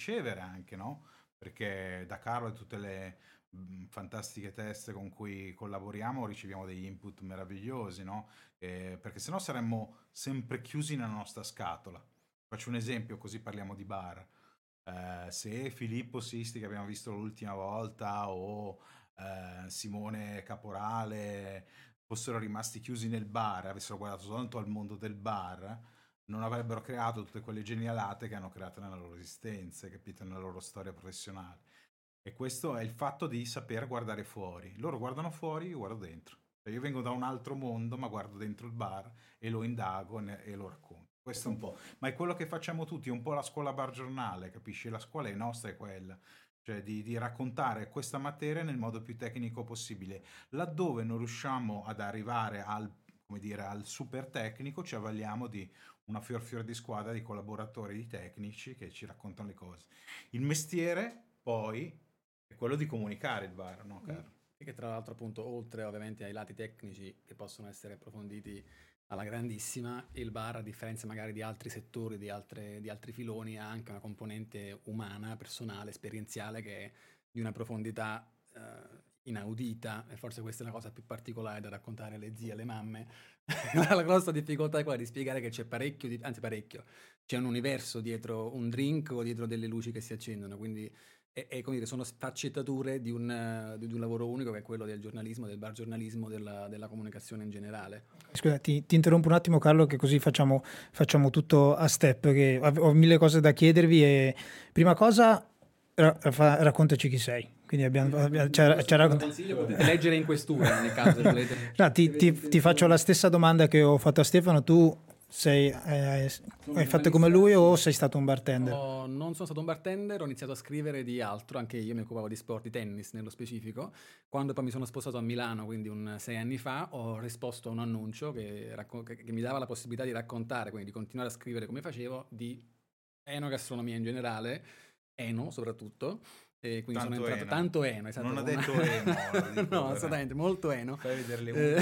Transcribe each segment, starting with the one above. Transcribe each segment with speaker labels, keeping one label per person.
Speaker 1: ricevere anche, no? Perché da Carlo e tutte le fantastiche teste con cui collaboriamo riceviamo degli input meravigliosi, no? Eh, perché sennò saremmo sempre chiusi nella nostra scatola. Faccio un esempio, così parliamo di bar. Eh, se Filippo Sisti, che abbiamo visto l'ultima volta, o eh, Simone Caporale fossero rimasti chiusi nel bar, avessero guardato soltanto al mondo del bar, non avrebbero creato tutte quelle genialate che hanno creato nella loro esistenza, capito, nella loro storia professionale. E questo è il fatto di saper guardare fuori. Loro guardano fuori, io guardo dentro. Cioè io vengo da un altro mondo, ma guardo dentro il bar e lo indago e lo racconto. Questo un po', ma è quello che facciamo tutti, è un po' la scuola bar giornale, capisci? La scuola è nostra, è quella cioè di, di, raccontare questa materia nel modo più tecnico possibile. Laddove non riusciamo ad arrivare al, dire, al super tecnico, ci avvaliamo di una fior fior di squadra di collaboratori, di tecnici che ci raccontano le cose. Il mestiere poi è quello di comunicare il bar, no, caro?
Speaker 2: E che tra l'altro appunto oltre ovviamente ai lati tecnici che possono essere approfonditi alla grandissima, il bar, a differenza magari di altri settori, di, altre, di altri filoni, ha anche una componente umana, personale, esperienziale che è di una profondità eh, inaudita e forse questa è la cosa più particolare da raccontare alle zie, alle mamme. la grossa difficoltà è quella di spiegare che c'è parecchio, di, anzi parecchio, c'è un universo dietro un drink o dietro delle luci che si accendono, quindi e, e come dire, sono sfaccettature di un, di un, lavoro unico che è quello del giornalismo, del bar giornalismo, della, della comunicazione in generale.
Speaker 3: Scusa, ti, ti, interrompo un attimo Carlo che così facciamo, facciamo tutto a step, che ho mille cose da chiedervi e prima cosa ra, raccontaci chi sei. Quindi abbiamo, abbiamo c'era, c'era...
Speaker 2: potete leggere in questura nel caso volete.
Speaker 3: No, ti, ti, ti faccio la stessa domanda che ho fatto a Stefano, tu sei, eh, hai fatto come lui o sei stato un bartender?
Speaker 2: No, non sono stato un bartender, ho iniziato a scrivere di altro, anche io mi occupavo di sport, di tennis nello specifico. Quando poi mi sono spostato a Milano, quindi un sei anni fa, ho risposto a un annuncio che, racco- che mi dava la possibilità di raccontare, quindi di continuare a scrivere come facevo, di enogastronomia in generale, eno soprattutto, e quindi tanto sono entrato eno. tanto eno.
Speaker 1: Esatto, non ha detto eno.
Speaker 2: no, assolutamente, molto eno.
Speaker 1: Fai vedere le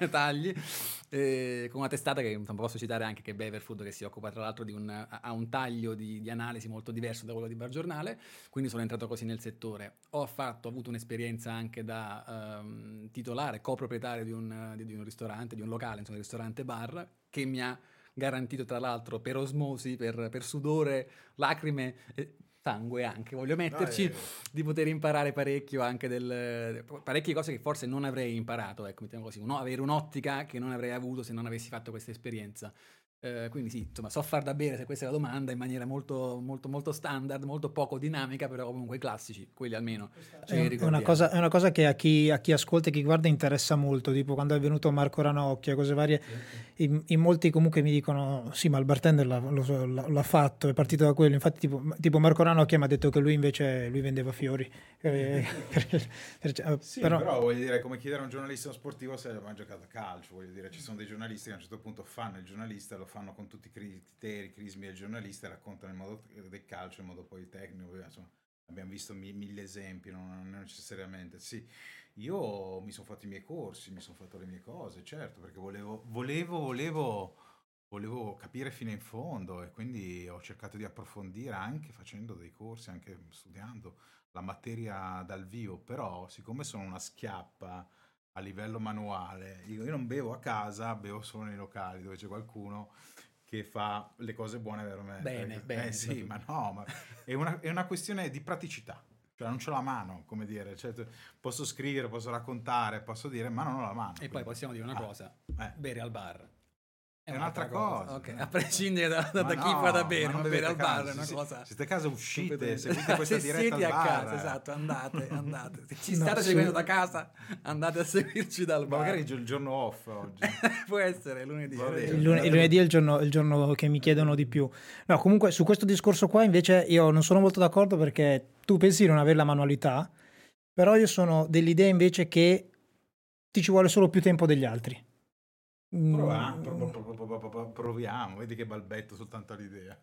Speaker 2: eh, tagli. Eh, con una testata che posso citare anche che è Beverfood, che si occupa tra l'altro di un, ha un taglio di, di, analisi molto diverso da quello di Bar Giornale, quindi sono entrato così nel settore. Ho fatto, ho avuto un'esperienza anche da um, titolare, coproprietario di un, di, di un ristorante, di un locale, insomma, un ristorante bar, che mi ha garantito tra l'altro per osmosi, per, per sudore, lacrime, eh, sangue anche, voglio metterci, no, di poter imparare parecchio anche del, parecchie cose che forse non avrei imparato, ecco, mettiamo così, no, avere un'ottica che non avrei avuto se non avessi fatto questa esperienza. Eh, quindi sì, insomma, so far da bere, se questa è la domanda, in maniera molto, molto, molto standard, molto poco dinamica, però comunque classici, quelli almeno.
Speaker 3: È una, cosa, è una, cosa, che a chi, a chi, ascolta e chi guarda interessa molto, tipo quando è venuto Marco Ranocchia, cose varie, sì, In, in, molti comunque mi dicono sì, ma il bartender l'ha, l'ha, l'ha fatto, è partito da quello, infatti tipo, tipo, Marco Ranocchia mi ha detto che lui invece lui vendeva fiori.
Speaker 1: Eh, sì, però, però voglio dire, come chiedere a un giornalista sportivo se ha mai giocato a calcio, voglio dire, ci sono dei giornalisti che a un certo punto fanno il giornalista, lo fanno con tutti i criteri, crismi del giornalista raccontano il modo del calcio in modo poi tecnico. Insomma, abbiamo visto mille esempi, non, necessariamente. Sì, io mi sono fatto i miei corsi, mi sono fatto le mie cose, certo, perché volevo, volevo, volevo, volevo capire fino in fondo e quindi ho cercato di approfondire anche facendo dei corsi, anche studiando la materia dal vivo, però siccome sono una schiappa a livello manuale. Io, io, non bevo a casa, bevo solo nei locali dove c'è qualcuno che fa le cose buone per me.
Speaker 2: Bene,
Speaker 1: perché,
Speaker 2: bene.
Speaker 1: Eh sì, ma no, ma è, una, è una questione di praticità. Cioè non ce l'ho a mano, come dire, cioè, posso scrivere, posso raccontare, posso dire, ma non ho la mano. E
Speaker 2: quindi. poi possiamo dire una ah, cosa, eh. bere al bar
Speaker 1: è, è un'altra, cosa. cosa.
Speaker 2: Ok, a prescindere da, da, da chi no, fa da bere, ma bere al bar è una
Speaker 1: se,
Speaker 2: cosa.
Speaker 1: Siete a casa, uscite, seguite questa se diretta siete
Speaker 2: a casa, esatto, andate, andate. Se ci no, state sì. seguendo da casa, andate a seguirci dal bar.
Speaker 1: magari il giorno off oggi.
Speaker 2: Può essere lunedì.
Speaker 3: Il, lunedì, il lunedì è il giorno, il giorno che mi chiedono di più. No, comunque su questo discorso qua invece io non sono molto d'accordo perché tu pensi di non avere la manualità, però io sono dell'idea invece che ti ci vuole solo più tempo degli altri.
Speaker 1: Proviamo, proviamo, vedi che balbetto soltanto l'idea.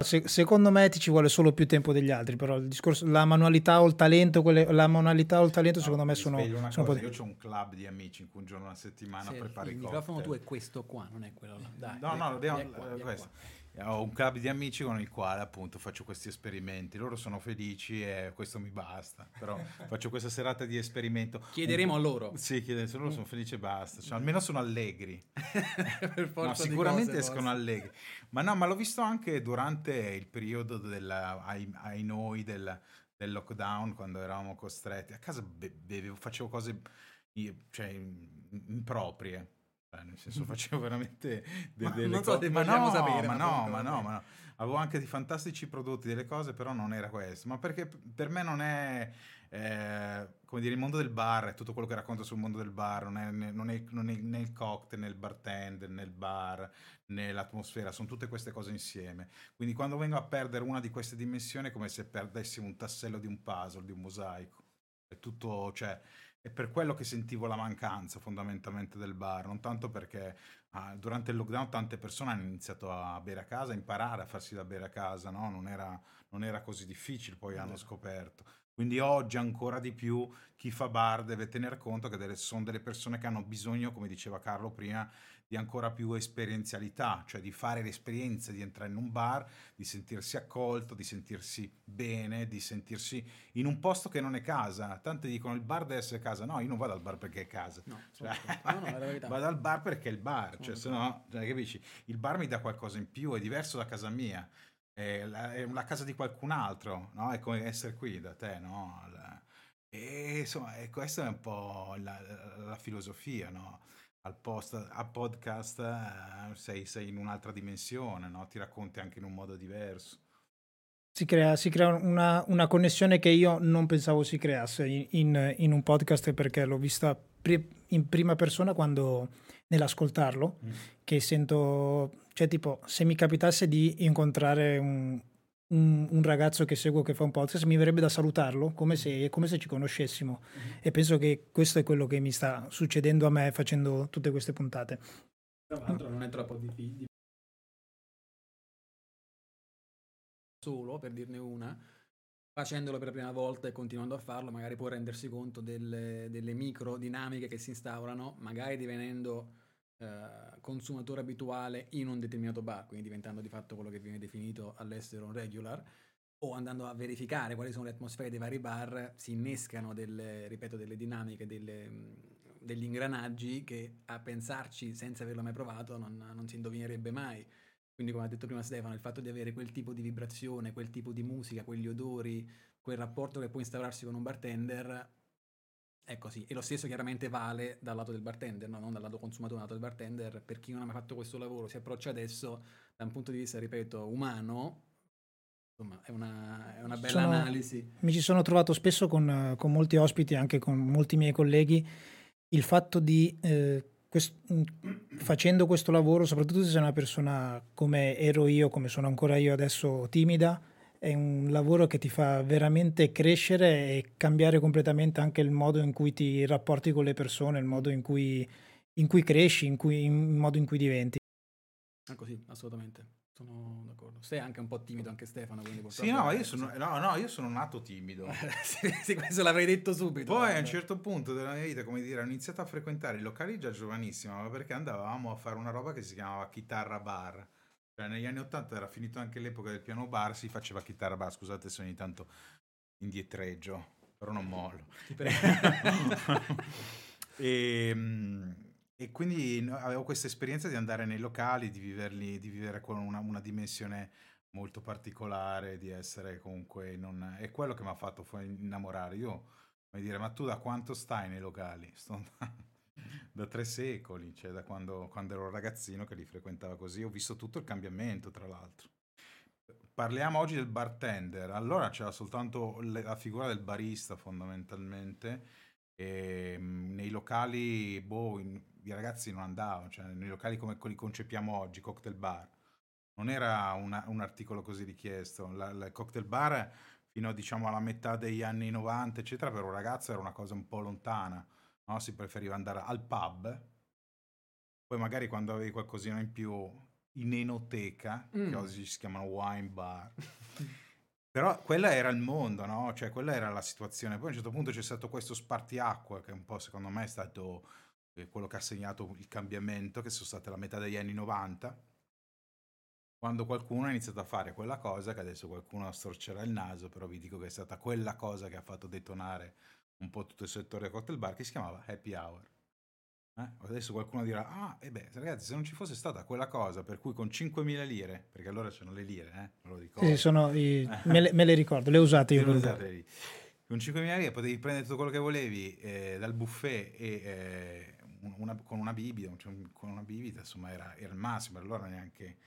Speaker 3: Se, secondo me ti ci vuole solo più tempo degli altri, però il discorso, la manualità o il talento, quelle, la manualità o il talento no, secondo me sono...
Speaker 1: sono cosa, io ho un club di amici in cui un giorno alla settimana sì, prepari
Speaker 2: il
Speaker 1: il
Speaker 2: microfono tu è questo qua, non è quello là. Dai,
Speaker 1: no, no, dobbiamo, qua, questo. Ho un club di amici con il quale appunto faccio questi esperimenti. Loro sono felici e questo mi basta. Però faccio questa serata di esperimento.
Speaker 2: Chiederemo a loro.
Speaker 1: Sì, chiederemo, loro sono felici e basta. Cioè, almeno sono allegri.
Speaker 2: per forza
Speaker 1: No, sicuramente
Speaker 2: cose,
Speaker 1: escono
Speaker 2: forse.
Speaker 1: allegri. Ma no, ma l'ho visto anche durante il periodo della, ai, ai noi del, del lockdown, quando eravamo costretti. A casa be- bevevo, facevo cose io- cioè, improprie. Cioè, nel senso, facevo veramente de- delle
Speaker 2: non so
Speaker 1: co-
Speaker 2: se
Speaker 1: ma no,
Speaker 2: sapere,
Speaker 1: ma no, ma no, ma no. Avevo anche di fantastici prodotti, delle cose, però non era questo. Ma perché per me non è, eh, come dire, il mondo del bar, è tutto quello che racconto sul mondo del bar, non è, non è- non è né il cocktail, né il bartender, né il bar, né l'atmosfera, sono tutte queste cose insieme. Quindi quando vengo a perdere una di queste dimensioni è come se perdessimo un tassello di un puzzle, di un mosaico. È tutto, cioè, è per quello che sentivo la mancanza fondamentalmente del bar, non tanto perché ah, durante il lockdown tante persone hanno iniziato a bere a casa, a imparare a farsi da bere a casa, no? Non era, non era così difficile, poi hanno scoperto. Quindi oggi ancora di più chi fa bar deve tener conto che delle- sono delle persone che hanno bisogno, come diceva Carlo prima, di ancora più esperienzialità, cioè di fare l'esperienza di entrare in un bar, di sentirsi accolto, di sentirsi bene, di sentirsi in un posto che non è casa. Tanti dicono il bar deve essere casa. No, io non vado al bar perché è casa.
Speaker 2: No,
Speaker 1: Cioè,
Speaker 2: d'accordo. no, no, è la verità.
Speaker 1: Vado al bar perché è il bar,
Speaker 2: Sono
Speaker 1: cioè, se no, cioè, capisci? Il bar mi dà qualcosa in più, è diverso da casa mia, è la, è la casa di qualcun altro, no? È come essere qui da te, no? La- e insomma, e questa è un po' la, la filosofia, no? Al post, a podcast eh, sei, sei in un'altra dimensione, no? Ti racconti anche in un modo diverso.
Speaker 3: Si crea, si crea una, una connessione che io non pensavo si creasse in, in- in un podcast perché l'ho vista pri- in prima persona quando nell'ascoltarlo, che sento, cioè tipo, se mi capitasse di incontrare un, un- un ragazzo che seguo che fa un podcast, mi verrebbe da salutarlo come se, come se ci conoscessimo. E penso che questo è quello che mi sta succedendo a me facendo tutte queste puntate.
Speaker 2: Tra l'altro non è troppo difficile. Solo, per dirne una, facendolo per la prima volta e continuando a farlo, magari può rendersi conto delle, delle micro dinamiche che si instaurano, magari divenendo eh, consumatore abituale in un determinato bar, quindi diventando di fatto quello che viene definito all'estero un regular, o andando a verificare quali sono le atmosfere dei vari bar, si innescano delle, ripeto, delle dinamiche, delle, degli ingranaggi che a pensarci senza averlo mai provato non, non si indovinerebbe mai. Quindi, come ha detto prima Stefano, il fatto di avere quel tipo di vibrazione, quel tipo di musica, quegli odori, quel rapporto che può instaurarsi con un bartender è così. E lo stesso chiaramente vale dal lato del bartender, no? non dal lato consumatore, dal lato del bartender. Per chi non ha mai fatto questo lavoro, si approccia adesso da un punto di vista, ripeto, umano. Insomma, è una, è una bella
Speaker 3: Sono-
Speaker 2: analisi.
Speaker 3: Mi ci sono trovato spesso con, con molti ospiti, anche con molti miei colleghi, il fatto di, eh, quest- mh, facendo questo lavoro, soprattutto se sei una persona come ero io, come sono ancora io adesso, timida, è un lavoro che ti fa veramente crescere e cambiare completamente anche il modo in cui ti rapporti con le persone, il modo in cui, in cui cresci, in cui- il modo in cui diventi.
Speaker 2: È così, assolutamente. Sono d'accordo. Sei anche un po' timido, anche Stefano. Quindi
Speaker 1: Sì, no, ma io
Speaker 2: eh,
Speaker 1: sono, no, no, io sono nato timido.
Speaker 2: sì, sì, questo l'avrei detto subito.
Speaker 1: Poi a
Speaker 2: guarda.
Speaker 1: un certo punto della mia vita, come dire, ho iniziato a frequentare i locali già giovanissimo, ma perché andavamo a fare una roba che si chiamava chitarra bar. Cioè, negli anni Ottanta era finito anche l'epoca del piano bar, si faceva chitarra bar. Scusate se ogni tanto indietreggio, però non mollo.
Speaker 2: Ti prego.
Speaker 1: e, mm, e quindi avevo questa esperienza di andare nei locali, di viverli, di vivere con una, una dimensione molto particolare, di essere comunque non... È quello che mi ha fatto innamorare. Io, come dire, ma tu da quanto stai nei locali? Sto da tre secoli, cioè da quando, quando ero ragazzino che li frequentava così. Ho visto tutto il cambiamento, tra l'altro. Parliamo oggi del bartender. Allora c'era soltanto la figura del barista fondamentalmente. E, mm, nei locali, boh, in- i ragazzi non andavano, cioè nei locali come li concepiamo oggi, cocktail bar. Non era una- un articolo così richiesto. Il cocktail bar fino diciamo alla metà degli anni 90, eccetera, per un ragazzo era una cosa un po' lontana. No? Si preferiva andare al pub. Poi magari quando avevi qualcosina in più in enoteca, che
Speaker 2: Mm.
Speaker 1: oggi si chiamano wine bar. Però quella era il mondo, no? Cioè quella era la situazione. Poi a un certo punto c'è stato questo spartiacque che un po' secondo me è stato eh, quello che ha segnato il cambiamento, che sono state la metà degli anni 90. quando qualcuno ha iniziato a fare quella cosa che adesso qualcuno storcerà il naso, però vi dico che è stata quella cosa che ha fatto detonare un po' tutto il settore del cocktail bar che si chiamava happy hour. Eh? Adesso qualcuno dirà, ah, e beh, ragazzi, se non ci fosse stata quella cosa per cui con 5.000 lire, perché allora c'erano le lire, eh? me lo ricordo.
Speaker 3: Sì, sono i, me, le, me, le, ricordo, le ho usate io.
Speaker 1: Le usate lì. Con 5.000 lire potevi prendere tutto quello che volevi eh, dal buffet e eh, una, con una bibita, cioè, con una bibita, insomma, era, era il massimo, allora neanche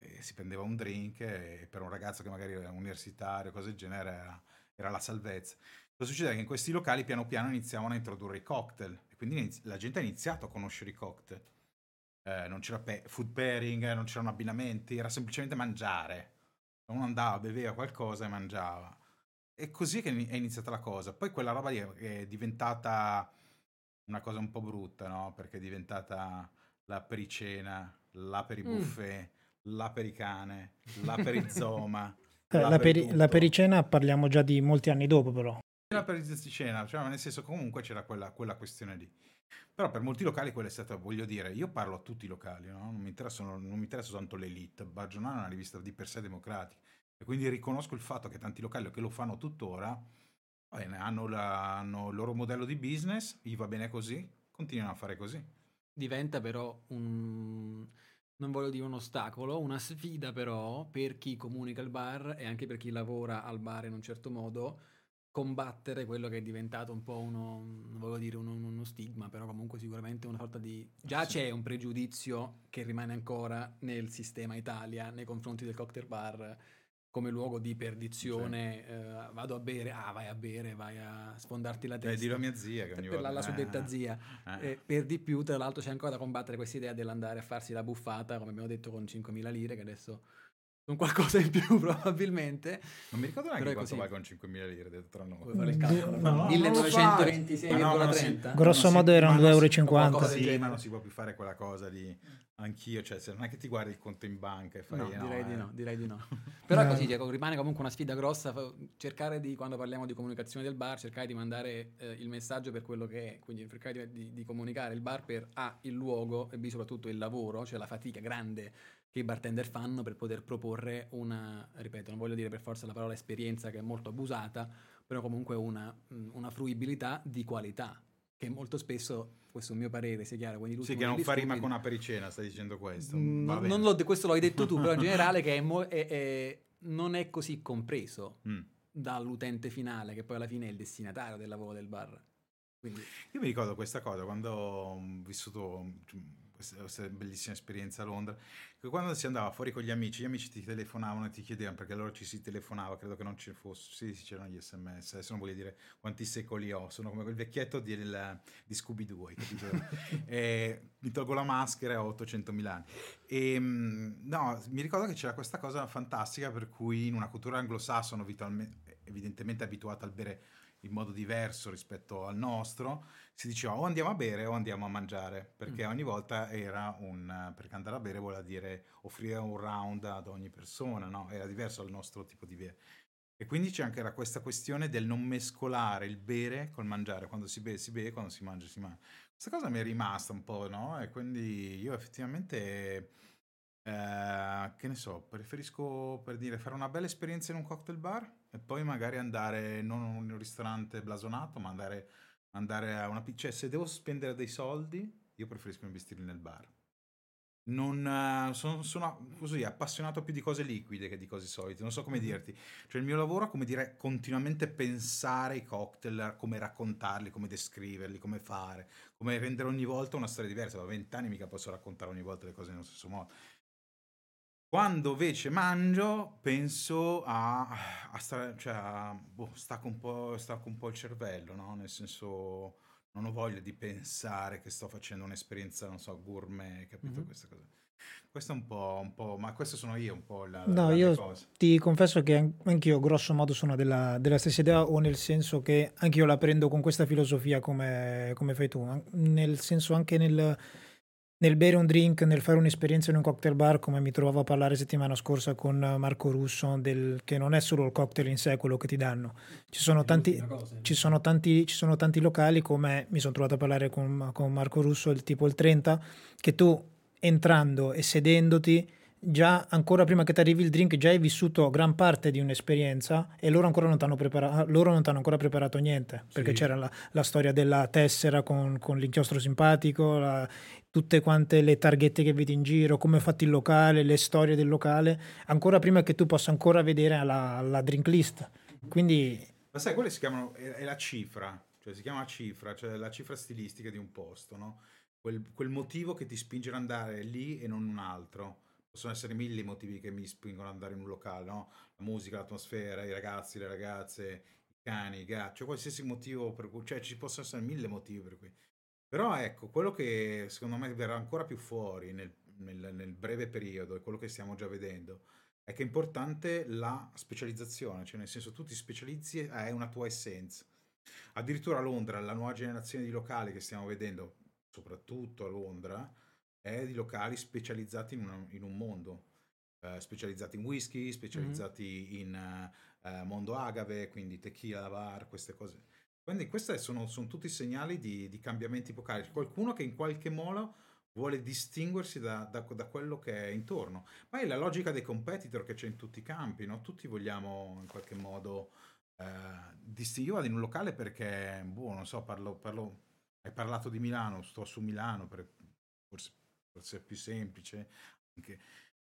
Speaker 1: eh, si prendeva un drink e per un ragazzo che magari era universitario, cose del genere, era, era la salvezza. Cosa succede? Che in questi locali piano piano iniziavano a introdurre i cocktail e quindi la gente ha iniziato a conoscere i cocktail. Eh, non c'era pe- food pairing, non c'erano abbinamenti, era semplicemente mangiare. Uno andava, beveva qualcosa e mangiava. E così che è iniziata la cosa. Poi quella roba lì è diventata una cosa un po' brutta, no? Perché è diventata la pericena, la per i mm. buffet, mm. la per i cane, la per i zoma.
Speaker 3: Eh, la, peri- la pericena parliamo già di molti anni dopo, però.
Speaker 1: La perizia cioè nel senso comunque c'era quella, quella, questione lì. Però per molti locali quella è stata, voglio dire, io parlo a tutti i locali, no? non, mi non, mi interessa tanto l'elite, Bagionale è una rivista di per sé democratica e quindi riconosco il fatto che tanti locali che lo fanno tuttora bene, hanno, la, hanno il loro modello di business, gli va bene così, continuano a fare così.
Speaker 2: Diventa però un non voglio dire un ostacolo, una sfida però per chi comunica il bar e anche per chi lavora al bar in un certo modo combattere quello che è diventato un po' uno, non voglio dire uno, uno stigma, però comunque sicuramente una sorta di... Già sì. c'è un pregiudizio che rimane ancora nel sistema Italia nei confronti del cocktail bar come luogo di perdizione, sì. eh, vado a bere, ah vai a bere, vai a sfondarti la testa.
Speaker 1: Eh, dillo a mia zia che ogni
Speaker 2: per volta... La, la suddetta eh, zia. Eh. per di più, tra l'altro c'è ancora da combattere questa idea dell'andare a farsi la buffata, come abbiamo detto, con 5.000 lire, che adesso con qualcosa in più probabilmente.
Speaker 1: Non mi ricordo neanche quanto vai con 5.000 lire detto tra noi.
Speaker 2: Vuoi fare il calcolo? No, 1926,30.
Speaker 3: No, Grosso modo erano 2,50 euro.
Speaker 1: Sì, ma non si può più fare quella cosa di anch'io, cioè se non è che ti guardi il conto in banca e fai...
Speaker 2: No, no direi, eh. di no direi di no. Però è così, Diego, rimane comunque una sfida grossa cercare di, quando parliamo di comunicazione del bar, cercare di mandare eh, il messaggio per quello che è, quindi cercare di, di, comunicare il bar per A, il luogo e B, soprattutto il lavoro, cioè la fatica grande che i bartender fanno per poter proporre una, ripeto, non voglio dire per forza la parola esperienza che è molto abusata, però comunque una, una fruibilità di qualità, che molto spesso, questo è un mio parere, sia chiaro. Quindi
Speaker 1: sì, che non fa rima con una pericena, stai dicendo questo. Mm,
Speaker 2: non lo, questo l'hai detto tu, però in generale che è mo- è, è, non è così compreso mm. dall'utente finale, che poi alla fine è il destinatario del lavoro del bar. Quindi...
Speaker 1: Io mi ricordo questa cosa quando ho vissuto questa bellissima esperienza a Londra, che quando si andava fuori con gli amici, gli amici ti telefonavano e ti chiedevano, perché allora ci si telefonava, credo che non ci fosse, sì, sì c'erano gli sms, adesso non voglio dire quanti secoli ho, sono come quel vecchietto di, il, di Scooby-Doo, capito? e, mi tolgo la maschera e ho 800.000 anni. E, ehm, no, mi ricordo che c'era questa cosa fantastica per cui in una cultura anglosassone, evidentemente abituata al bere in modo diverso rispetto al nostro, si diceva o andiamo a bere o andiamo a mangiare, perché mm. ogni volta era un... perché andare a bere vuol dire offrire un round ad ogni persona, no? Era diverso dal nostro tipo di bere. E quindi c'è anche questa questione del non mescolare il bere col mangiare, quando si beve si beve, quando si mangia si mangia. Questa cosa mi è rimasta un po', no? E quindi io effettivamente... Eh, che ne so, preferisco per dire fare una bella esperienza in un cocktail bar e poi magari andare non in un ristorante blasonato, ma andare, andare a una cioè se devo spendere dei soldi, io preferisco investirli nel bar. Non uh, sono, sono, così appassionato più di cose liquide che di cose solite, non so come dirti. Cioè il mio lavoro è come dire continuamente pensare i cocktail, come raccontarli, come descriverli, come fare, come rendere ogni volta una storia diversa. Da vent'anni mica posso raccontare ogni volta le cose nello stesso modo. Quando invece mangio penso a, a stare, cioè a, boh, stacco, un po', stacco un po' il cervello, no? Nel senso non ho voglia di pensare che sto facendo un'esperienza, non so, gourmet, capito mm-hmm. queste cose. Questo è un po', un po', ma questo sono io un po' la,
Speaker 3: No, io cosa. ti confesso che anch'io grosso modo sono della, della, stessa idea o nel senso che anch'io la prendo con questa filosofia come, come fai tu, nel senso anche nel nel bere un drink, nel fare un'esperienza in un cocktail bar, come mi trovavo a parlare settimana scorsa con Marco Russo, del, che non è solo il cocktail in sé quello che ti danno. Ci sono, tanti, ci sono, tanti, ci sono tanti, locali, come mi sono trovato a parlare con, con Marco Russo, il tipo il 30, che tu entrando e sedendoti già ancora prima che ti arrivi il drink già hai vissuto gran parte di un'esperienza e loro ancora non ti hanno preparato loro non ti hanno ancora preparato niente perché
Speaker 1: Sì.
Speaker 3: c'era la, la storia della tessera con, con l'inchiostro simpatico la- tutte quante le targhette che vedi in giro come è fatto il locale le storie del locale ancora prima che tu possa ancora vedere la, la drink list quindi
Speaker 1: Ma sai, quelle si chiamano, è, è la cifra, cioè si chiama cifra, cioè la cifra stilistica di un posto, no? Quel, quel motivo che ti spinge ad andare lì e non un altro. Possono essere mille i motivi che mi spingono ad andare in un locale, no? La musica, l'atmosfera, i ragazzi, le ragazze, i cani, i gatti, cioè qualsiasi motivo per cui, cioè ci possono essere mille motivi per cui. Però ecco, quello che secondo me verrà ancora più fuori nel, nel- nel breve periodo, e quello che stiamo già vedendo, è che è importante la specializzazione, cioè nel senso tu ti specializzi e hai una tua essenza. Addirittura a Londra, la nuova generazione di locali che stiamo vedendo, soprattutto a Londra, è di locali specializzati in, una- in un mondo, Eh, specializzati in whisky, specializzati in eh, eh, mondo agave, quindi tequila, bar, queste cose. Quindi questi sono, sono tutti segnali di, di cambiamenti epocali. Qualcuno che in qualche modo vuole distinguersi da, da- da quello che è intorno. Ma è la logica dei competitor che c'è in tutti i campi, no? Tutti vogliamo in qualche modo eh, distinguere. Io vado in un locale perché, boh, non so, parlo, parlo- hai parlato di Milano, sto su Milano, per- forse, forse è più semplice anche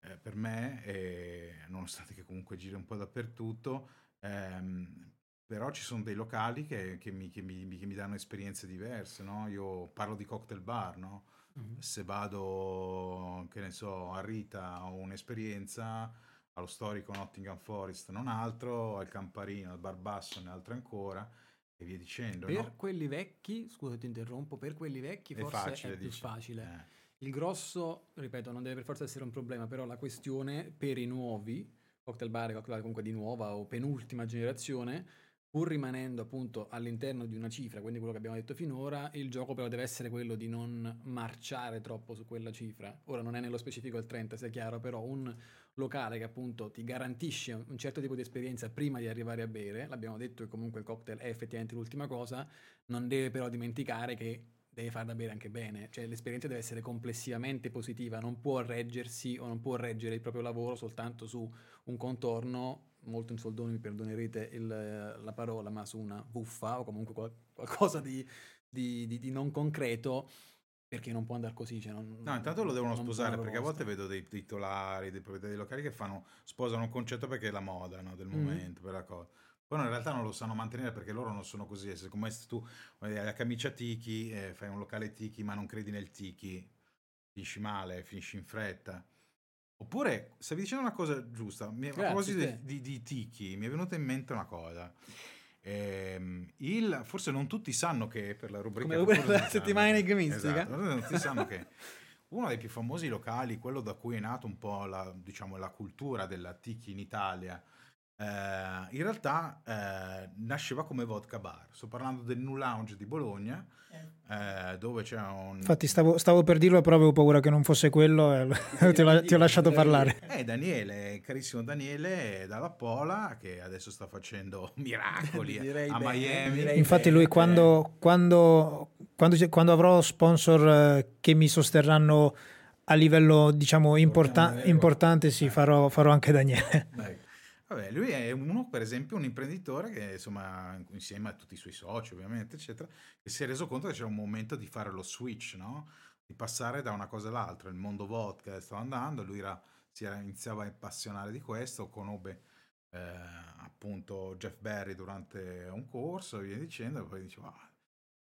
Speaker 1: eh, per me, e nonostante che comunque giri un po' dappertutto, ehm, però ci sono dei locali che, che mi, che mi- che mi danno esperienze diverse, no? Io parlo di cocktail bar, no?
Speaker 2: Mhm.
Speaker 1: se vado, che ne so, a Rita ho un'esperienza, allo storico Nottingham Forest non altro, al Camparino, al Barbasso ne altro ancora, e via dicendo.
Speaker 2: Per
Speaker 1: no?
Speaker 2: quelli vecchi, scusa ti interrompo, per quelli vecchi
Speaker 1: È
Speaker 2: forse
Speaker 1: facile,
Speaker 2: è più
Speaker 1: dici.
Speaker 2: facile.
Speaker 1: Eh.
Speaker 2: Il grosso, ripeto, non deve per forza essere un problema, però la questione per i nuovi, cocktail bar, cocktail bar comunque di nuova o penultima generazione, pur rimanendo appunto all'interno di una cifra, quindi quello che abbiamo detto finora, il gioco però deve essere quello di non marciare troppo su quella cifra. Ora non è nello specifico il 30, sia chiaro, però un locale che appunto ti garantisce un certo tipo di esperienza prima di arrivare a bere, l'abbiamo detto che comunque il cocktail è effettivamente l'ultima cosa, non deve però dimenticare che deve far da bere anche bene, cioè l'esperienza deve essere complessivamente positiva, non può reggersi o non può reggere il proprio lavoro soltanto su un contorno, molto in soldoni mi perdonerete il- la parola, ma su una buffa o comunque qual- qualcosa di, di- di- di non concreto, perché non può andare così. Cioè non-
Speaker 1: No, intanto lo devono sposare perché a volte vedo dei titolari, dei proprietari locali che fanno, sposano un concetto perché è la moda no, del
Speaker 2: Mm.
Speaker 1: momento, per la cosa. Poi in realtà non lo sanno mantenere perché loro non sono così. Se come se tu hai la camicia tiki, eh, fai un locale tiki ma non credi nel tiki, finisci male, finisci in fretta. Oppure, stavi dicendo una cosa giusta, mi, a proposito di, di, di tiki, mi è venuta in mente una cosa. Ehm, il, forse non tutti sanno che per la rubrica...
Speaker 2: Rubrica della settimana enigmistica.
Speaker 1: Esatto, non tutti sanno che uno dei più famosi locali, quello da cui è nato un po' la, diciamo, la cultura della tiki in Italia, eh, in realtà eh, nasceva come vodka bar. Sto parlando del New Lounge di Bologna, eh, dove c'è un...
Speaker 3: infatti stavo, stavo per dirlo però avevo paura che non fosse quello e ti, ho, ti ho lasciato parlare
Speaker 1: Eh, Daniele, carissimo Daniele dalla Pola, che adesso sta facendo miracoli
Speaker 2: Direi
Speaker 1: a
Speaker 2: bene,
Speaker 1: Miami.
Speaker 3: Infatti lui quando, quando, quando, quando avrò sponsor eh, che mi sosterranno a livello diciamo importa-
Speaker 1: Portiamo-
Speaker 3: importante sì,
Speaker 1: Eh.
Speaker 3: farò, farò anche Daniele.
Speaker 1: Ecco. Vabbè, lui è uno, per esempio, un imprenditore che, insomma, insieme a tutti i suoi soci, ovviamente, eccetera, che si è reso conto che c'era un momento di fare lo switch, no? Di passare da una cosa all'altra. Il mondo vodka stava andando, lui era- si era, iniziava a appassionare di questo, conobbe eh, appunto Jeff Berry durante un corso e via dicendo, e poi diceva, "Ah",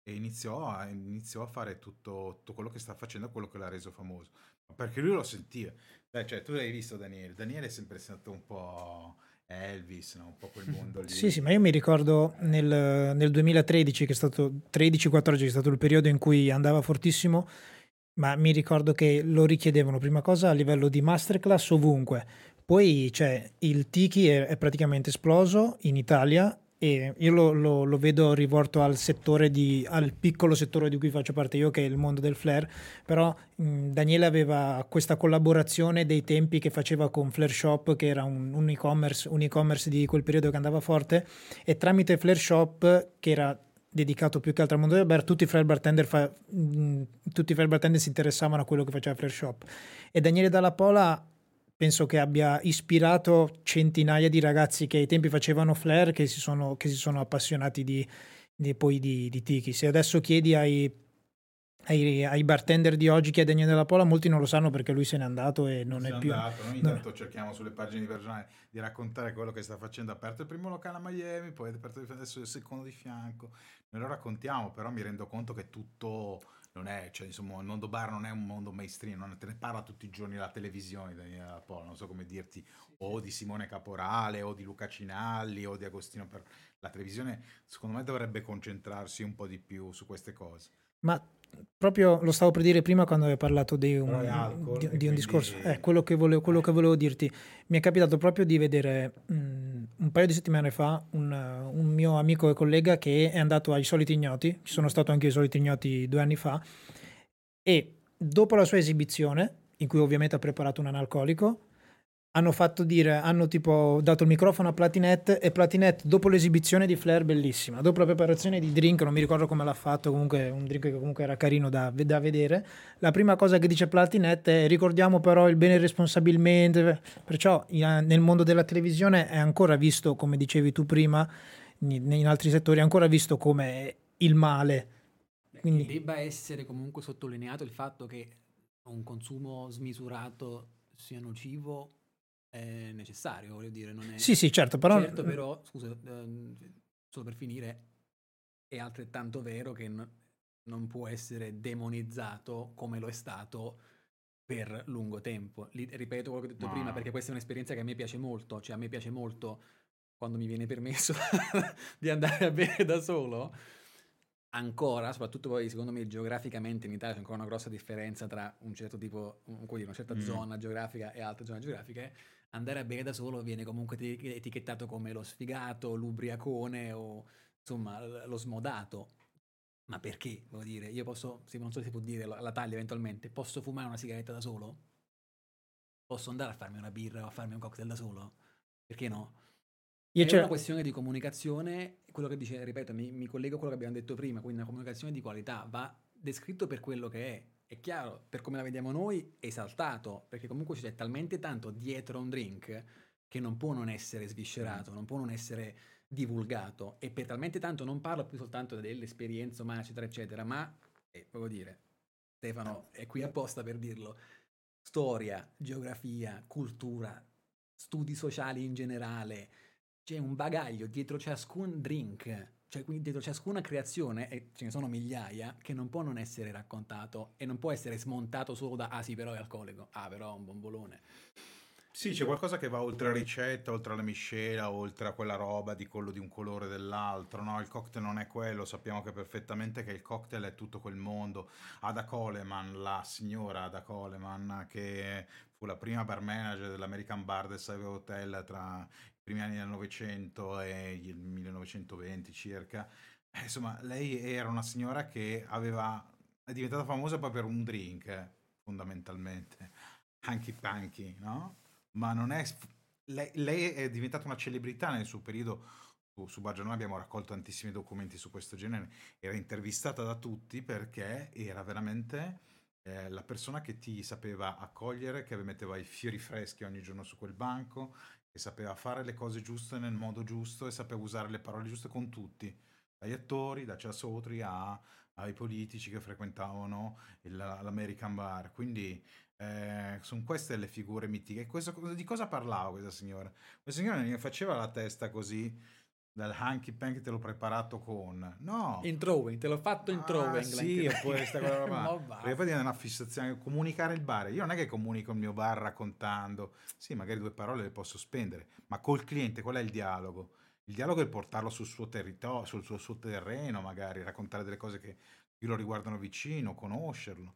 Speaker 1: e iniziò a, iniziò a fare tutto, tutto quello che sta facendo, quello che l'ha reso famoso. Perché lui lo sentiva. Dai, cioè, tu l'hai visto Daniele. Daniele è sempre stato un po' Elvis, no? un po' quel mondo lì.
Speaker 3: Sì, sì, ma io mi ricordo nel, nel 2013, che è stato 13-14, che è stato il periodo in cui andava fortissimo, ma mi ricordo che lo richiedevano prima cosa a livello di masterclass ovunque. Poi cioè, il Tiki è, è praticamente esploso in Italia e io lo, lo- lo vedo rivolto al settore di, al piccolo settore di cui faccio parte io, che è il mondo del flare, però mh, Daniele aveva questa collaborazione dei tempi che faceva con Flare Shop, che era un, un e-commerce, un e-commerce di quel periodo che andava forte, e tramite Flare Shop, che era dedicato più che altro al mondo del bar, tutti i flare bartender, fa- mh, tutti i flare bartender si interessavano a quello che faceva Flare Shop. E Daniele Dalla Pola penso che abbia ispirato centinaia di ragazzi che ai tempi facevano flare che si sono, che si sono appassionati di, di, poi di, di Tiki. Se adesso chiedi ai, ai, ai, bartender di oggi chi è Daniele della Pola, molti non lo sanno perché lui se n'è andato e non
Speaker 1: se
Speaker 3: è più...
Speaker 1: Andato. Noi intanto no. cerchiamo sulle pagine di personale di raccontare quello che sta facendo. Ha aperto il primo locale a Miami, poi ha aperto adesso il secondo di fianco. Noi lo raccontiamo, però mi rendo conto che tutto non è, cioè, insomma, il mondo bar non è un mondo mainstream, non te ne parla tutti i giorni la televisione, Daniela Polo, non so come dirti, o di Simone Caporale, o di Luca Cinalli, o di Agostino per la televisione, secondo me dovrebbe concentrarsi un po' di più su queste cose.
Speaker 3: Ma proprio lo stavo per dire prima quando hai parlato di un, alcol, di, di un discorso, eh, quello, che volevo, quello che volevo dirti, mi è capitato proprio di vedere mh, mm, un paio di settimane fa un, un, mio amico e collega che è andato ai soliti ignoti, ci sono stato anche ai soliti ignoti due anni fa, e dopo la sua esibizione, in cui ovviamente ha preparato un analcolico, hanno fatto dire, hanno tipo dato il microfono a Platinette e Platinette dopo l'esibizione di Flair bellissima, dopo la preparazione di drink, non mi ricordo come l'ha fatto, comunque un drink che comunque era carino da, da vedere, la prima cosa che dice Platinette è ricordiamo però il bene responsabilmente, perciò nel mondo della televisione è ancora visto, come dicevi tu prima, in altri settori è ancora visto come il male.
Speaker 2: Quindi... Debba essere comunque sottolineato il fatto che un consumo smisurato sia nocivo è necessario, voglio dire. Non è...
Speaker 3: Sì, sì, certo, però...
Speaker 2: Certo, però, scusa, ehm, solo per finire, è altrettanto vero che n- non può essere demonizzato come lo è stato per lungo tempo. Li- ripeto quello che ho detto no. prima, perché questa è un'esperienza che a me piace molto, cioè a me piace molto quando mi viene permesso di andare a bere da solo. Ancora, soprattutto poi secondo me geograficamente in Italia c'è ancora una grossa differenza tra un certo tipo, un, una certa mm. zona geografica e altre zone geografiche andare a bere da solo viene comunque etichettato come lo sfigato, l'ubriacone o insomma lo smodato. Ma perché? Voglio dire, io posso, non so se si può dire la taglia eventualmente, posso fumare una sigaretta da solo? Posso andare a farmi una birra o a farmi un cocktail da solo? Perché no? Io è una questione di comunicazione, quello che dice, ripeto, mi, mi collego a quello che abbiamo detto prima, quindi una comunicazione di qualità va descritto per quello che è, è chiaro, per come la vediamo noi, esaltato, perché comunque c'è talmente tanto dietro un drink che non può non essere sviscerato, non può non essere divulgato. E per talmente tanto non parlo più soltanto dell'esperienza umana, eccetera, eccetera, ma, eh, voglio dire, Stefano è qui apposta per dirlo, storia, geografia, cultura, studi sociali in generale, c'è un bagaglio dietro ciascun drink cioè, quindi dietro ciascuna creazione, e ce ne sono migliaia, che non può non essere raccontato e non può essere smontato solo da ah sì, però è alcolico, ah però è un bombolone.
Speaker 1: Sì, c'è qualcosa che va oltre la ricetta, oltre la miscela, oltre a quella roba di quello di un colore dell'altro, no? Il cocktail non è quello, sappiamo che perfettamente che il cocktail è tutto quel mondo. Ada Coleman, la signora Ada Coleman, che fu la prima bar manager dell'American Bar del Savoy Hotel tra primi anni del Novecento e il 1920 circa. Eh, insomma, lei era una signora che aveva, è diventata famosa poi per un drink, fondamentalmente, Hanky Panky, no? Ma non è... Lei, lei, è diventata una celebrità nel suo periodo. Su, su noi abbiamo raccolto tantissimi documenti su questo genere. Era intervistata da tutti perché era veramente eh, la persona che ti sapeva accogliere, che metteva i fiori freschi ogni giorno su quel banco, che sapeva fare le cose giuste nel modo giusto e sapeva usare le parole giuste con tutti, dagli attori, da Ciasotri a, ai politici che frequentavano il, l'American Bar. Quindi eh, sono queste le figure mitiche. Questo, di cosa parlava questa signora? Questa signora ne faceva la testa così dal hanky panky te l'ho preparato con no.
Speaker 2: In throwing te l'ho fatto in throwing ah,
Speaker 1: sì oppure questa cosa qua. Perché poi è una fissazione comunicare il bar. Io non è che comunico il mio bar raccontando. Sì magari due parole le posso spendere ma col cliente qual è il dialogo? Il dialogo è portarlo sul suo territorio sul suo, suo terreno magari raccontare delle cose che più lo riguardano vicino conoscerlo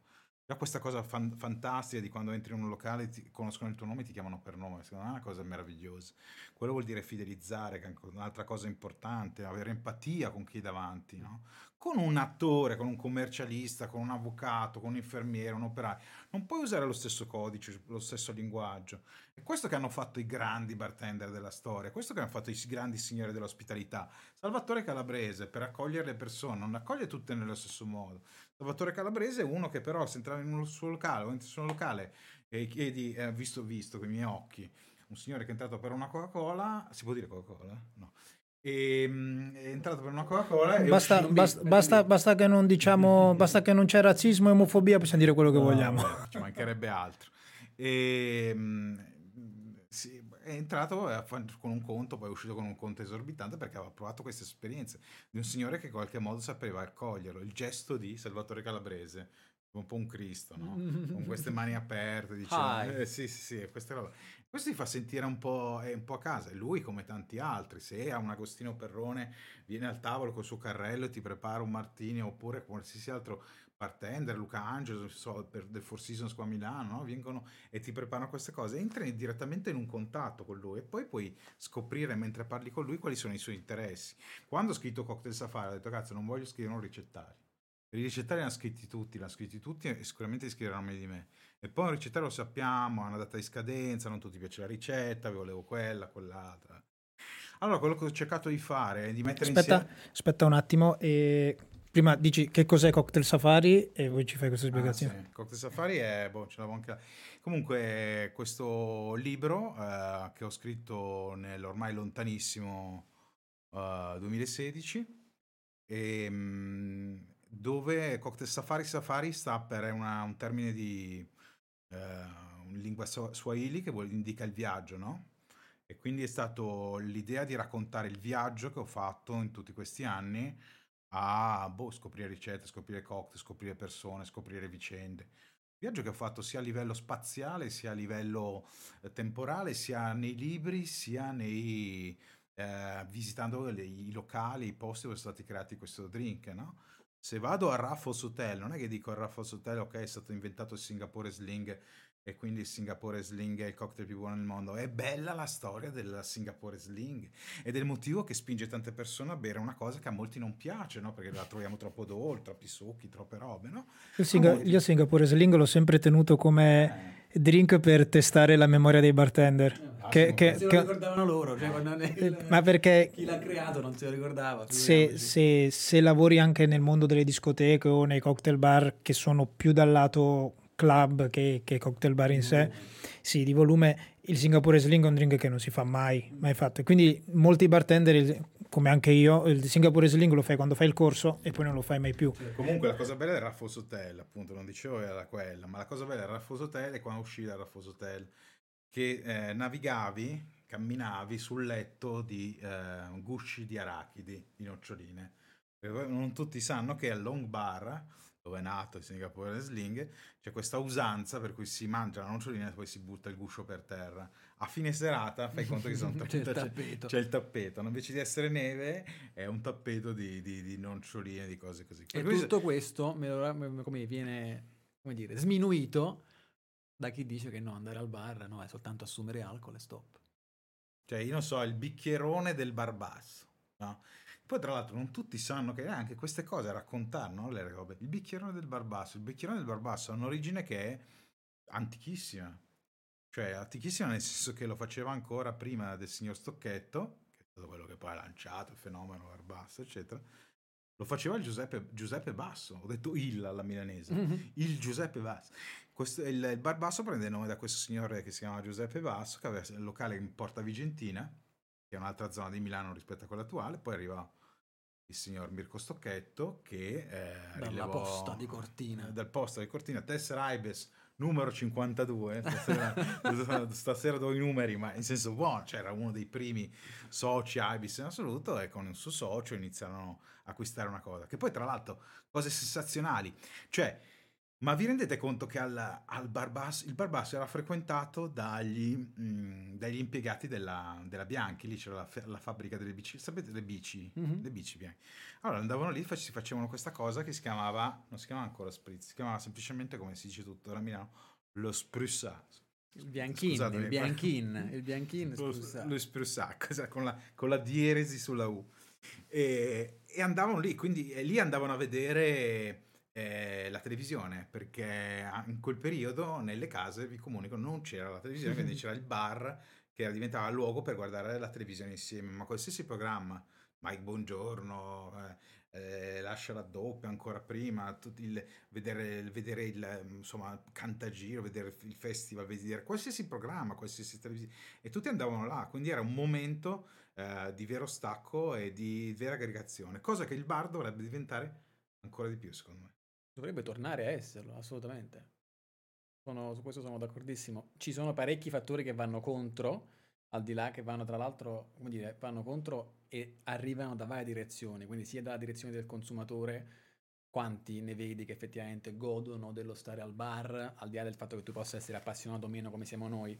Speaker 1: Già questa cosa fan- fantastica di quando entri in un locale, ti conoscono il tuo nome e ti chiamano per nome, secondo me è una cosa meravigliosa. Quello vuol dire fidelizzare, che è un'altra cosa importante, avere empatia con chi è davanti, no? Con un attore, con un commercialista, con un avvocato, con un infermiere, un operaio. Non puoi usare lo stesso codice, lo stesso linguaggio. È questo che hanno fatto i grandi bartender della storia, questo che hanno fatto i grandi signori dell'ospitalità. Salvatore Calabrese, per accogliere le persone, non accoglie tutte nello stesso modo. Salvatore Calabrese è uno che però se entrava in un suo locale o in un suo locale e chiedi, eh, visto visto con i miei occhi, un signore che è entrato per una Coca-Cola, si può dire Coca-Cola? No. E, mm, è entrato per una Coca-Cola
Speaker 3: Basta, basta, basta, basta che non diciamo, basta che non c'è razzismo e omofobia, possiamo dire quello che
Speaker 1: No,
Speaker 3: vogliamo.
Speaker 1: vabbè, ci mancherebbe altro. E, mm, sì, è entrato fa- con un conto, poi è uscito con un conto esorbitante perché aveva provato queste esperienze di un signore che in qualche modo sapeva accoglierlo. Il gesto di Salvatore Calabrese, un po' un Cristo, no? Con queste mani aperte, diceva,
Speaker 2: Hi.
Speaker 1: eh, sì, sì, sì, queste robe. Questo ti fa sentire un po', è un po' a casa. E lui, come tanti altri, se a un Agostino Perrone viene al tavolo col suo carrello e ti prepara un martini oppure qualsiasi altro bartender, Luca Angelo, so, per, del Four Seasons qua a Milano, no? vengono e ti preparano queste cose, entri direttamente in un contatto con lui e poi puoi scoprire mentre parli con lui quali sono i suoi interessi. Quando ho scritto Cocktail Safari ho detto cazzo non voglio scrivere un ricettario. I ricettari li hanno scritti tutti, li hanno scritti tutti e sicuramente scriveranno meglio di me. E poi un ricettario lo sappiamo, ha una data di scadenza, non tutti piace la ricetta, vi volevo quella, quell'altra. Allora, quello che ho cercato di fare è di mettere
Speaker 3: Aspetta,
Speaker 1: insieme...
Speaker 3: aspetta un attimo. E prima dici che cos'è Cocktail Safari e poi ci fai questa
Speaker 1: Ah,
Speaker 3: spiegazione.
Speaker 1: sì. Cocktail Safari è, boh, ce l'avevo anche... Comunque, questo libro eh, che ho scritto nell'ormai lontanissimo eh, 2016, e, mm, dove Cocktail Safari Safari sta per è una- un termine di eh, in lingua swa- swahili che vuol- indica il viaggio, no? E quindi è stato l'idea di raccontare il viaggio che ho fatto in tutti questi anni a boh, scoprire ricette, scoprire cocktail, scoprire persone, scoprire vicende. Viaggio che ho fatto sia a livello spaziale, sia a livello eh, temporale, sia nei libri, sia nei, eh, visitando le- i locali, i posti dove sono stati creati questo drink, no? Se vado a Raffles Hotel, non è che dico al Raffles Hotel, ok, è stato inventato il Singapore Sling e quindi il Singapore Sling è il cocktail più buono del mondo. È bella la storia del Singapore Sling ed è il motivo che spinge tante persone a bere una cosa che a molti non piace, no? Perché la troviamo troppo dolce, troppi succhi, troppe robe, no?
Speaker 3: Io, Singa-
Speaker 1: molti-
Speaker 3: io Singapore Sling l'ho sempre tenuto come
Speaker 1: Eh,
Speaker 3: drink per testare la memoria dei bartender. Che- che-
Speaker 2: se lo
Speaker 3: che-
Speaker 2: ricordavano loro, cioè ne-
Speaker 3: Eh, ma perché
Speaker 2: chi l'ha creato non se lo ricordava.
Speaker 3: se, se- se lavori anche nel mondo delle discoteche o nei cocktail bar che sono più dal lato club che, che cocktail bar in sé, sì, di volume, il Singapore Sling è un drink che non si fa mai, mai fatto. Quindi molti bartender, come anche io, il Singapore Sling lo fai quando fai il corso e poi non lo fai mai più.
Speaker 1: Comunque la cosa bella del Raffles Hotel, appunto, non dicevo era quella, ma la cosa bella del Raffles Hotel è quando uscì dal Raffles Hotel, che eh, navigavi, camminavi sul letto di eh, gusci di arachidi, di noccioline. Non tutti sanno che al Long Bar, dove è nato il Singapore Sling, c'è questa usanza per cui si mangia la nocciolina e poi si butta il guscio per terra. A fine serata fai conto che sono
Speaker 2: C'è il
Speaker 1: c'è-
Speaker 2: tappeto.
Speaker 1: c'è il tappeto, no? invece di essere neve è un tappeto di, di, di noccioline, di cose così.
Speaker 2: E
Speaker 1: Per
Speaker 2: tutto questo me lo- me- come viene come dire, sminuito da chi dice che no, andare al bar no, è soltanto assumere alcol e stop.
Speaker 1: Cioè, io non so, il bicchierone del barbasso, no? Poi, tra l'altro, non tutti sanno che anche queste cose raccontano no? le robe. Il bicchierone del barbasso. Il bicchierone del barbasso ha un'origine che è antichissima. Cioè, antichissima nel senso che lo faceva ancora prima del signor Stocchetto, che è stato quello che poi ha lanciato il fenomeno barbasso, eccetera. Lo faceva il Giuseppe, Giuseppe Basso. Ho detto il alla milanese. Il Giuseppe Basso. Questo- il, il bar basso prende il nome da questo signore che si chiama Giuseppe Basso, che aveva il locale in Porta Vigentina, che è un'altra zona di Milano rispetto a quella attuale. Poi arriva il signor Mirko Stocchetto, che eh,
Speaker 2: Dalla
Speaker 1: rilevò-
Speaker 2: posta di Cortina.
Speaker 1: Dal posto di Cortina, Tessera Aibes numero 52. Stasera, stasera do i numeri, ma in senso buono. C'era uno dei primi soci Aibis in assoluto e con il suo socio iniziarono a acquistare una cosa. Che poi, tra l'altro, cose sensazionali. Cioè, ma vi rendete conto che al, al Barbasso, il Barbasso era frequentato dagli, mm, dagli impiegati della, della Bianchi, lì c'era la, la fabbrica delle bici, sapete le bici?
Speaker 2: Mhm.
Speaker 1: Le bici bianche. Allora andavano lì, si facevano questa cosa che si chiamava, non si chiamava ancora spritz, si chiamava semplicemente, come si dice tuttora a Milano, lo sprussage.
Speaker 2: Il bianchin,
Speaker 1: Scusatemi,
Speaker 2: il bianchin, il bianchin,
Speaker 1: Lo, cosa- con la, con la dieresi sulla U. E, e andavano lì, quindi e lì andavano a vedere eh, la televisione, perché in quel periodo nelle case, vi comunico, non c'era la televisione, quindi c'era il bar che diventava luogo per guardare la televisione insieme, ma qualsiasi programma Mike Buongiorno, eh, eh, lascia la doppia ancora prima, il, vedere, vedere, il insomma, cantagiro, vedere il festival, vedere qualsiasi programma, qualsiasi televisione, e tutti andavano là, quindi era un momento eh, di vero stacco e di vera aggregazione, cosa che il bar dovrebbe diventare ancora di più, secondo me.
Speaker 2: Dovrebbe tornare a esserlo, assolutamente. Sono, su questo sono d'accordissimo. Ci sono parecchi fattori che vanno contro, al di là che vanno tra l'altro, come dire, vanno contro e arrivano da varie direzioni, quindi sia dalla direzione del consumatore, quanti ne vedi che effettivamente godono dello stare al bar, al di là del fatto che tu possa essere appassionato o meno come siamo noi,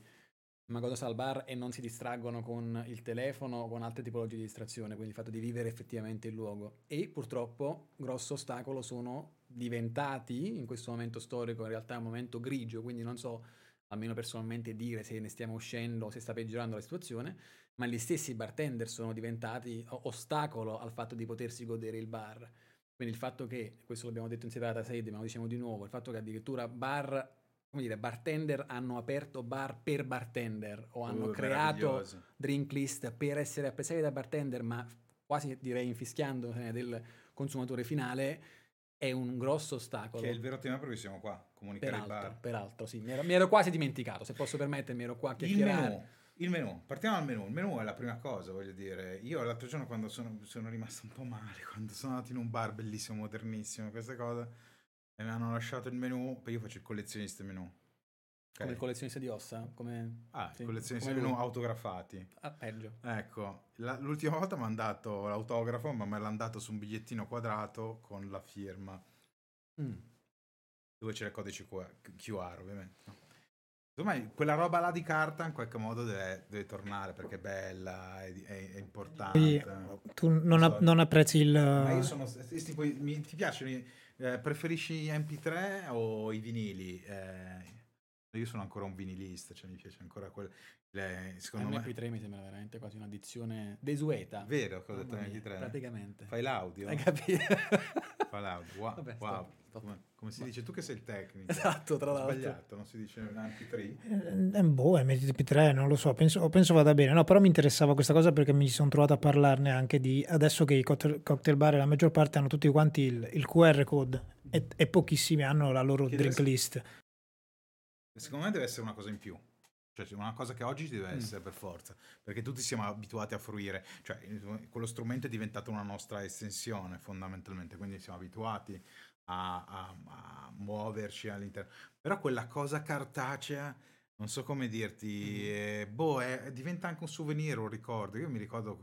Speaker 2: ma godono al bar e non si distraggono con il telefono o con altre tipologie di distrazione, quindi il fatto di vivere effettivamente il luogo. E purtroppo, grosso ostacolo sono diventati, in questo momento storico, in realtà un momento grigio, quindi non so almeno personalmente dire se ne stiamo uscendo o se sta peggiorando la situazione, ma gli stessi bartender sono diventati ostacolo al fatto di potersi godere il bar. Quindi il fatto che, questo l'abbiamo detto in separata sede, ma lo diciamo di nuovo, il fatto che addirittura bar, come dire, bartender hanno aperto bar per bartender o hanno uh, creato drink list per essere apprezzati da bartender, ma quasi direi infischiando del consumatore finale, è un grosso ostacolo.
Speaker 1: Che è il vero tema per cui siamo qua, comunicare
Speaker 2: peraltro,
Speaker 1: il bar.
Speaker 2: Peraltro, sì, mi ero, mi ero, quasi dimenticato, se posso permettermi, ero qua a chiacchierare.
Speaker 1: Il menù, il menù, partiamo dal menù, il menù è la prima cosa, voglio dire. Io l'altro giorno quando sono, sono rimasto un po' male, quando sono andato in un bar bellissimo, modernissimo, queste cose, e mi hanno lasciato il menù, poi io faccio il collezionista menù.
Speaker 2: Okay. Come il collezionista di ossa? Come...
Speaker 1: Ah, sì, collezionista di menù autografati.
Speaker 2: Ah, peggio.
Speaker 1: Ecco, la, l'ultima volta mi hanno dato l'autografo, ma me l'hanno dato su un bigliettino quadrato con la firma Mm. Dove c'è il codice QR, ovviamente. No? Insomma, quella roba là di carta in qualche modo deve, deve tornare perché è bella, è, è, è importante. Quindi,
Speaker 3: tu non, so. non, apprezzi il... Ma
Speaker 1: io sono... Tipo, mi, ti piacciono? Eh, preferisci gli MP3 o i vinili? Eh, io sono ancora un vinilista, cioè mi piace ancora quel...
Speaker 2: Le, secondo MP3 me... mi sembra veramente quasi un'addizione desueta.
Speaker 1: Vero, cosa ho detto MP3?
Speaker 2: Praticamente.
Speaker 1: Fai l'audio?
Speaker 2: Hai capito?
Speaker 1: Fai l'audio. Wow. Vabbè, wow. Come, come, si dice? Tu che sei il tecnico.
Speaker 2: Esatto, tra l'altro.
Speaker 1: sbagliato, non si dice MP3?
Speaker 3: Eh, eh, boh, MP3, non lo so, penso, penso, vada bene. No, però mi interessava questa cosa perché mi sono trovato a parlarne anche di adesso che i cocktail bar, la maggior parte hanno tutti quanti il, il QR code e, e, pochissimi hanno la loro che drink list.
Speaker 1: Secondo me deve essere una cosa in più. Cioè, una cosa che oggi deve mm. essere mm. per forza, perché tutti siamo abituati a fruire, cioè quello strumento è diventato una nostra estensione fondamentalmente, quindi siamo abituati a, a, a muoverci all'interno. Però quella cosa cartacea, non so come dirti, mm. eh, boh, è, diventa anche un souvenir, un ricordo. Io mi ricordo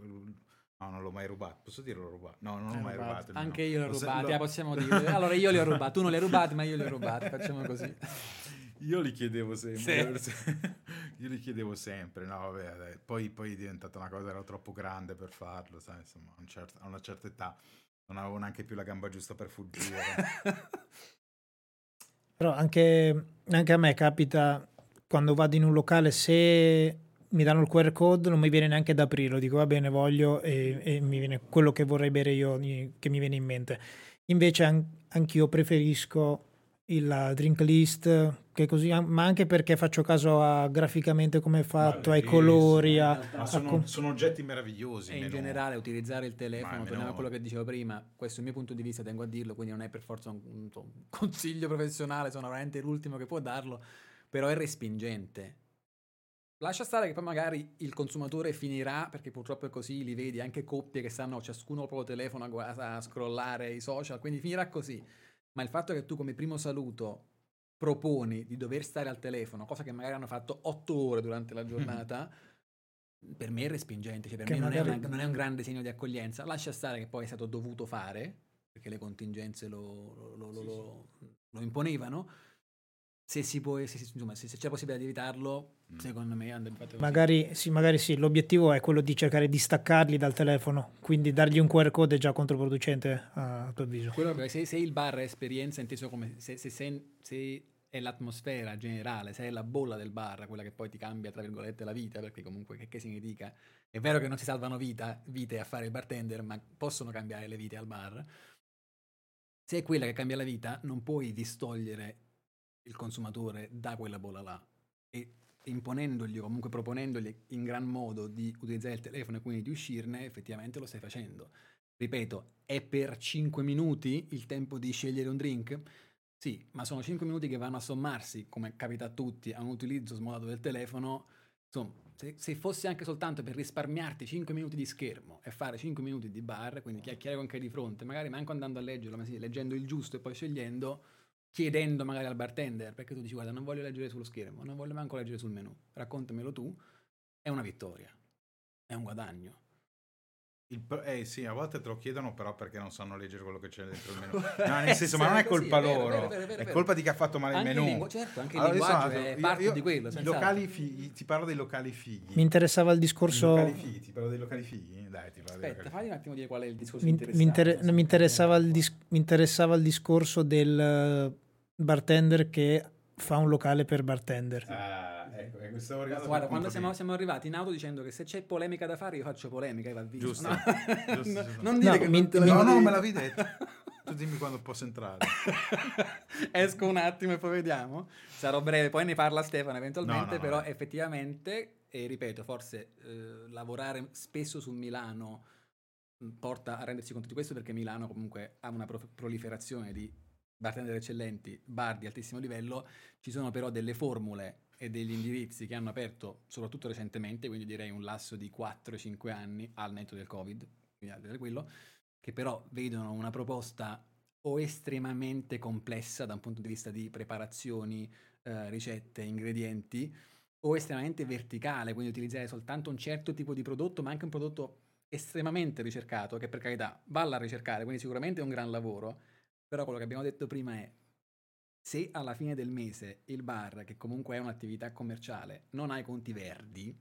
Speaker 1: No, non l'ho mai rubato. Posso dire l'ho rubato? No, non l'ho mai rubato. rubato
Speaker 2: Anche io l'ho rubato, lo... possiamo dire. Allora io li ho rubati, tu non li hai rubati, ma io li ho rubati, facciamo così.
Speaker 1: Io li chiedevo sempre. Sì. io li chiedevo sempre, no vabbè. Poi, poi, è diventata una cosa, ero troppo grande per farlo, sai, insomma, a, un certo, a una certa età non avevo neanche più la gamba giusta per fuggire.
Speaker 3: Però anche, anche, a me capita quando vado in un locale, se mi danno il QR code non mi viene neanche da aprirlo, dico va bene, voglio e, e mi viene quello che vorrei bere io, che mi viene in mente. Invece an- anch'io preferisco il drink list, che così, ma anche perché faccio caso a graficamente come è fatto, ai colori. A,
Speaker 1: a sono, com- sono, oggetti meravigliosi.
Speaker 2: E in generale utilizzare il telefono, torniamo a quello che dicevo prima, questo è il mio punto di vista, tengo a dirlo, quindi non è per forza un, un, un consiglio professionale, sono veramente l'ultimo che può darlo, però è respingente. Lascia stare che poi magari il consumatore finirà, perché purtroppo è così, li vedi anche coppie che stanno ciascuno proprio telefono a, a scrollare i social, quindi finirà così ma il fatto che tu come primo saluto proponi di dover stare al telefono, cosa che magari hanno fatto otto ore durante la giornata, per me è respingente, cioè per che me non, è una, non, è un grande segno di accoglienza. Lascia stare che poi è stato dovuto fare, perché le contingenze lo, lo, lo, sì, lo imponevano, se, si può, se, insomma, se, se c'è possibilità di evitarlo, mm. secondo me andrebbe fatto
Speaker 3: magari sì, magari sì, l'obiettivo è quello di cercare di staccarli dal telefono, quindi dargli un QR code è già controproducente a tuo avviso.
Speaker 2: Quello, se, se, il bar è esperienza, inteso come se, se, se, è l'atmosfera generale, se è la bolla del bar, quella che poi ti cambia, tra virgolette, la vita, perché comunque che, che si ne dica, è vero che non si salvano vita, vite a fare il bartender, ma possono cambiare le vite al bar. Se è quella che cambia la vita, non puoi distogliere il consumatore da quella bolla là. E imponendogli o comunque proponendogli in gran modo di utilizzare il telefono e quindi di uscirne, effettivamente lo stai facendo. Ripeto, è per 5 minuti il tempo di scegliere un drink? Sì, ma sono 5 minuti che vanno a sommarsi, come capita a tutti, a un utilizzo smodato del telefono. Insomma, se, se fosse anche soltanto per risparmiarti 5 minuti di schermo e fare 5 minuti di bar, quindi chiacchierare con chi è di fronte, magari manco andando a leggerlo, ma sì, leggendo il giusto e poi scegliendo, chiedendo magari al bartender, perché tu dici guarda non voglio leggere sullo schermo, non voglio manco leggere sul menu, raccontamelo tu, è una vittoria, è un guadagno.
Speaker 1: Il, eh sì, a volte te lo chiedono però perché non sanno leggere quello che c'è dentro il menu. No, nel senso, ma non è colpa sì, è vero, loro, vero, vero, è colpa di chi ha fatto male
Speaker 2: anche
Speaker 1: il menù.
Speaker 2: Lingu- certo, anche il allora, linguaggio è parte io, di quello.
Speaker 1: I locali fighi, ti parlo dei locali fighi.
Speaker 3: Mi interessava il discorso...
Speaker 1: I locali fighi, ti parlo dei locali fighi? Dai, ti parlo
Speaker 2: Aspetta, fagli un attimo dire qual è il discorso
Speaker 3: mi, mi, inter- mi, interessava il dis- mi interessava il discorso del bartender che fa un locale per bartender.
Speaker 1: Ah Ecco,
Speaker 2: Guarda, quando siamo, siamo, arrivati in auto dicendo che se c'è polemica da fare io faccio polemica e va via.
Speaker 1: Giusto.
Speaker 2: No?
Speaker 1: giusto, giusto.
Speaker 2: non dire no, che
Speaker 1: mi,
Speaker 2: non
Speaker 1: no, no, me l'avevi detto. Tu dimmi quando posso entrare.
Speaker 2: Esco un attimo e poi vediamo. Sarò breve, poi ne parla Stefano eventualmente, no, no, però effettivamente, e ripeto, forse eh, lavorare spesso su Milano porta a rendersi conto di questo perché Milano comunque ha una pro- proliferazione di bartender eccellenti, bar di altissimo livello, ci sono però delle formule e degli indirizzi che hanno aperto soprattutto recentemente, quindi direi un lasso di 4-5 anni al netto del Covid, quindi quello, che però vedono una proposta o estremamente complessa da un punto di vista di preparazioni, eh, ricette, ingredienti, o estremamente verticale, quindi utilizzare soltanto un certo tipo di prodotto, ma anche un prodotto estremamente ricercato, che per carità vale a ricercare, quindi sicuramente è un gran lavoro, però quello che abbiamo detto prima è se alla fine del mese il bar, che comunque è un'attività commerciale, non ha i conti verdi,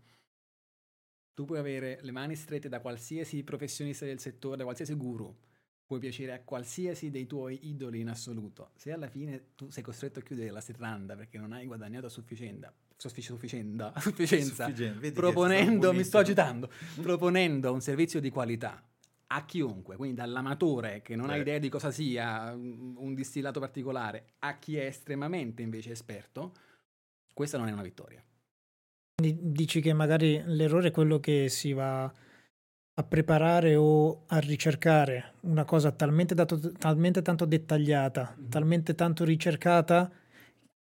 Speaker 2: tu puoi avere le mani strette da qualsiasi professionista del settore, da qualsiasi guru, puoi piacere a qualsiasi dei tuoi idoli in assoluto. Se alla fine tu sei costretto a chiudere la serranda perché non hai guadagnato a sufficienza, sufficienza, sufficienza proponendo, mi sto agitando, proponendo un servizio di qualità a chiunque, quindi dall'amatore che non Beh. ha idea di cosa sia un distillato particolare, a chi è estremamente invece esperto, questa non è una vittoria.
Speaker 3: Dici che magari l'errore è quello che si va a preparare o a ricercare una cosa talmente, dato, talmente tanto dettagliata, mm-hmm. talmente tanto ricercata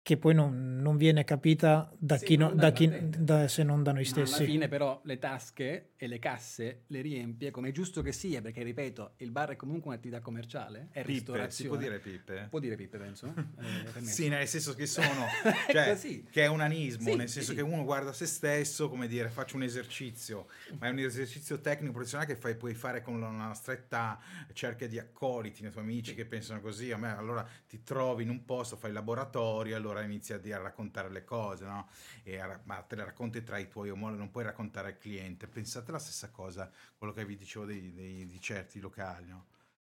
Speaker 3: che poi non, non, viene capita da chi, no, da chi da, se non da noi stessi.
Speaker 2: Ma alla fine però le tasche e le casse le riempie come è giusto che sia, perché ripeto, il bar è comunque un'attività commerciale, è
Speaker 1: pippe,
Speaker 2: ristorazione.
Speaker 1: Si può dire pippe?
Speaker 2: Può dire pippe, penso.
Speaker 1: Eh, sì, nel senso che sono, cioè, che è un anismo, sì, nel senso sì. che uno guarda se stesso, come dire, faccio un esercizio, ma è un esercizio tecnico professionale che fai, puoi fare con una stretta cerchia di accoliti, i tuoi amici che pensano così, a me allora ti trovi in un posto, fai laboratorio, allora allora inizi a, raccontare le cose, no? A, ma te le racconti tra i tuoi omologhi, non puoi raccontare al cliente. Pensate la stessa cosa, quello che vi dicevo dei, dei, di certi locali, no?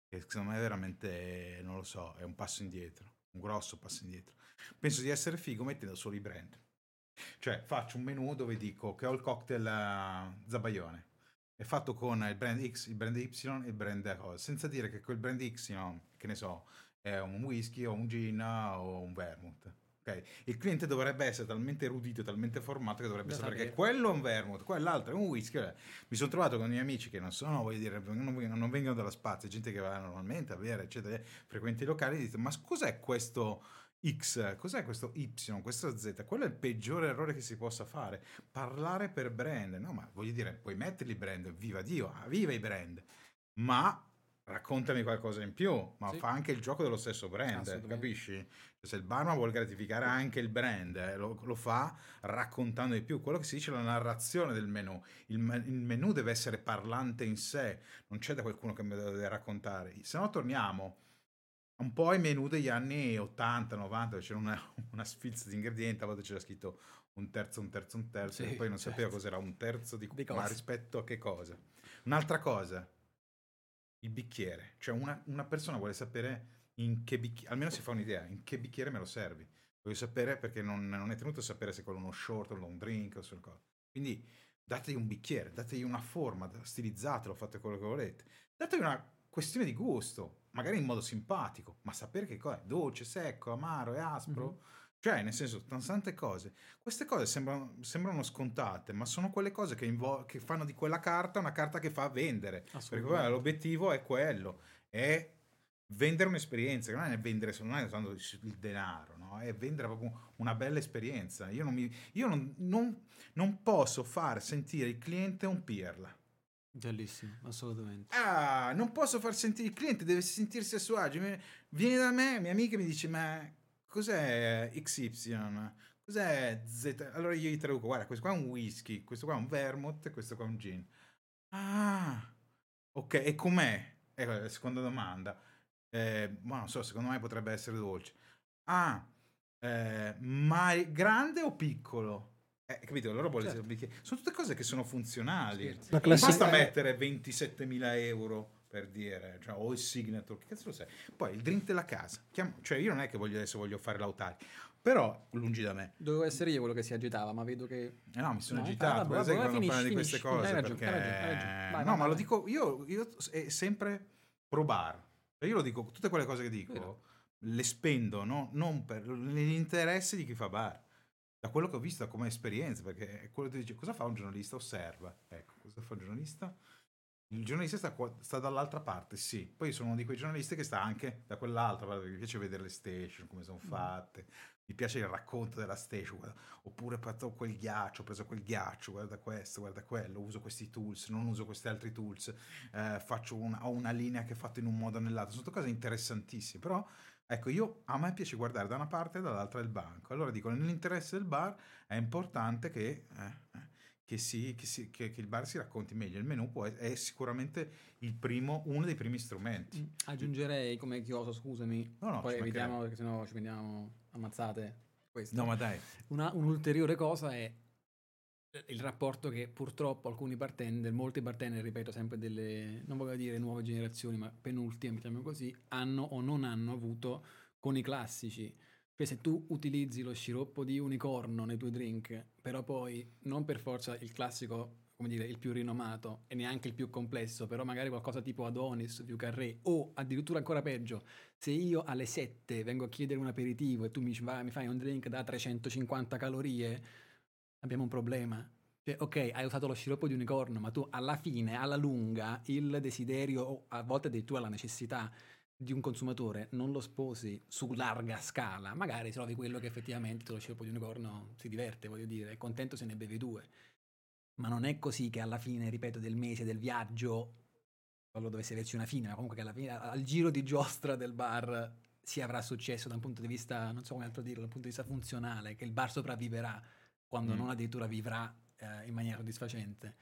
Speaker 1: Che secondo me è veramente, non lo so, è un passo indietro, un grosso passo indietro. Penso di essere figo mettendo solo i brand. Cioè, faccio un menu dove dico che ho il cocktail uh, Zabaione. È fatto con il brand X, il brand Y e il brand cosa. Senza dire che quel brand X, che ne so, è un whisky o un gin o un vermouth. Okay. Il cliente dovrebbe essere talmente erudito, talmente formato che dovrebbe sapere, sapere che quello è un vermouth, quell'altro è un whisky. Mi sono trovato con i miei amici che non sono, voglio dire, non, non vengono dalla spazia, gente che va normalmente a bere, eccetera, frequenti i locali, e dite, ma cos'è questo X, cos'è questo Y, questo Z? Quello è il peggiore errore che si possa fare. Parlare per brand, no, ma voglio dire, puoi metterli brand, viva Dio, viva i brand, ma raccontami qualcosa in più, ma sì. fa anche il gioco dello stesso brand, capisci? Se il barman vuole gratificare anche il brand, eh, lo, lo, fa raccontando di più. Quello che si dice è la narrazione del menu. Il, il menu deve essere parlante in sé, non c'è da qualcuno che me lo deve raccontare. Se no torniamo un po' ai menu degli anni 80, 90, dove c'era una, una sfilza di ingredienti, a volte c'era scritto un terzo, un terzo, un terzo, sì, e poi non certo. sapeva cos'era un terzo di, di ma rispetto a che cosa. Un'altra cosa, il bicchiere. Cioè una, una persona vuole sapere in che bicchiere, almeno si fa un'idea, in che bicchiere me lo servi. Voglio sapere perché non, non è tenuto a sapere se quello è uno short o un drink o qualcosa. Quindi dategli un bicchiere, dategli una forma, stilizzatelo, fate quello che volete. Dategli una questione di gusto, magari in modo simpatico, ma sapere che cosa è, dolce, secco, amaro, è aspro. Mm-hmm. Cioè, nel senso, tante cose. Queste cose sembrano, sembrano scontate, ma sono quelle cose che, invo- che fanno di quella carta una carta che fa vendere. Perché
Speaker 2: Assolutamente.
Speaker 1: l'obiettivo è quello, è vendere un'esperienza, che non è vendere non è soltanto il denaro, no? è vendere proprio una bella esperienza. Io non, mi- io non- non- non posso far sentire il cliente un pirla.
Speaker 2: Bellissimo, assolutamente.
Speaker 1: Ah, non posso far sentire il cliente, deve sentirsi a suo agio. Viene da me, mia amica mi dice: Ma cos'è XY? Cos'è Z? Allora io gli traduco: Guarda, questo qua è un whisky, questo qua è un vermouth, e questo qua è un gin. Ah, ok, e com'è? Ecco, la seconda domanda. Eh, ma non so, secondo me potrebbe essere dolce. Ah, eh, ma grande o piccolo? Eh, capito? Allora vuole
Speaker 2: Certo.
Speaker 1: Sono tutte cose che sono funzionali.
Speaker 3: La
Speaker 1: Non
Speaker 3: classica-
Speaker 1: basta mettere 27.000 euro per dire, cioè, o il signature, che cazzo lo sai? Poi il drink della casa. Chiam- cioè, io non è che voglio adesso voglio fare l'autari, però lungi da me.
Speaker 2: Dovevo essere io quello che si agitava, ma vedo che...
Speaker 1: Eh no, mi sono
Speaker 2: No,
Speaker 1: agitato
Speaker 2: vabbè,
Speaker 1: per
Speaker 2: vabbè,
Speaker 1: esempio, quando
Speaker 2: finisci,
Speaker 1: parlo di queste
Speaker 2: finisci.
Speaker 1: cose.
Speaker 2: Hai ragione,
Speaker 1: perché...
Speaker 2: hai ragione, hai ragione. Vai,
Speaker 1: no,
Speaker 2: vai,
Speaker 1: ma lo
Speaker 2: vai.
Speaker 1: dico io, io è sempre pro bar. Cioè, Io lo dico, tutte quelle cose che dico
Speaker 2: Vero.
Speaker 1: le spendo no? non per negli interessi di chi fa bar. Da quello che ho visto come esperienza, perché è quello che dice cosa fa un giornalista? Osserva. Ecco, cosa fa un giornalista? Il giornalista sta, qua- sta dall'altra parte, sì. Poi sono uno di quei giornalisti che sta anche da quell'altra parte, perché mi piace vedere le station, come sono fatte. Mi piace il racconto della station. guarda, Oppure ho fatto quel ghiaccio, ho preso quel ghiaccio, guarda questo, guarda quello, uso questi tools, non uso questi altri tools, eh, faccio una, ho una linea che è fatta in un modo o nell'altro. Sono cose interessantissime, però ecco, io a me piace guardare da una parte e dall'altra del banco. Allora dico, nell'interesse del bar è importante che... eh, eh, che, si- che si- che- che il bar si racconti meglio. Il menù può- è sicuramente il primo, uno dei primi strumenti.
Speaker 2: Mm, Aggiungerei come chioso, scusami,
Speaker 1: No, no,
Speaker 2: poi evitiamo perché sennò ci prendiamo ammazzate. Questo.
Speaker 1: No, ma dai,
Speaker 2: Una- un'ulteriore cosa è il rapporto che purtroppo alcuni bartender, molti bartender, ripeto sempre delle, non voglio dire nuove generazioni, ma penultime, mettiamo così, hanno o non hanno avuto con i classici. Cioè se tu utilizzi lo sciroppo di unicorno nei tuoi drink, però poi non per forza il classico, come dire, il più rinomato e neanche il più complesso, però magari qualcosa tipo Adonis, più Carré, o addirittura ancora peggio, se io alle 7 vengo a chiedere un aperitivo e tu mi, vai- mi fai un drink da 350 calorie, abbiamo un problema. Cioè, ok, hai usato lo sciroppo di unicorno, ma tu alla fine, alla lunga, il desiderio, o a volte addirittura la necessità di un consumatore non lo sposi su larga scala, magari trovi quello che effettivamente lo sciroppo di unicorno si diverte, voglio dire, è contento se ne bevi due. Ma non è così che alla fine, ripeto, del mese, del viaggio, quello dovesse averci una fine, ma comunque che alla fine, al giro di giostra del bar si avrà successo da un punto di vista, non so come altro dirlo, dal punto di vista funzionale, che il bar sopravviverà quando
Speaker 1: Mm.
Speaker 2: non addirittura vivrà eh, in maniera soddisfacente.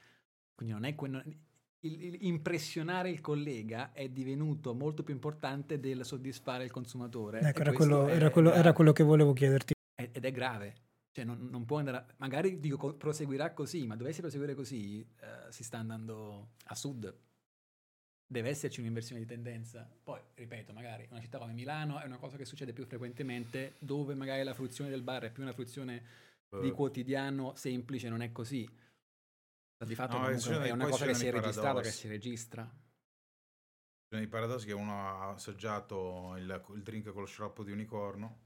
Speaker 2: Quindi non è que- non- il- il- impressionare il collega è divenuto molto più importante del soddisfare il consumatore.
Speaker 3: Ecco, era quello,
Speaker 2: è
Speaker 3: era, quello, era quello che volevo chiederti.
Speaker 2: Ed è grave. Cioè, non, non può andare. a- magari dico co- proseguirà così, ma dovesse proseguire così, eh, si sta andando a sud. Deve esserci un'inversione di tendenza. Poi, ripeto, magari una città come Milano è una cosa che succede più frequentemente, dove magari la fruizione del bar è più una fruizione di
Speaker 1: Eh,
Speaker 2: quotidiano semplice, non è così. Di fatto,
Speaker 1: No,
Speaker 2: è una cosa che si è registrata, che si registra.
Speaker 1: Ci sono i paradossi che uno ha assaggiato il, il drink con lo sciroppo di unicorno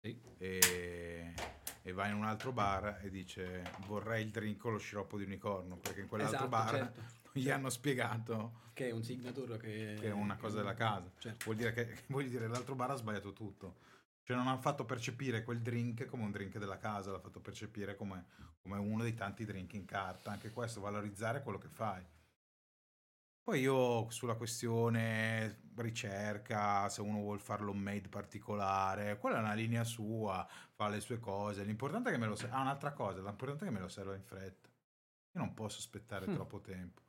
Speaker 2: Sì.
Speaker 1: e, e va in un altro bar e dice vorrei il drink con lo sciroppo di unicorno perché in quell'altro
Speaker 2: Esatto,
Speaker 1: bar
Speaker 2: certo.
Speaker 1: gli hanno spiegato
Speaker 2: Che è un signature che,
Speaker 1: che è una cosa della casa.
Speaker 2: Certo.
Speaker 1: Vuol dire che vuol dire l'altro bar ha sbagliato tutto. Cioè non hanno fatto percepire quel drink come un drink della casa, l'ha fatto percepire come, come uno dei tanti drink in carta. Anche questo, valorizzare quello che fai. Poi io sulla questione ricerca, se uno vuole farlo made particolare, quella è una linea sua, fa le sue cose. L'importante è che me lo serva. Ah, un'altra cosa, l'importante è che me lo serva in fretta. Io non posso aspettare
Speaker 2: Mm.
Speaker 1: troppo tempo.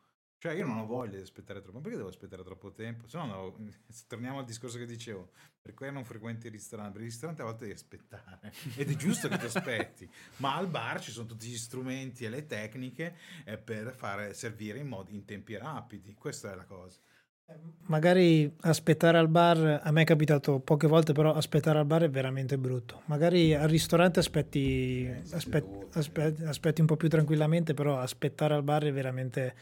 Speaker 1: Cioè, io non ho voglia di aspettare troppo. Perché devo aspettare troppo tempo? Se no, no, torniamo al discorso che dicevo. Per cui non frequenti i ristoranti. Per i ristoranti a volte devi aspettare. Ed è giusto che ti aspetti. Ma al bar ci sono tutti gli strumenti e le tecniche eh, per fare servire in, modi, in tempi rapidi. Questa è la cosa.
Speaker 3: Magari aspettare al bar, a me è capitato poche volte, però aspettare al bar è veramente brutto. Magari al ristorante aspetti,
Speaker 1: Eh, sì,
Speaker 3: aspe-
Speaker 1: tutti.
Speaker 3: aspe- aspetti un po' più tranquillamente, però aspettare al bar è veramente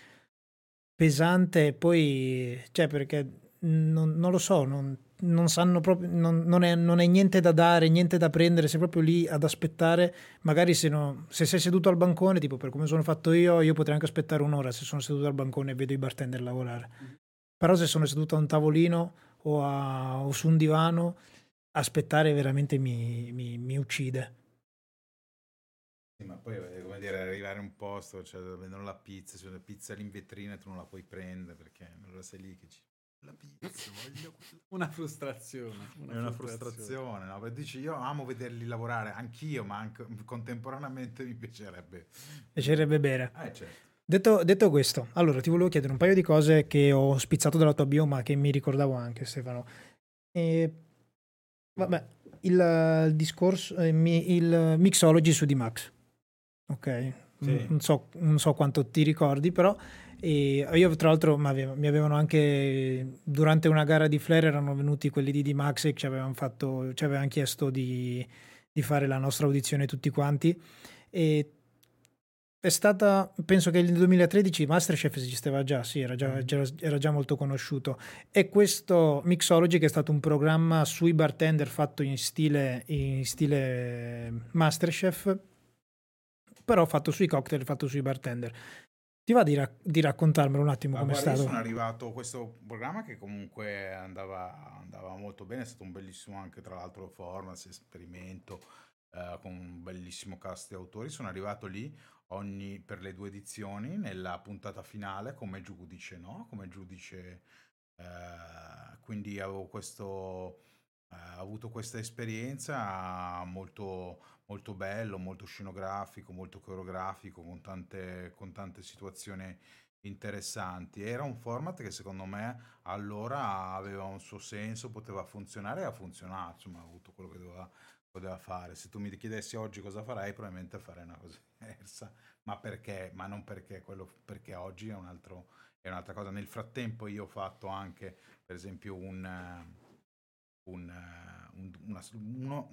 Speaker 3: pesante. Poi, cioè, perché non, non lo so, non, non sanno proprio, non, non, è, non, è, niente da dare, niente da prendere, sei proprio lì ad aspettare, magari se, no, se sei seduto al bancone, tipo per come sono fatto io, io potrei anche aspettare un'ora se sono seduto al bancone e vedo i bartender lavorare. Però se sono seduto a un tavolino o, a, o su un divano, aspettare veramente mi, mi, mi uccide.
Speaker 1: Sì, ma poi è come dire, arrivare a un posto, cioè vendono la pizza, c'è la pizza lì in vetrina e tu non la puoi prendere perché non sei lì che ci la pizza,
Speaker 2: voglio una frustrazione.
Speaker 1: Una è una frustrazione, frustrazione no? Perché dici io amo vederli lavorare, anch'io, ma anche, contemporaneamente mi piacerebbe.
Speaker 3: Piacerebbe bere.
Speaker 1: Eh, certo.
Speaker 3: Detto, detto, questo, allora ti volevo chiedere un paio di cose che ho spizzato dalla tua bio, ma che mi ricordavo anche, Stefano. E, vabbè, il, il discorso, eh, il mixology su D-Max. Ok, sì. non, so, non so quanto ti ricordi, però e io tra l'altro mi avevano anche durante una gara di flare erano venuti quelli di D-Max e ci avevano, fatto, ci avevano chiesto di, di, fare la nostra audizione tutti quanti e è stata penso che nel 2013 Masterchef esisteva già sì era già, mm. era già molto conosciuto e questo Mixology che è stato un programma sui bartender fatto in stile, in stile Masterchef però fatto sui cocktail fatto sui bartender ti va di, ra- di raccontarmelo un attimo come è stato?
Speaker 1: sono arrivato a questo programma che comunque andava, andava, molto bene, è stato un bellissimo anche tra l'altro format, esperimento, eh, con un bellissimo cast di autori. Sono arrivato lì ogni, per le due edizioni nella puntata finale come giudice, no? Come giudice, eh, quindi avevo questo... Eh, avuto questa esperienza molto, molto bello, molto scenografico, molto coreografico, con tante, con tante situazioni interessanti. Era un format che secondo me allora aveva un suo senso, poteva funzionare e ha funzionato, insomma ha avuto quello che doveva, poteva fare. Se tu mi chiedessi oggi cosa farei, probabilmente farei una cosa diversa. Ma perché? Ma non perché quello, perché oggi è, un altro, è un'altra cosa. Nel frattempo io ho fatto anche, per esempio, un, un, un una, uno,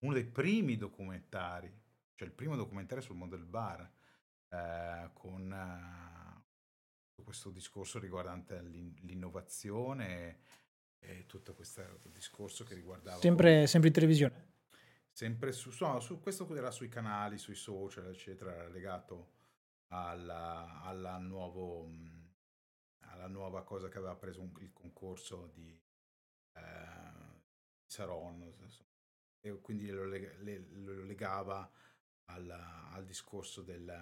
Speaker 1: uno dei primi documentari, cioè il primo documentario sul mondo del bar, eh, con eh, questo discorso riguardante l'innovazione e tutto questo discorso che riguardava...
Speaker 3: Sempre, sempre in televisione?
Speaker 1: Sempre su, no, su, questo era sui canali, sui social, eccetera, era legato alla, alla, nuovo, alla nuova cosa che aveva preso un, il concorso di eh, Saron, e quindi lo, leg- lo legava al, al, discorso del...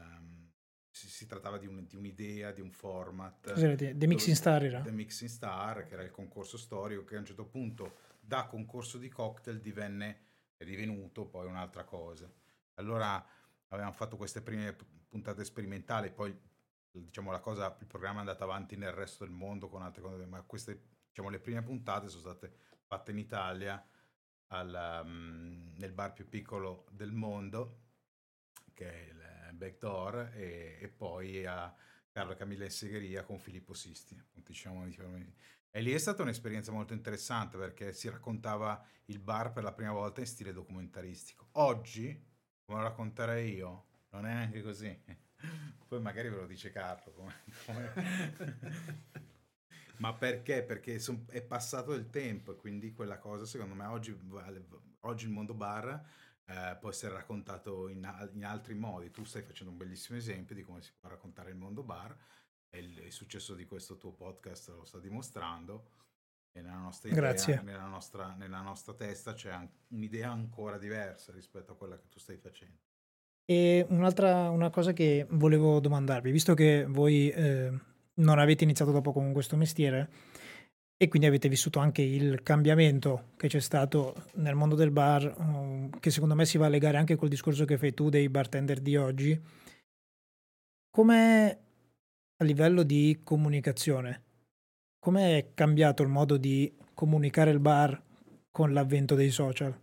Speaker 1: Si, si, trattava di, un, di, un'idea, di un format.
Speaker 3: Cos'era? The Mixing Star era?
Speaker 1: The Mixing Star, che era il concorso storico, che a un certo punto da concorso di cocktail divenne, è divenuto poi un'altra cosa. Allora avevamo fatto queste prime puntate sperimentali, poi diciamo la cosa, il programma è andato avanti nel resto del mondo con altre cose, ma queste, diciamo, le prime puntate sono state fatte in Italia al, um, nel bar più piccolo del mondo, che è il Backdoor, e, e poi a Carlo Camilla in Segheria con Filippo Sisti. Diciamo, e lì è stata un'esperienza molto interessante perché si raccontava il bar per la prima volta in stile documentaristico. Oggi, come lo racconterei io, non è neanche così. Poi magari ve lo dice Carlo. Come, come... Ma perché? Perché son, è passato il tempo e quindi quella cosa secondo me oggi, oggi il mondo bar eh, può essere raccontato in, in, altri modi. Tu stai facendo un bellissimo esempio di come si può raccontare il mondo bar e il, il successo di questo tuo podcast lo sta dimostrando. E nella nostra idea, nella nostra, nella nostra testa c'è un'idea ancora diversa rispetto a quella che tu stai facendo.
Speaker 3: E un'altra una cosa che volevo domandarvi, visto che voi eh, non avete iniziato dopo con questo mestiere e quindi avete vissuto anche il cambiamento che c'è stato nel mondo del bar, um, che secondo me si va a legare anche col discorso che fai tu dei bartender di oggi. Come a livello di comunicazione, come è cambiato il modo di comunicare il bar con l'avvento dei social?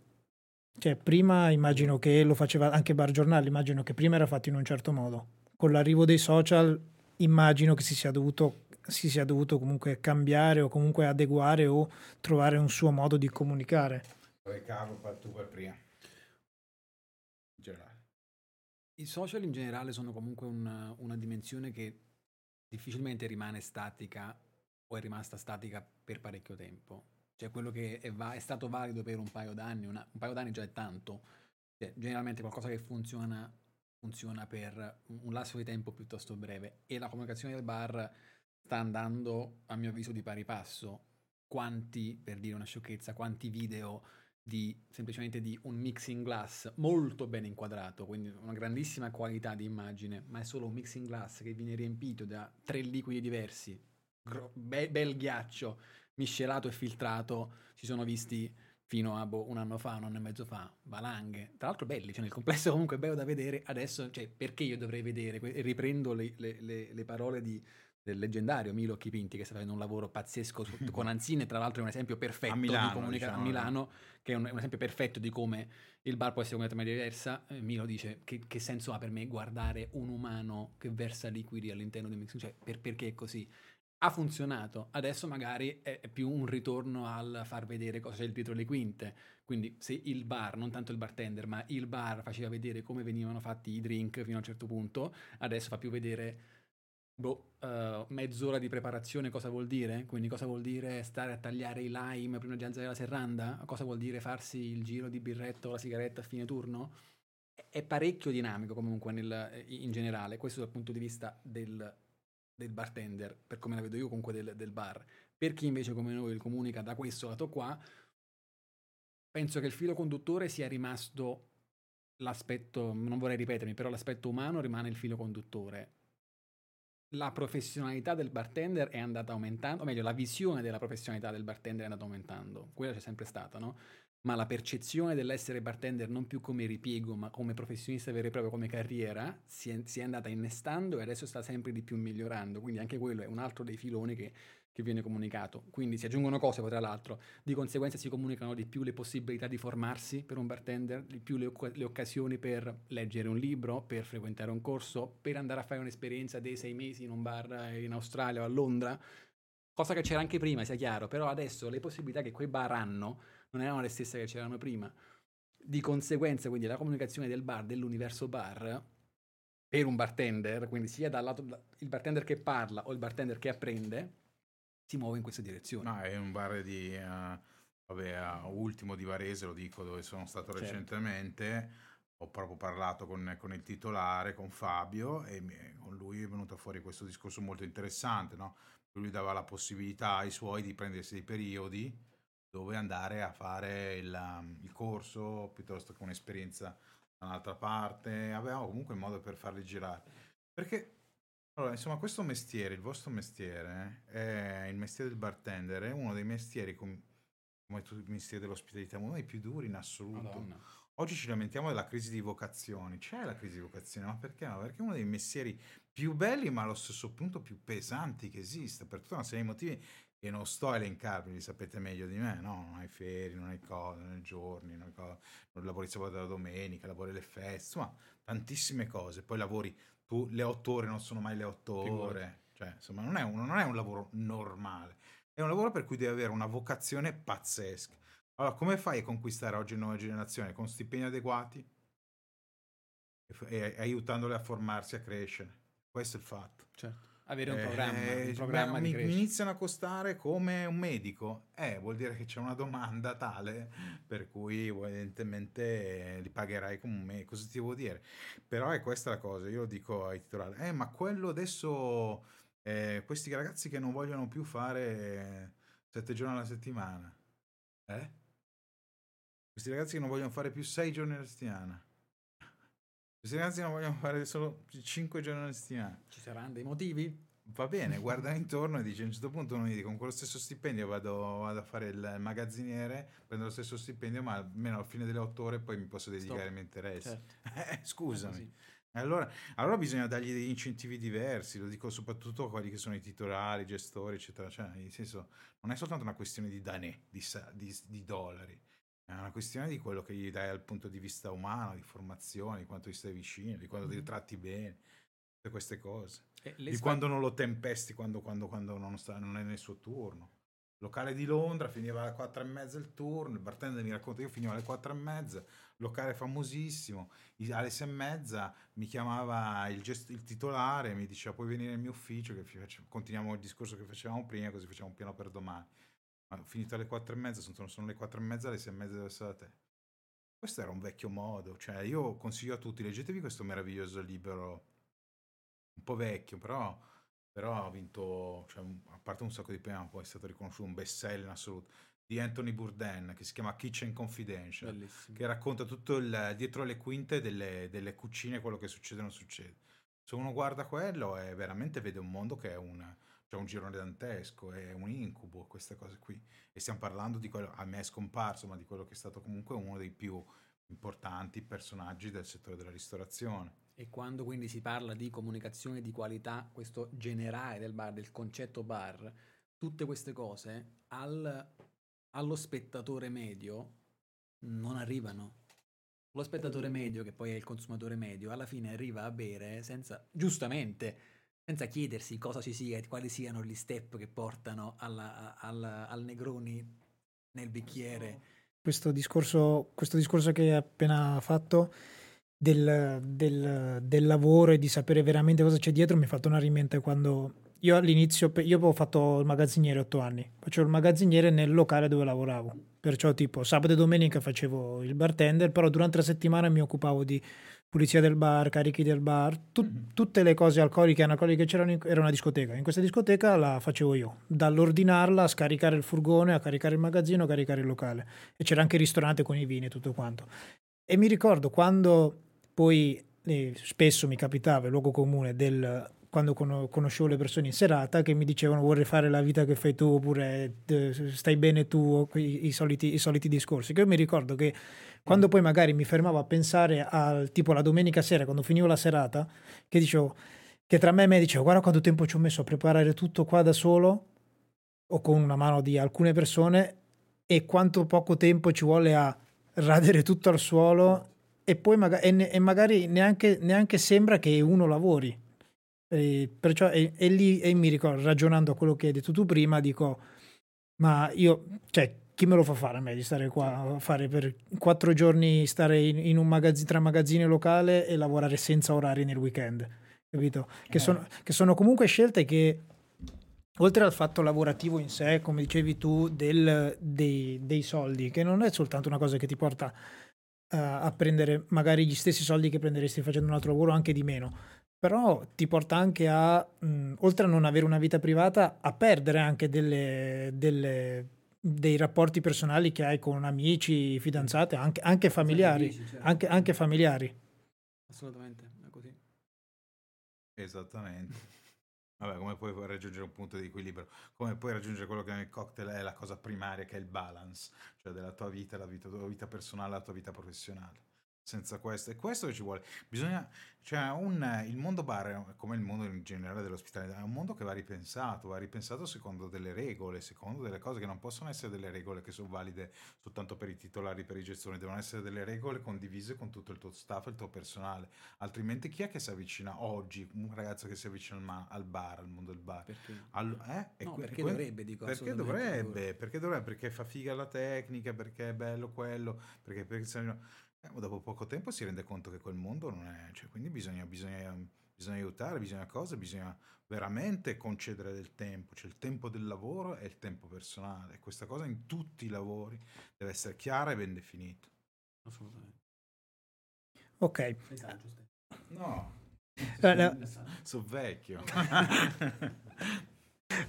Speaker 3: Cioè, prima immagino che lo faceva anche Bar Giornale, immagino che prima era fatto in un certo modo. Con l'arrivo dei social immagino che si sia dovuto si sia dovuto comunque cambiare o comunque adeguare o trovare un suo modo di comunicare.
Speaker 2: I social in generale sono comunque una, una dimensione che difficilmente rimane statica o è rimasta statica per parecchio tempo. cioè quello che è, va- è stato valido per un paio d'anni, una- un paio d'anni già è tanto, cioè, generalmente qualcosa che funziona, funziona per un lasso di tempo piuttosto breve e la comunicazione del bar sta andando, a mio avviso, di pari passo. Quanti, per dire una sciocchezza, quanti video di semplicemente di un mixing glass molto ben inquadrato, quindi una grandissima qualità di immagine, ma è solo un mixing glass che viene riempito da tre liquidi diversi, gro- be- bel ghiaccio miscelato e filtrato, si sono visti fino a boh, un anno fa, un anno e mezzo fa, valanghe, tra l'altro belli, cioè nel complesso comunque bello da vedere, adesso, cioè, perché io dovrei vedere, e riprendo le, le- le- le parole di- del leggendario Milo Chipinti che sta facendo un lavoro pazzesco su- con Anzine, tra l'altro è un esempio perfetto
Speaker 1: Milano,
Speaker 2: di comunicazione
Speaker 1: diciamo,
Speaker 2: a Milano, che è un, è un esempio perfetto di come il bar può essere completamente diversa. Eh, Milo dice che, che senso ha per me guardare un umano che versa liquidi all'interno di un mixing, cioè per- perché è così? Ha funzionato, adesso magari è più un ritorno al far vedere cosa c'è dietro le quinte. Quindi se il bar, non tanto il bartender, ma il bar faceva vedere come venivano fatti i drink fino a un certo punto, adesso fa più vedere boh, eh, mezz'ora di preparazione cosa vuol dire? Quindi cosa vuol dire stare a tagliare i lime prima di alzare la serranda? Cosa vuol dire farsi il giro di birretto o la sigaretta a fine turno? È- parecchio dinamico comunque nel- in generale, questo dal punto di vista del, del bartender, per come la vedo io comunque del, del bar. Per chi invece come noi comunica da questo lato qua, penso che il filo conduttore sia rimasto l'aspetto, non vorrei ripetermi, però l'aspetto umano rimane il filo conduttore. La professionalità del bartender è andata aumentando, o meglio, la visione della professionalità del bartender è andata aumentando. Quella c'è sempre stata, no? Ma la percezione dell'essere bartender non più come ripiego, ma come professionista vero e proprio, come carriera, si è, si è andata innestando e adesso sta sempre di più migliorando. Quindi anche quello è un altro dei filoni che, che viene comunicato. Quindi si aggiungono cose, poi tra l'altro, di conseguenza si comunicano di più le possibilità di formarsi per un bartender, di più le, le occasioni per leggere un libro, per frequentare un corso, per andare a fare un'esperienza dei sei mesi in un bar in Australia o a Londra. Cosa che c'era anche prima, sia chiaro, però adesso le possibilità che quei bar hanno non erano le stesse che c'erano prima. Di conseguenza, quindi, la comunicazione del bar, dell'universo bar, per un bartender, quindi sia dal lato il bartender che parla o il bartender che apprende, si muove in questa direzione.
Speaker 1: No, è un bar di... eh, vabbè, a ultimo di Varese, lo dico, dove sono stato
Speaker 2: Certo.
Speaker 1: recentemente. Ho proprio parlato con, con il titolare, con Fabio, e mi- con lui è venuto fuori questo discorso molto interessante, no? Lui dava la possibilità ai suoi di prendersi dei periodi dove andare a fare il, um, il corso piuttosto che un'esperienza da un'altra parte. Avevamo comunque un modo per farli girare. Perché, allora, insomma, questo mestiere, il vostro mestiere, è il mestiere del bartender, è uno dei mestieri, com- come tutto il mestiere dell'ospitalità, uno dei più duri in assoluto.
Speaker 2: Madonna.
Speaker 1: Oggi ci lamentiamo della crisi di vocazioni. C'è la crisi di vocazioni, ma perché? Ma perché è uno dei messieri più belli, ma allo stesso punto più pesanti che esiste, per tutta una serie di motivi che non sto a elencarvi, li sapete meglio di me, no? Non hai ferie, non hai cose, non hai giorni, non, hai co- non lavori sabato e la domenica, lavori le feste, insomma, tantissime cose. Poi lavori tu, le otto ore non sono mai le otto
Speaker 2: Figurati.
Speaker 1: ore, cioè, insomma, non è, un, non è un lavoro normale, è un lavoro per cui devi avere una vocazione pazzesca. Allora, come fai a conquistare oggi nuove generazioni? Con stipendi adeguati e, e aiutandole a formarsi, a crescere. Questo è il fatto.
Speaker 2: Certo. Avere un
Speaker 1: Eh,
Speaker 2: programma,
Speaker 1: eh,
Speaker 2: un programma
Speaker 1: beh, mi, mi iniziano a costare come un medico. Eh, vuol dire che c'è una domanda tale per cui evidentemente li pagherai come un medico. Cosa ti devo dire? Però è questa la cosa. Io lo dico ai titolari. Eh, ma quello adesso, eh, questi ragazzi che non vogliono più fare sette giorni alla settimana. Eh? Questi ragazzi che non vogliono fare più sei giorni alla settimana. Questi ragazzi non vogliono fare solo cinque giorni alla settimana.
Speaker 2: Ci saranno dei motivi?
Speaker 1: Va bene, guarda intorno e dice a un certo punto uno dice con quello stesso stipendio vado, vado a fare il magazziniere, prendo lo stesso stipendio, ma almeno alla fine delle otto ore poi mi posso dedicare ai miei interessi.
Speaker 2: Certo.
Speaker 1: Eh, scusami. Allora, allora bisogna dargli degli incentivi diversi, lo dico soprattutto a quelli che sono i titolari, i gestori, eccetera. Cioè, nel senso, non è soltanto una questione di danè, di, di- di dollari, è una questione di quello che gli dai dal punto di vista umano, di formazione, di quanto gli stai vicino, di quanto ti tratti bene, tutte queste cose.
Speaker 2: E le
Speaker 1: di
Speaker 2: sfide-
Speaker 1: quando non lo tempesti quando, quando- quando non, sta- non è nel suo turno. Locale di Londra finiva alle 4 e mezza il turno, il bartender mi racconta io finivo alle 4 e mezza, locale famosissimo, alle 6 e mezza mi chiamava il, gest- il titolare, mi diceva puoi venire nel mio ufficio, che faccio- continuiamo il discorso che facevamo prima, così facciamo un piano per domani. Ma finito alle quattro e mezza, sono, sono le quattro e mezza, alle sei e mezza deve essere da te. Questo era un vecchio modo, cioè io consiglio a tutti, leggetevi questo meraviglioso libro, un po' vecchio, però, però ha vinto, cioè, a parte un sacco di premi, poi è stato riconosciuto un best seller in assoluto, di Anthony Bourdain, che si chiama Kitchen Confidential,
Speaker 2: Bellissimo.
Speaker 1: che racconta tutto il dietro le quinte delle, delle cucine, quello che succede o non succede. Se uno guarda quello, è veramente vede un mondo che è un, cioè un girone dantesco, è un incubo, queste cose qui. E stiamo parlando di quello, a me è scomparso, ma di quello che è stato comunque uno dei più importanti personaggi del settore della ristorazione.
Speaker 2: E quando quindi si parla di comunicazione di qualità, questo generale del bar, del concetto bar, tutte queste cose al, allo spettatore medio non arrivano. Lo spettatore medio, che poi è il consumatore medio, alla fine arriva a bere senza, giustamente, senza chiedersi cosa ci sia e quali siano gli step che portano alla- alla- al Negroni nel bicchiere.
Speaker 3: questo discorso, questo discorso che hai appena fatto del, del- del lavoro e di sapere veramente cosa c'è dietro mi ha fatto una in mente quando io all'inizio, io avevo fatto il magazziniere otto anni, facevo il magazziniere nel locale dove lavoravo, perciò tipo sabato e domenica facevo il bartender, però durante la settimana mi occupavo di pulizia del bar, carichi del bar, tu-
Speaker 1: Mhm.
Speaker 3: tutte le cose alcoliche e analcoliche che c'erano, in- era una discoteca, in questa discoteca la facevo io, dall'ordinarla a scaricare il furgone, a caricare il magazzino, a caricare il locale e c'era anche il ristorante con i vini e tutto quanto. E mi ricordo quando poi eh, spesso mi capitava il luogo comune del quando cono- conoscevo le persone in serata che mi dicevano vorrei fare la vita che fai tu oppure eh, stai bene tu, i, soliti, i soliti discorsi. Che io mi ricordo che quando poi magari mi fermavo a pensare al tipo la domenica sera, quando finivo la serata, che dicevo che tra me e me dicevo guarda quanto tempo ci ho messo a preparare tutto qua da solo o con una mano di alcune persone e quanto poco tempo ci vuole a radere tutto al suolo e poi maga- e ne- e magari neanche, neanche sembra che uno lavori. E perciò e, e lì e mi ricordo, ragionando a quello che hai detto tu prima, dico, ma io, cioè, chi me lo fa fare a me di stare qua a fare per quattro giorni, stare in, in un magazzino, tra magazzino e locale e lavorare senza orari nel weekend, capito? Che, sono, che sono comunque scelte che oltre al fatto lavorativo in sé, come dicevi tu, del- dei, dei soldi, che non è soltanto una cosa che ti porta eh, a prendere magari gli stessi soldi che prenderesti facendo un altro lavoro, anche di meno, però ti porta anche a, mh, oltre a non avere una vita privata, a perdere anche delle, delle- dei rapporti personali che hai con amici, fidanzate, anche, anche familiari,
Speaker 2: certo.
Speaker 3: anche, anche familiari.
Speaker 2: Assolutamente, è così.
Speaker 1: Esattamente. Vabbè, come puoi raggiungere un punto di equilibrio? Come puoi raggiungere quello che nel cocktail è la cosa primaria, che è il balance, cioè della tua vita, la vita, tua vita personale, la tua vita professionale. Senza questo, è questo che ci vuole. Bisogna, cioè, un, il mondo bar, come il mondo in generale dell'ospitalità, è un mondo che va ripensato, va ripensato secondo delle regole, secondo delle cose che non possono essere delle regole che sono valide soltanto per i titolari, per i gestori, devono essere delle regole condivise con tutto il tuo staff il tuo personale. Altrimenti chi è che si avvicina oggi, un ragazzo che si avvicina al, ma- al bar, al mondo del bar?
Speaker 2: Perché?
Speaker 1: Al- eh?
Speaker 2: No,
Speaker 1: que-
Speaker 2: perché
Speaker 1: que-
Speaker 2: dovrebbe, dico.
Speaker 1: perché dovrebbe, perché dovrebbe, perché fa figa la tecnica, perché è bello quello, perché, perché eh, dopo poco tempo si rende conto che quel mondo non è, cioè, quindi bisogna, bisogna, bisogna aiutare, bisogna cose, bisogna veramente concedere del tempo, c'è il tempo del lavoro e il tempo personale, questa cosa in tutti i lavori deve essere chiara e ben definita.
Speaker 2: Assolutamente.
Speaker 3: Ok.
Speaker 1: No,
Speaker 3: Eh, no.
Speaker 1: sono vecchio.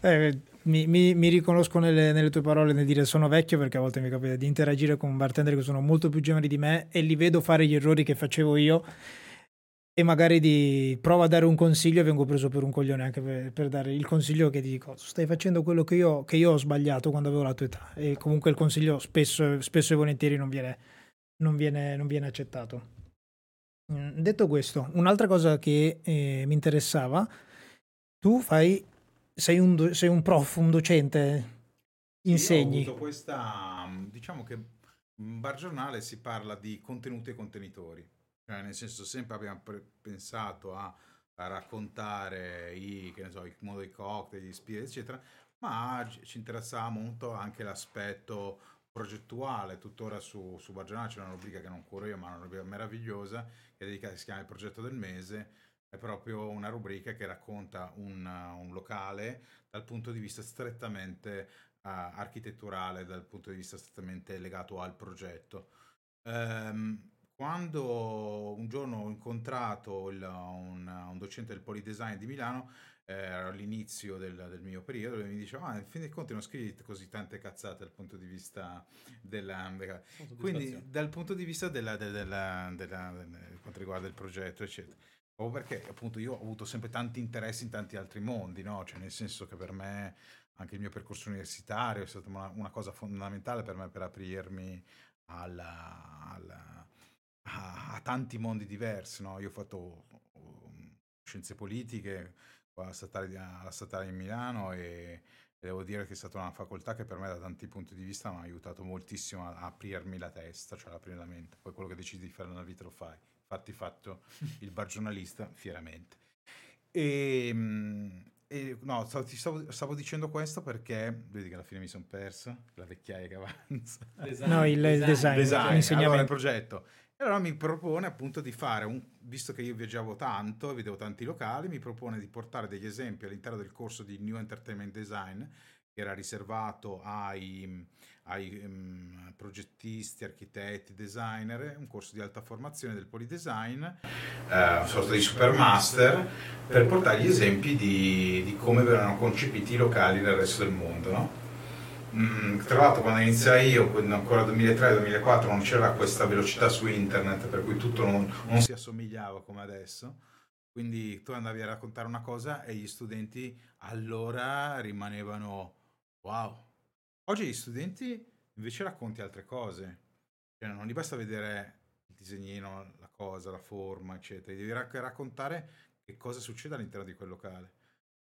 Speaker 3: Eh, mi, mi- mi riconosco nelle, nelle tue parole nel dire sono vecchio perché a volte mi capita di interagire con bartender che sono molto più giovani di me e li vedo fare gli errori che facevo io e magari di provo a dare un consiglio e vengo preso per un coglione anche per, per dare il consiglio che ti dico stai facendo quello che io, che io ho sbagliato quando avevo la tua età e comunque il consiglio spesso, spesso e volentieri non viene, non viene, non viene accettato. Mm, Detto questo, un'altra cosa che eh, mi interessava, tu fai, sei un, do- sei un prof, un docente, insegni.
Speaker 1: Io ho avuto questa, diciamo che in bar giornale si parla di contenuti e contenitori, cioè nel senso sempre abbiamo pre- pensato a, a raccontare i, che ne so, il mondo dei cocktail, gli spiriti, eccetera, ma ci interessava molto anche l'aspetto progettuale, tuttora su, su Bar Giornale c'è una rubrica che non curo io, ma è una rubrica meravigliosa, che è dedicata, si chiama il progetto del mese, è proprio una rubrica che racconta un, un locale dal punto di vista strettamente uh, architetturale, dal punto di vista strettamente legato al progetto. Um, quando un giorno ho incontrato il, un, un, docente del Polidesign di Milano, eh, all'inizio del, del, mio periodo, mi diceva, ah, in fin dei conti non scrivi così tante cazzate dal punto di vista della... Quindi dal punto di vista della, della, della, della quanto riguarda il progetto, eccetera. O perché appunto io ho avuto sempre tanti interessi in tanti altri mondi, no? Cioè nel senso che per me anche il mio percorso universitario è stata una, una cosa fondamentale per me per aprirmi alla, alla, a, a, tanti mondi diversi, no? Io ho fatto um, scienze politiche alla statale, alla statale di Milano e, devo dire che è stata una facoltà che per me da tanti punti di vista mi ha aiutato moltissimo a aprirmi la testa, cioè ad aprire la mente. Poi quello che decidi di fare nella vita lo fai infatti fatto il bar giornalista fieramente. E, ehm, e no, stavo, stavo, stavo, dicendo questo perché vedi che alla fine mi sono perso la vecchiaia che avanza.
Speaker 3: Design. No, il, il design,
Speaker 1: design. Allora, il progetto. E allora mi propone appunto di fare un, visto che io viaggiavo tanto, vedevo tanti locali, mi propone di portare degli esempi all'interno del corso di New Entertainment Design che era riservato ai, ai um, progettisti, architetti, designer, un corso di alta formazione del Polidesign, eh, una sorta di supermaster, per portare gli esempi di, di, come verranno concepiti i locali nel resto del mondo. No? Mm, tra l'altro quando iniziai io, ancora 2003-2004, non c'era questa velocità su internet, per cui tutto non, non si assomigliava come adesso. Quindi tu andavi a raccontare una cosa e gli studenti allora rimanevano Wow. Oggi gli studenti invece racconti altre cose. Cioè, non gli basta vedere il disegnino, la cosa, la forma, eccetera. Devi rac- raccontare che cosa succede all'interno di quel locale.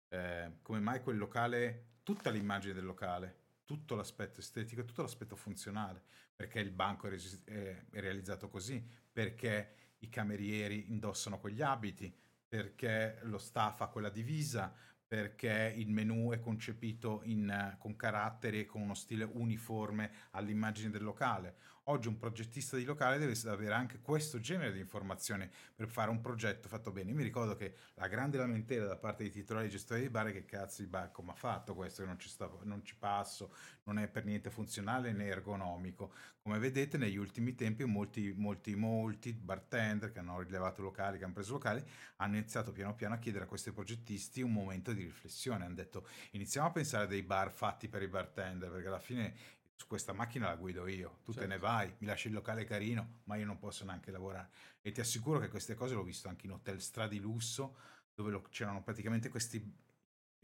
Speaker 1: Eh, come mai quel locale, tutta l'immagine del locale, tutto l'aspetto estetico tutto l'aspetto funzionale. Perché il banco è, resi- è realizzato così, perché i camerieri indossano quegli abiti, perché lo staff ha quella divisa, perché il menu è concepito in, con caratteri e con uno stile uniforme all'immagine del locale. Oggi un progettista di locale deve avere anche questo genere di informazioni per fare un progetto fatto bene. Io mi ricordo che la grande lamentela da parte dei titolari gestori di bar è che cazzo di bar come ha fatto questo, che non ci, sta, non ci passo, non è per niente funzionale né ergonomico. Come vedete negli ultimi tempi molti, molti, molti bartender che hanno rilevato locali, che hanno preso locali, hanno iniziato piano piano a chiedere a questi progettisti un momento di riflessione. Hanno detto iniziamo a pensare a dei bar fatti per i bartender, perché alla fine su questa macchina la guido io, tu certo. te ne certo. vai, mi lasci il locale carino, ma io non posso neanche lavorare. E ti assicuro che queste cose l'ho visto anche in hotel stradi lusso, dove lo, c'erano praticamente questi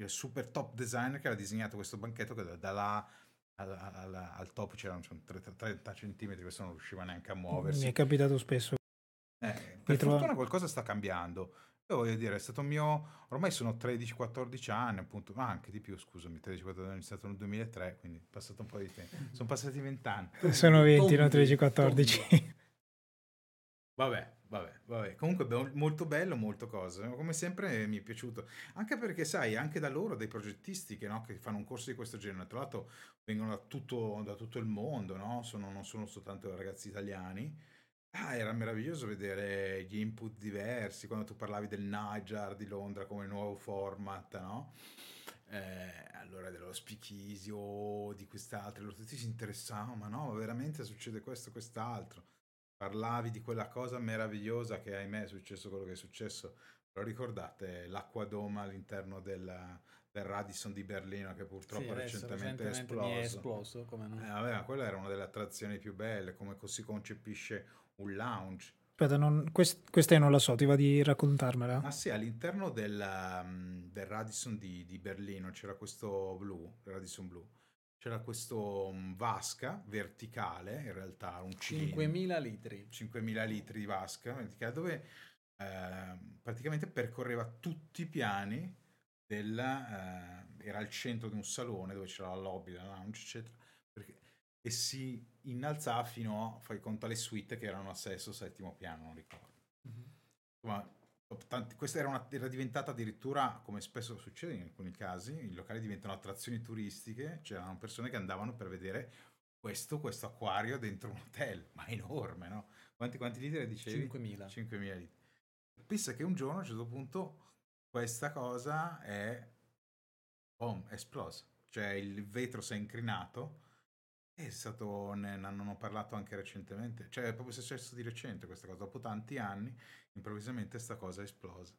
Speaker 1: super top designer che aveva disegnato questo banchetto che da, da là al, al, al top c'erano 30, 30 centimetri, questo non riusciva neanche a muoversi.
Speaker 3: Mi è capitato spesso.
Speaker 1: Eh, per trovo... fortuna qualcosa sta cambiando. Io voglio dire, è stato mio, ormai sono 13-14 anni, appunto, ma anche di più, scusami, 13-14 anni, è stato nel 2003, quindi è passato un po' di tempo. Sono passati 20 anni.
Speaker 3: Sono 20, non 13-14.
Speaker 1: Vabbè, Vabbè, vabbè, comunque molto bello, molto cose. Come sempre mi è piaciuto. Anche perché, sai, anche da loro, dei progettisti che, no, che fanno un corso di questo genere, tra l'altro vengono da tutto, da tutto il mondo, no? Sono, non sono soltanto ragazzi italiani. Ah, era meraviglioso vedere gli input diversi, quando tu parlavi del Niger di Londra come nuovo format, no? Eh, allora dello speakeasy di quest'altro, tutti si interessavano, ma no, veramente succede questo, quest'altro parlavi di quella cosa meravigliosa che ahimè è successo quello che è successo, però ricordate l'acqua doma all'interno del, del Radisson di Berlino che purtroppo sì, recentemente, è esploso. È
Speaker 2: esploso come no?
Speaker 1: eh, vabbè, quella era una delle attrazioni più belle, come si concepisce un lounge.
Speaker 3: Aspetta, non, quest, questa io non la so, ti va di raccontarmela?
Speaker 1: Ah sì, all'interno del, um, del Radisson di, di, Berlino c'era questo blu, Radisson blu, c'era questo mm, vasca verticale, in realtà un
Speaker 2: cilindro. 5.000 litri.
Speaker 1: 5.000 litri di vasca verticale, dove eh, praticamente percorreva tutti i piani del... Eh, era al centro di un salone dove c'era la lobby, la lounge, eccetera, e si innalzava fino a, fai conto, alle suite che erano al sesto o settimo piano, non ricordo. Mm-hmm. Insomma, Tanti, questa era, una, era, diventata addirittura, come spesso succede in alcuni casi, i locali diventano attrazioni turistiche, c'erano persone che andavano per vedere questo, questo acquario dentro un hotel, ma enorme, no? Quanti, quanti litri dicevi?
Speaker 2: 5.000.
Speaker 1: 5.000 litri. pensa che un giorno a un certo punto questa cosa è, boom, esplosa. Cioè il vetro si è incrinato è stato, ne hanno parlato anche recentemente, cioè è proprio successo di recente questa cosa, dopo tanti anni improvvisamente questa cosa è esplosa.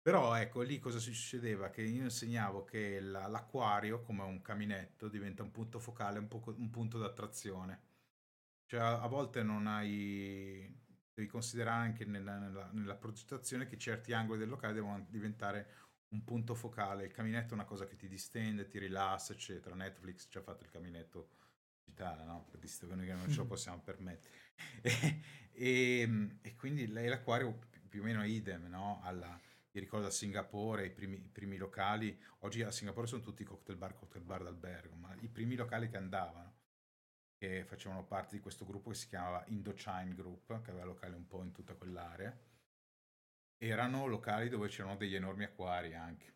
Speaker 1: Però ecco, lì cosa succedeva? Che io insegnavo che la, l'acquario, come un caminetto, diventa un punto focale, un, po- un punto d'attrazione. Cioè a, volte non hai... devi considerare anche nella, nella, nella progettazione che certi angoli del locale devono diventare un punto focale. Il caminetto è una cosa che ti distende, ti rilassa, eccetera. Netflix ci ha fatto il caminetto no? Visto che noi non ce lo possiamo permettere. e, e, e, quindi lei l'acquario più o meno idem, no? Alla, io ricordo a Singapore i primi, i primi, locali, oggi a Singapore sono tutti cocktail bar, cocktail bar d'albergo, ma i primi locali che andavano, che facevano parte di questo gruppo che si chiamava Indochine Group, che aveva locali un po' in tutta quell'area, erano locali dove c'erano degli enormi acquari anche,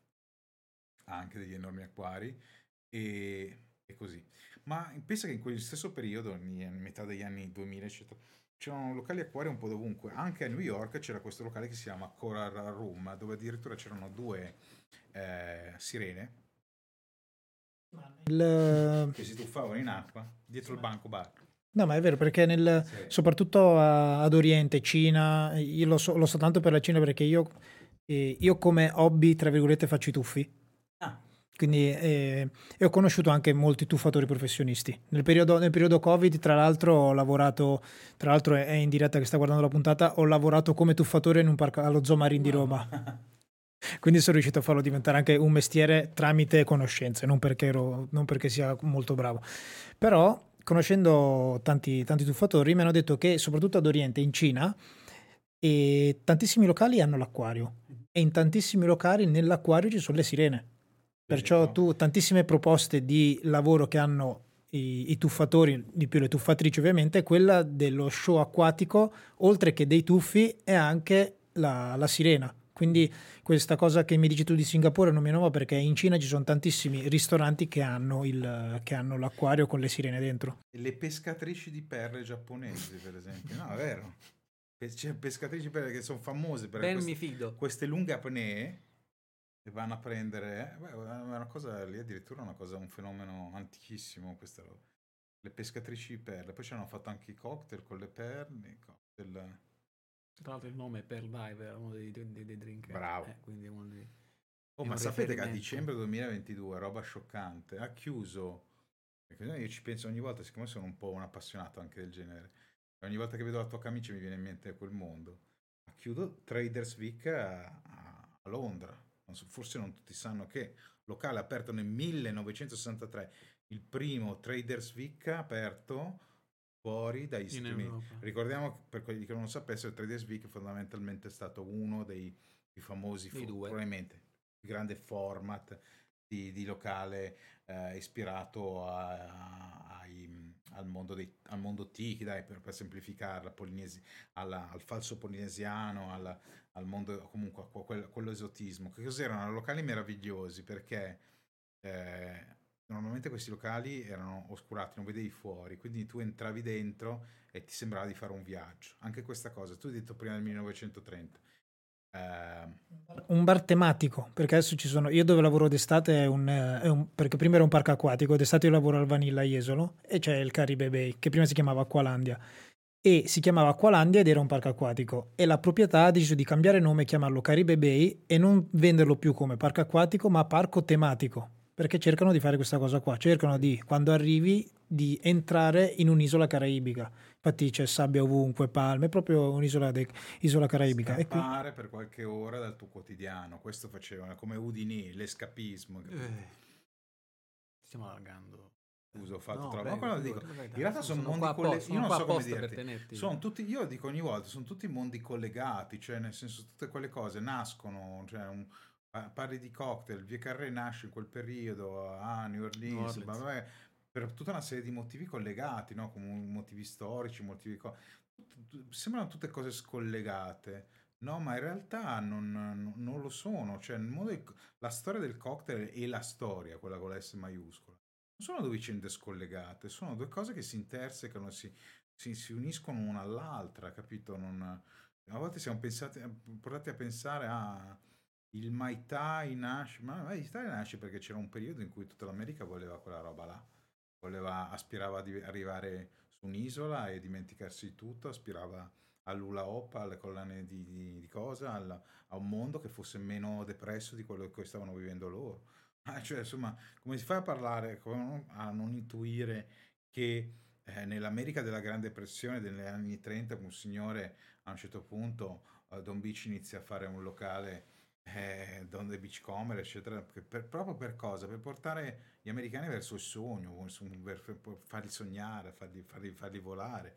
Speaker 1: anche degli enormi acquari e, e così. Ma pensa che in quel stesso periodo, in metà degli anni 2000, eccetera, c'erano locali acquari un po' dovunque. Anche a New York c'era questo locale che si chiama Coral Room, dove addirittura c'erano due eh, sirene il... che si tuffavano in acqua dietro il banco bar.
Speaker 3: No, ma è vero, perché nel, sì. soprattutto a, ad Oriente, Cina, io lo so, lo so, tanto per la Cina perché io, eh, io come hobby, tra virgolette, faccio i tuffi. Quindi, eh, e ho conosciuto anche molti tuffatori professionisti. Nel periodo, nel periodo Covid, tra l'altro, ho lavorato, tra l'altro è in diretta che sta guardando la puntata, ho lavorato come tuffatore in un parco allo Zoo Marine di Roma. Quindi sono riuscito a farlo diventare anche un mestiere tramite conoscenze, non perché, ero, non perché sia molto bravo. Però, conoscendo tanti, tanti tuffatori, mi hanno detto che soprattutto ad Oriente, in Cina, tantissimi locali hanno l'acquario e in tantissimi locali nell'acquario ci sono le sirene. Perciò tu tantissime proposte di lavoro che hanno i, i, tuffatori, di più le tuffatrici ovviamente, quella dello show acquatico, oltre che dei tuffi, è anche la, la sirena. Quindi questa cosa che mi dici tu di Singapore non mi è nuova perché in Cina ci sono tantissimi ristoranti che hanno, il, che hanno l'acquario con le sirene dentro.
Speaker 1: Le pescatrici di perle giapponesi, per esempio. No, è vero. C'è pescatrici di perle che sono famose per queste, queste lunghe apnee e vanno a prendere, eh, beh, è una cosa lì addirittura una cosa, un fenomeno antichissimo questa roba. Le pescatrici di perle, poi ci hanno fatto anche i cocktail con le perle, cocktail...
Speaker 2: Tra l'altro il nome è Pearl Diver, uno dei, dei, dei drink.
Speaker 1: Bravo.
Speaker 2: Eh, quindi uno dei,
Speaker 1: oh, ma sapete che a dicembre 2022, roba scioccante, ha chiuso, io ci penso ogni volta, siccome sono un po' un appassionato anche del genere, ogni volta che vedo la tua camicia mi viene in mente quel mondo, ha chiuso Traders Week a, a Londra forse non tutti sanno che locale aperto nel 1963, il primo Traders Week aperto fuori dagli Stati Uniti. Ricordiamo, per quelli che non lo sapessero, il Traders Week fondamentalmente è stato uno dei, dei famosi, fu- probabilmente, il grande format di, di locale eh, ispirato a, al, mondo dei, al mondo tiki, dai, per, per semplificarla, polinesi, alla, al falso polinesiano, alla, al mondo comunque a quello, quell'esotismo. Che cos'erano? Locali meravigliosi perché eh, normalmente questi locali erano oscurati, non vedevi fuori, quindi tu entravi dentro e ti sembrava di fare un viaggio. Anche questa cosa, tu hai detto prima del 1930.
Speaker 3: Eh... Un bar tematico, perché adesso ci sono. Io dove lavoro d'estate è un, è un, perché prima era un parco acquatico, d'estate io lavoro al Vanilla Jesolo e c'è il Caribe Bay, che prima si chiamava Aqualandia e si chiamava Aqualandia ed era un parco acquatico e la proprietà ha deciso di cambiare nome e chiamarlo Caribe Bay e non venderlo più come parco acquatico ma parco tematico perché cercano di fare questa cosa qua cercano di quando arrivi di entrare in un'isola caraibica infatti c'è sabbia ovunque palme è proprio un'isola de- isola caraibica
Speaker 1: scappare qui... per qualche ora dal tuo quotidiano questo facevano come Udini l'escapismo
Speaker 2: eh, stiamo allargando
Speaker 1: Scusa, ho fatto no, troppo. Ma dico, prego, in realtà sono, sono mondi collegati. Io non so come dirti. Sono tutti, io dico ogni volta, sono tutti mondi collegati, cioè nel senso tutte quelle cose nascono, cioè un, parli di cocktail, Via Carré nasce in quel periodo a New Orleans, New Orleans. Vabbè, per tutta una serie di motivi collegati, no? come motivi storici, motivi co- sembrano tutte cose scollegate. No, ma in realtà non, non lo sono. Cioè, di, la storia del cocktail è la storia, quella con la S maiuscola non sono due vicende scollegate, sono due cose che si intersecano, si, si, si uniscono una all'altra, capito? Non, A volte siamo pensati, portati a pensare a il Mai Tai nasce, ma il Mai Tai nasce perché c'era un periodo in cui tutta l'America voleva quella roba là, voleva, aspirava ad arrivare su un'isola e dimenticarsi di tutto, aspirava all'ula hop, alle collane di, di, di cosa, al, a un mondo che fosse meno depresso di quello che stavano vivendo loro. Ah, cioè, insomma, come si fa a parlare, a non intuire che eh, nell'America della Grande Depressione degli anni 30 un signore a un certo punto a Don Beach inizia a fare un locale eh, Don the Beachcomber eccetera per, proprio per cosa? per portare gli americani verso il sogno per, farli sognare farli, farli, farli volare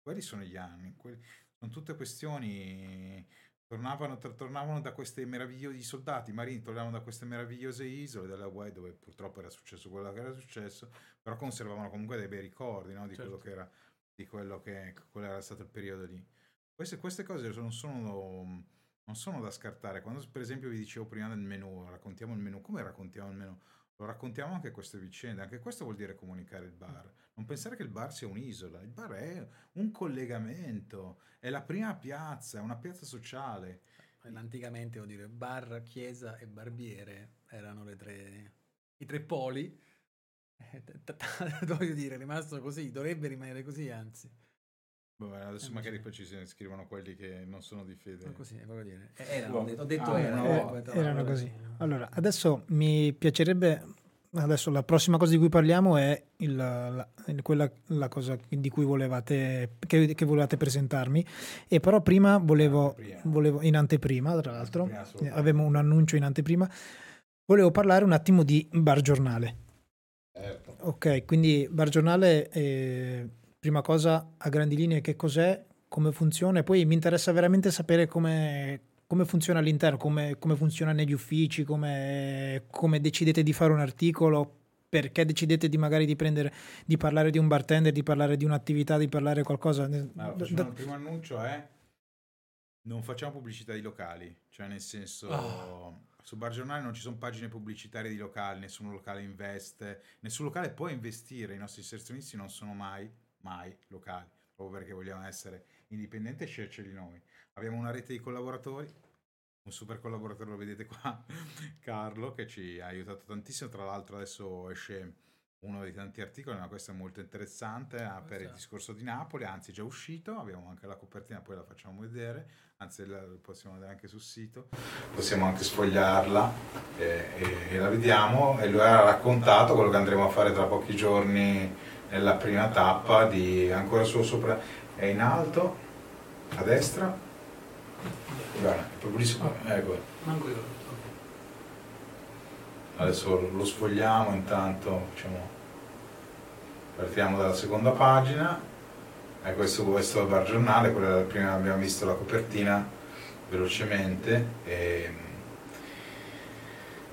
Speaker 1: quelli sono gli anni quelli, sono tutte questioni tornavano, tornavano da questi meravigliosi soldati marini, tornavano da queste meravigliose isole della Hawaii dove purtroppo era successo quello che era successo, però conservavano comunque dei bei ricordi no? di, certo. quello che era, di quello che quello era stato il periodo lì. Queste, queste cose non sono, non sono da scartare. Quando per esempio vi dicevo prima del menu, raccontiamo il menu, come raccontiamo il menu? Lo raccontiamo anche queste vicende, anche questo vuol dire comunicare il bar. Non pensare che il bar sia un'isola, il bar è un collegamento, è la prima piazza, è una piazza sociale.
Speaker 2: Anticamente, vuol dire, bar, chiesa e barbiere erano le tre, i tre poli. Voglio dire, è rimasto così, dovrebbe rimanere così, anzi.
Speaker 1: Vabbè, adesso eh, magari poi ci scrivono quelli che non sono di fede.
Speaker 2: Così, voglio dire. Eh, erano, ho detto ah, erano.
Speaker 3: Eh, erano così. Allora, adesso mi piacerebbe, adesso la prossima cosa di cui parliamo è il, la, quella la cosa di cui volevate, che, che volevate presentarmi. E però prima volevo, volevo in anteprima, tra l'altro, avevamo un annuncio in anteprima, volevo parlare un attimo di bar giornale. Certo. Ok, quindi bar giornale... Eh, prima cosa a grandi linee che cos'è, come funziona e poi mi interessa veramente sapere come, come funziona all'interno, come, come, funziona negli uffici, come, come, decidete di fare un articolo, perché decidete di magari di prendere, di parlare di un bartender, di parlare di un'attività, di parlare qualcosa.
Speaker 1: Allora, da, il primo annuncio è non facciamo pubblicità di locali, cioè nel senso... Oh. Su Bar Giornale non ci sono pagine pubblicitarie di locali, nessun locale investe, nessun locale può investire, i nostri inserzionisti non sono mai mai locali, proprio perché vogliamo essere indipendenti e scegliere di noi. Abbiamo una rete di collaboratori, un super collaboratore, lo vedete qua, Carlo, che ci ha aiutato tantissimo, tra l'altro adesso esce uno dei tanti articoli, ma questo è molto interessante eh, per il discorso di Napoli, anzi è già uscito, abbiamo anche la copertina, poi la facciamo vedere, anzi la possiamo vedere anche sul sito, possiamo anche sfogliarla e, e, e la vediamo. E lui ha raccontato quello che andremo a fare tra pochi giorni nella prima tappa di ancora solo sopra. È in alto a destra? Guarda è proprio lì sopra. Ecco adesso lo sfogliamo intanto diciamo, partiamo dalla seconda pagina e questo, questo è il bar giornale quella prima abbiamo visto la copertina velocemente e,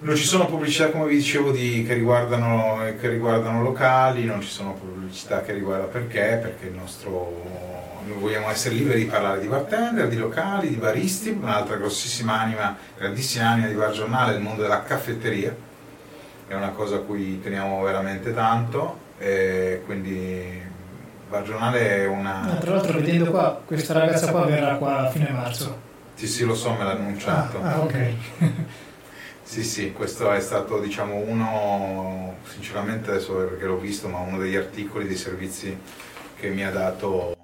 Speaker 1: non ci sono pubblicità, come vi dicevo, di, che, riguardano, che, riguardano, locali, non ci sono pubblicità che riguardano perché, perché il nostro, noi vogliamo essere liberi di parlare di bartender, di locali, di baristi, un'altra grossissima anima, grandissima anima di Bar Giornale, il mondo della caffetteria, è una cosa a cui teniamo veramente tanto, e quindi Bar Giornale è una...
Speaker 3: Tra l'altro vedendo qua, questa ragazza qua verrà qua a fine marzo.
Speaker 1: Sì, sì, lo so, me l'ha annunciato.
Speaker 3: Ah, ah ok.
Speaker 1: Sì, sì, questo è stato diciamo uno, sinceramente adesso perché l'ho visto, ma uno degli articoli dei servizi che mi ha dato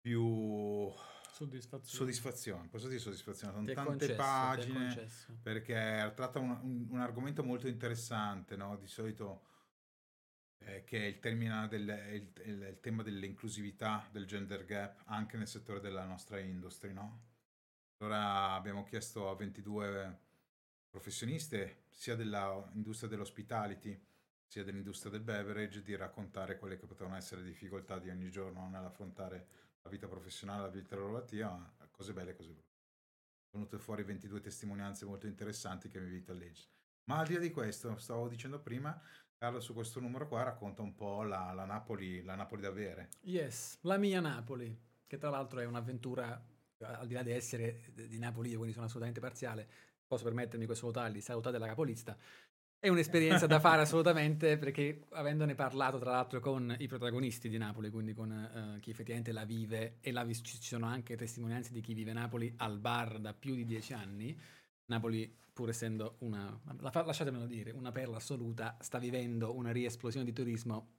Speaker 1: più soddisfazione. soddisfazione. Posso dire soddisfazione? Sono tante concesso, pagine perché tratta un, un, un, argomento molto interessante, no? Di solito eh, che è il, del, il, il, il, tema dell'inclusività, del gender gap anche nel settore della nostra industria, no? Allora abbiamo chiesto a 22 professioniste sia dell'industria dell'hospitality sia dell'industria del beverage di raccontare quelle che potevano essere difficoltà di ogni giorno nell'affrontare la vita professionale, la vita lavorativa, cose belle e cose brutte. Sono venute fuori 22 testimonianze molto interessanti che vi invito a leggere. Ma al di là di questo, stavo dicendo prima, Carlo su questo numero qua racconta un po' la, la Napoli, la Napoli da avere.
Speaker 2: Yes, la mia Napoli, che tra l'altro è un'avventura, al di là di essere di Napoli, quindi sono assolutamente parziale, posso permettermi questo totale di salutare la capolista, È un'esperienza da fare assolutamente perché avendone parlato tra l'altro con i protagonisti di Napoli, quindi con uh, chi effettivamente la vive e la, ci sono anche testimonianze di chi vive Napoli al bar da più di dieci anni, Napoli pur essendo una, lasciatemelo dire, una perla assoluta, sta vivendo una riesplosione di turismo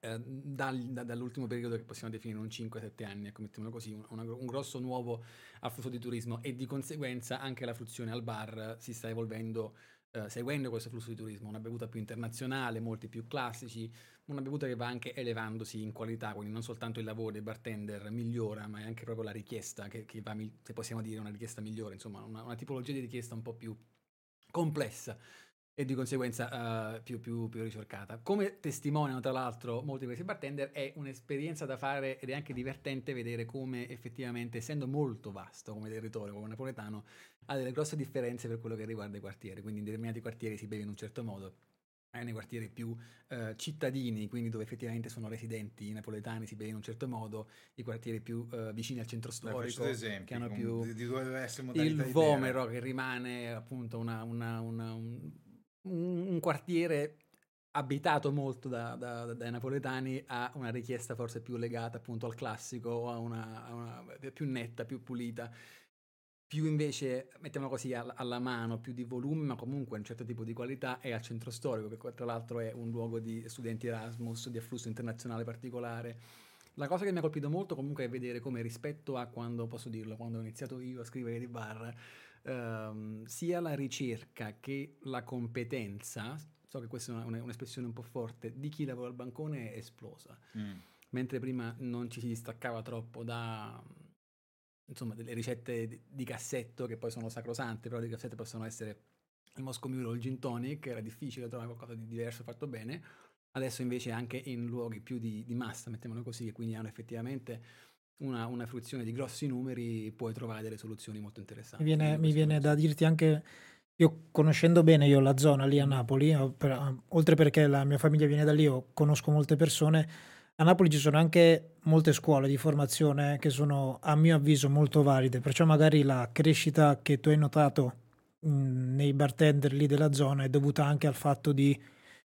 Speaker 2: eh, dal, da, dall'ultimo periodo che possiamo definire un 5-7 anni, ecco, mettiamolo così, un, una, un, grosso nuovo afflusso di turismo e di conseguenza anche la fruizione al bar si sta evolvendo eh, seguendo questo flusso di turismo, una bevuta più internazionale, molti più classici, una bevuta che va anche elevandosi in qualità, quindi non soltanto il lavoro dei bartender migliora, ma è anche proprio la richiesta che, che va, se possiamo dire una richiesta migliore, insomma una, una tipologia di richiesta un po' più complessa e di conseguenza uh, più, più, più, ricercata. Come testimoniano tra l'altro molti di questi bartender è un'esperienza da fare ed è anche divertente vedere come effettivamente, essendo molto vasto come territorio, come napoletano, ha delle grosse differenze per quello che riguarda i quartieri, quindi in determinati quartieri si beve in un certo modo, e nei quartieri più uh, cittadini, quindi dove effettivamente sono residenti i napoletani, si beve in un certo modo, i quartieri più uh, vicini al centro storico,
Speaker 1: Beh, esempi,
Speaker 2: che hanno più
Speaker 1: di, di
Speaker 2: il vomero che rimane appunto una, una, una un, un quartiere abitato molto da, da, dai napoletani ha una richiesta forse più legata appunto al classico a una, a una più netta, più pulita, più invece, mettiamolo così, alla, alla, mano, più di volume, ma comunque un certo tipo di qualità è al centro storico, che tra l'altro è un luogo di studenti Erasmus, di afflusso internazionale particolare. La cosa che mi ha colpito molto comunque è vedere come rispetto a quando, posso dirlo, quando ho iniziato io a scrivere di bar, ehm, sia la ricerca che la competenza, so che questa è una, un'espressione un po' forte, di chi lavora al bancone è esplosa. Mm. Mentre prima non ci si distaccava troppo da insomma, delle ricette di cassetto che poi sono sacrosante, però le cassette possono essere il Moscow Mule o il Gin Tonic, era difficile trovare qualcosa di diverso fatto bene. Adesso invece anche in luoghi più di, di massa, mettiamolo così, che quindi hanno effettivamente una, una, fruizione di grossi numeri puoi trovare delle soluzioni molto interessanti.
Speaker 3: Mi viene, mi viene da dirti anche, io conoscendo bene io la zona lì a Napoli, per, oltre perché la mia famiglia viene da lì, io conosco molte persone, a Napoli ci sono anche molte scuole di formazione che sono a mio avviso molto valide, perciò magari la crescita che tu hai notato mh, nei bartender lì della zona è dovuta anche al fatto di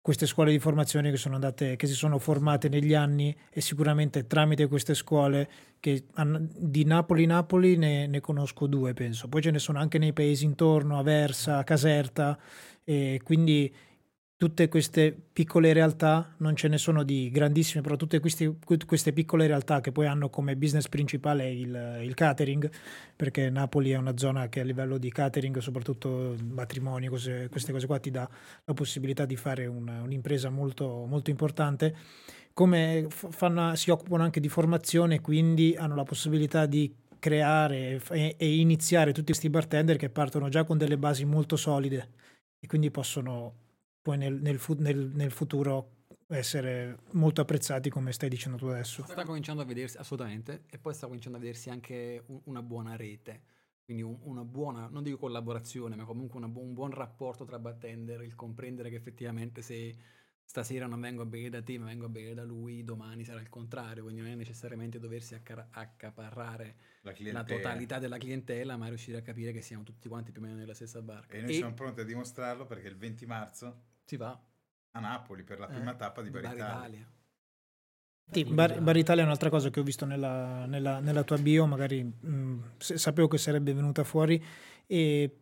Speaker 3: queste scuole di formazione che sono andate, che si sono formate negli anni e sicuramente tramite queste scuole che di Napoli-Napoli ne, ne conosco due, penso. Poi ce ne sono anche nei paesi intorno, Aversa, Caserta, e quindi tutte queste piccole realtà, non ce ne sono di grandissime, però tutte queste, queste piccole realtà che poi hanno come business principale il, il, catering, perché Napoli è una zona che a livello di catering, soprattutto matrimoni, cose, queste cose qua, ti dà la possibilità di fare una, un'impresa molto, molto importante, come fanno, si occupano anche di formazione, quindi hanno la possibilità di creare e, e iniziare tutti questi bartender che partono già con delle basi molto solide e quindi possono poi nel, nel, nel, nel futuro essere molto apprezzati come stai dicendo tu adesso.
Speaker 2: Sta cominciando a vedersi assolutamente e poi sta cominciando a vedersi anche un, una buona rete, quindi un, una buona, non dico collaborazione, ma comunque bu- un buon rapporto tra bartender, il comprendere che effettivamente se stasera non vengo a bere da te, ma vengo a bere da lui, domani sarà il contrario, quindi non è necessariamente doversi accar- accaparrare la, la, totalità della clientela, ma riuscire a capire che siamo tutti quanti più o meno nella stessa barca.
Speaker 1: E noi e siamo pronti a dimostrarlo perché il 20 marzo
Speaker 2: si va
Speaker 1: a Napoli per la prima eh, tappa di Bar, Bar Italia.
Speaker 3: Sì, Bar, Bar, Italia è un'altra cosa che ho visto nella, nella, nella tua bio, magari mh, mm, sapevo che sarebbe venuta fuori e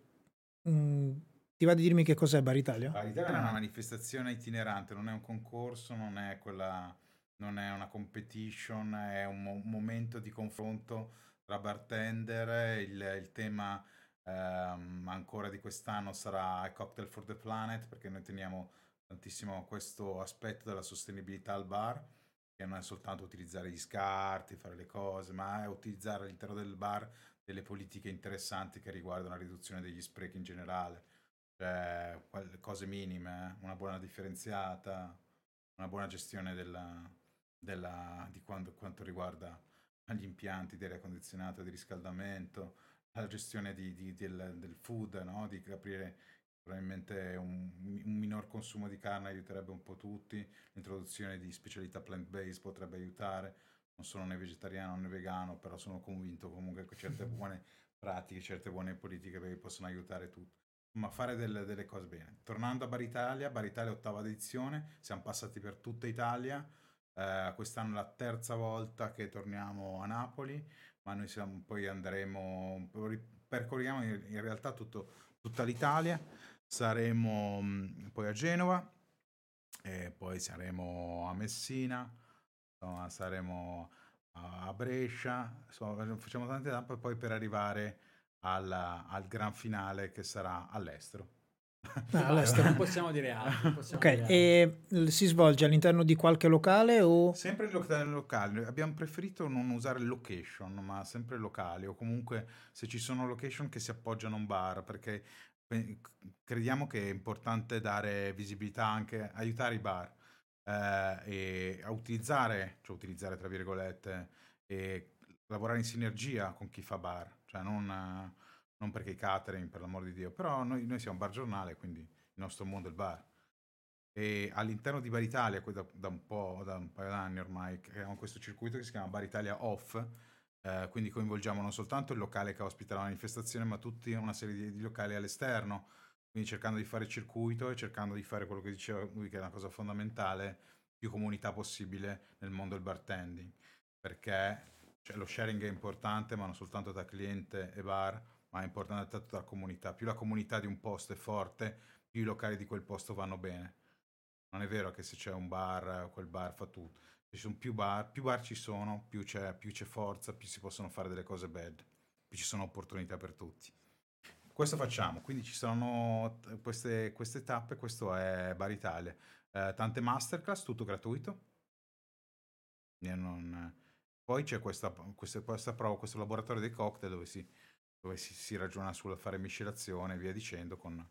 Speaker 3: mh, mm, ti va di dirmi che cos'è Bar Italia?
Speaker 1: Bar Italia è una manifestazione itinerante, non è un concorso, non è, quella, non è una competition, è un mo- momento di confronto tra bartender. Il, il tema ehm, ancora di quest'anno sarà Cocktail for the Planet, perché noi teniamo tantissimo questo aspetto della sostenibilità al bar, che non è soltanto utilizzare gli scarti, fare le cose, ma è utilizzare all'interno del bar delle politiche interessanti che riguardano la riduzione degli sprechi in generale. Cioè cose minime, una buona differenziata, una buona gestione della, della, di quanto, quanto, riguarda gli impianti di aria condizionata, di riscaldamento, la gestione di, di, del, del, food, no? di aprire probabilmente un, un, minor consumo di carne aiuterebbe un po' tutti, l'introduzione di specialità plant-based potrebbe aiutare, non sono né vegetariano né vegano, però sono convinto comunque che certe buone pratiche, certe buone politiche possono aiutare tutti. ma fare delle, delle cose bene. Tornando a Bar Italia, Bar Italia ottava edizione, siamo passati per tutta Italia, eh, quest'anno è la terza volta che torniamo a Napoli, ma noi siamo, poi andremo, percorriamo in, in realtà tutto, tutta l'Italia, saremo mh, poi a Genova, poi saremo a Messina, insomma, saremo a Brescia, insomma, facciamo tante tappe poi per arrivare alla, al gran finale che sarà all'estero.
Speaker 2: Ah, all'estero. non possiamo dire altro. Possiamo
Speaker 3: ok, dire altro. e si svolge all'interno di qualche locale o...
Speaker 1: Sempre in locali, abbiamo preferito non usare location, ma sempre locali o comunque se ci sono location che si appoggiano a un bar, perché crediamo che è importante dare visibilità anche, aiutare i bar eh, e a utilizzare, cioè utilizzare tra virgolette, e lavorare in sinergia con chi fa bar, cioè non, non perché i catering, per l'amor di Dio, però noi, noi, siamo un bar giornale, quindi il nostro mondo è il bar. E all'interno di Bar Italia, da, da, un po', da un paio d'anni ormai, creiamo questo circuito che si chiama Bar Italia Off, eh, quindi coinvolgiamo non soltanto il locale che ospita la manifestazione, ma tutti una serie di, di locali all'esterno, quindi cercando di fare circuito e cercando di fare quello che diceva lui, che è una cosa fondamentale, più comunità possibile nel mondo del bartending, perché cioè, lo sharing è importante, ma non soltanto da cliente e bar, ma è importante tutta la comunità. Più la comunità di un posto è forte, più i locali di quel posto vanno bene. Non è vero che se c'è un bar, quel bar fa tutto. Ci sono più bar, più bar ci sono, più c'è, più c'è forza, più si possono fare delle cose bad, più ci sono opportunità per tutti. Questo facciamo, quindi ci sono queste, queste tappe, questo è Bar Italia. Eh, tante masterclass, tutto gratuito. Non, poi c'è questa, questa, questa prova, questo laboratorio dei cocktail dove si, dove si, si ragiona sul fare miscelazione e via dicendo. Con,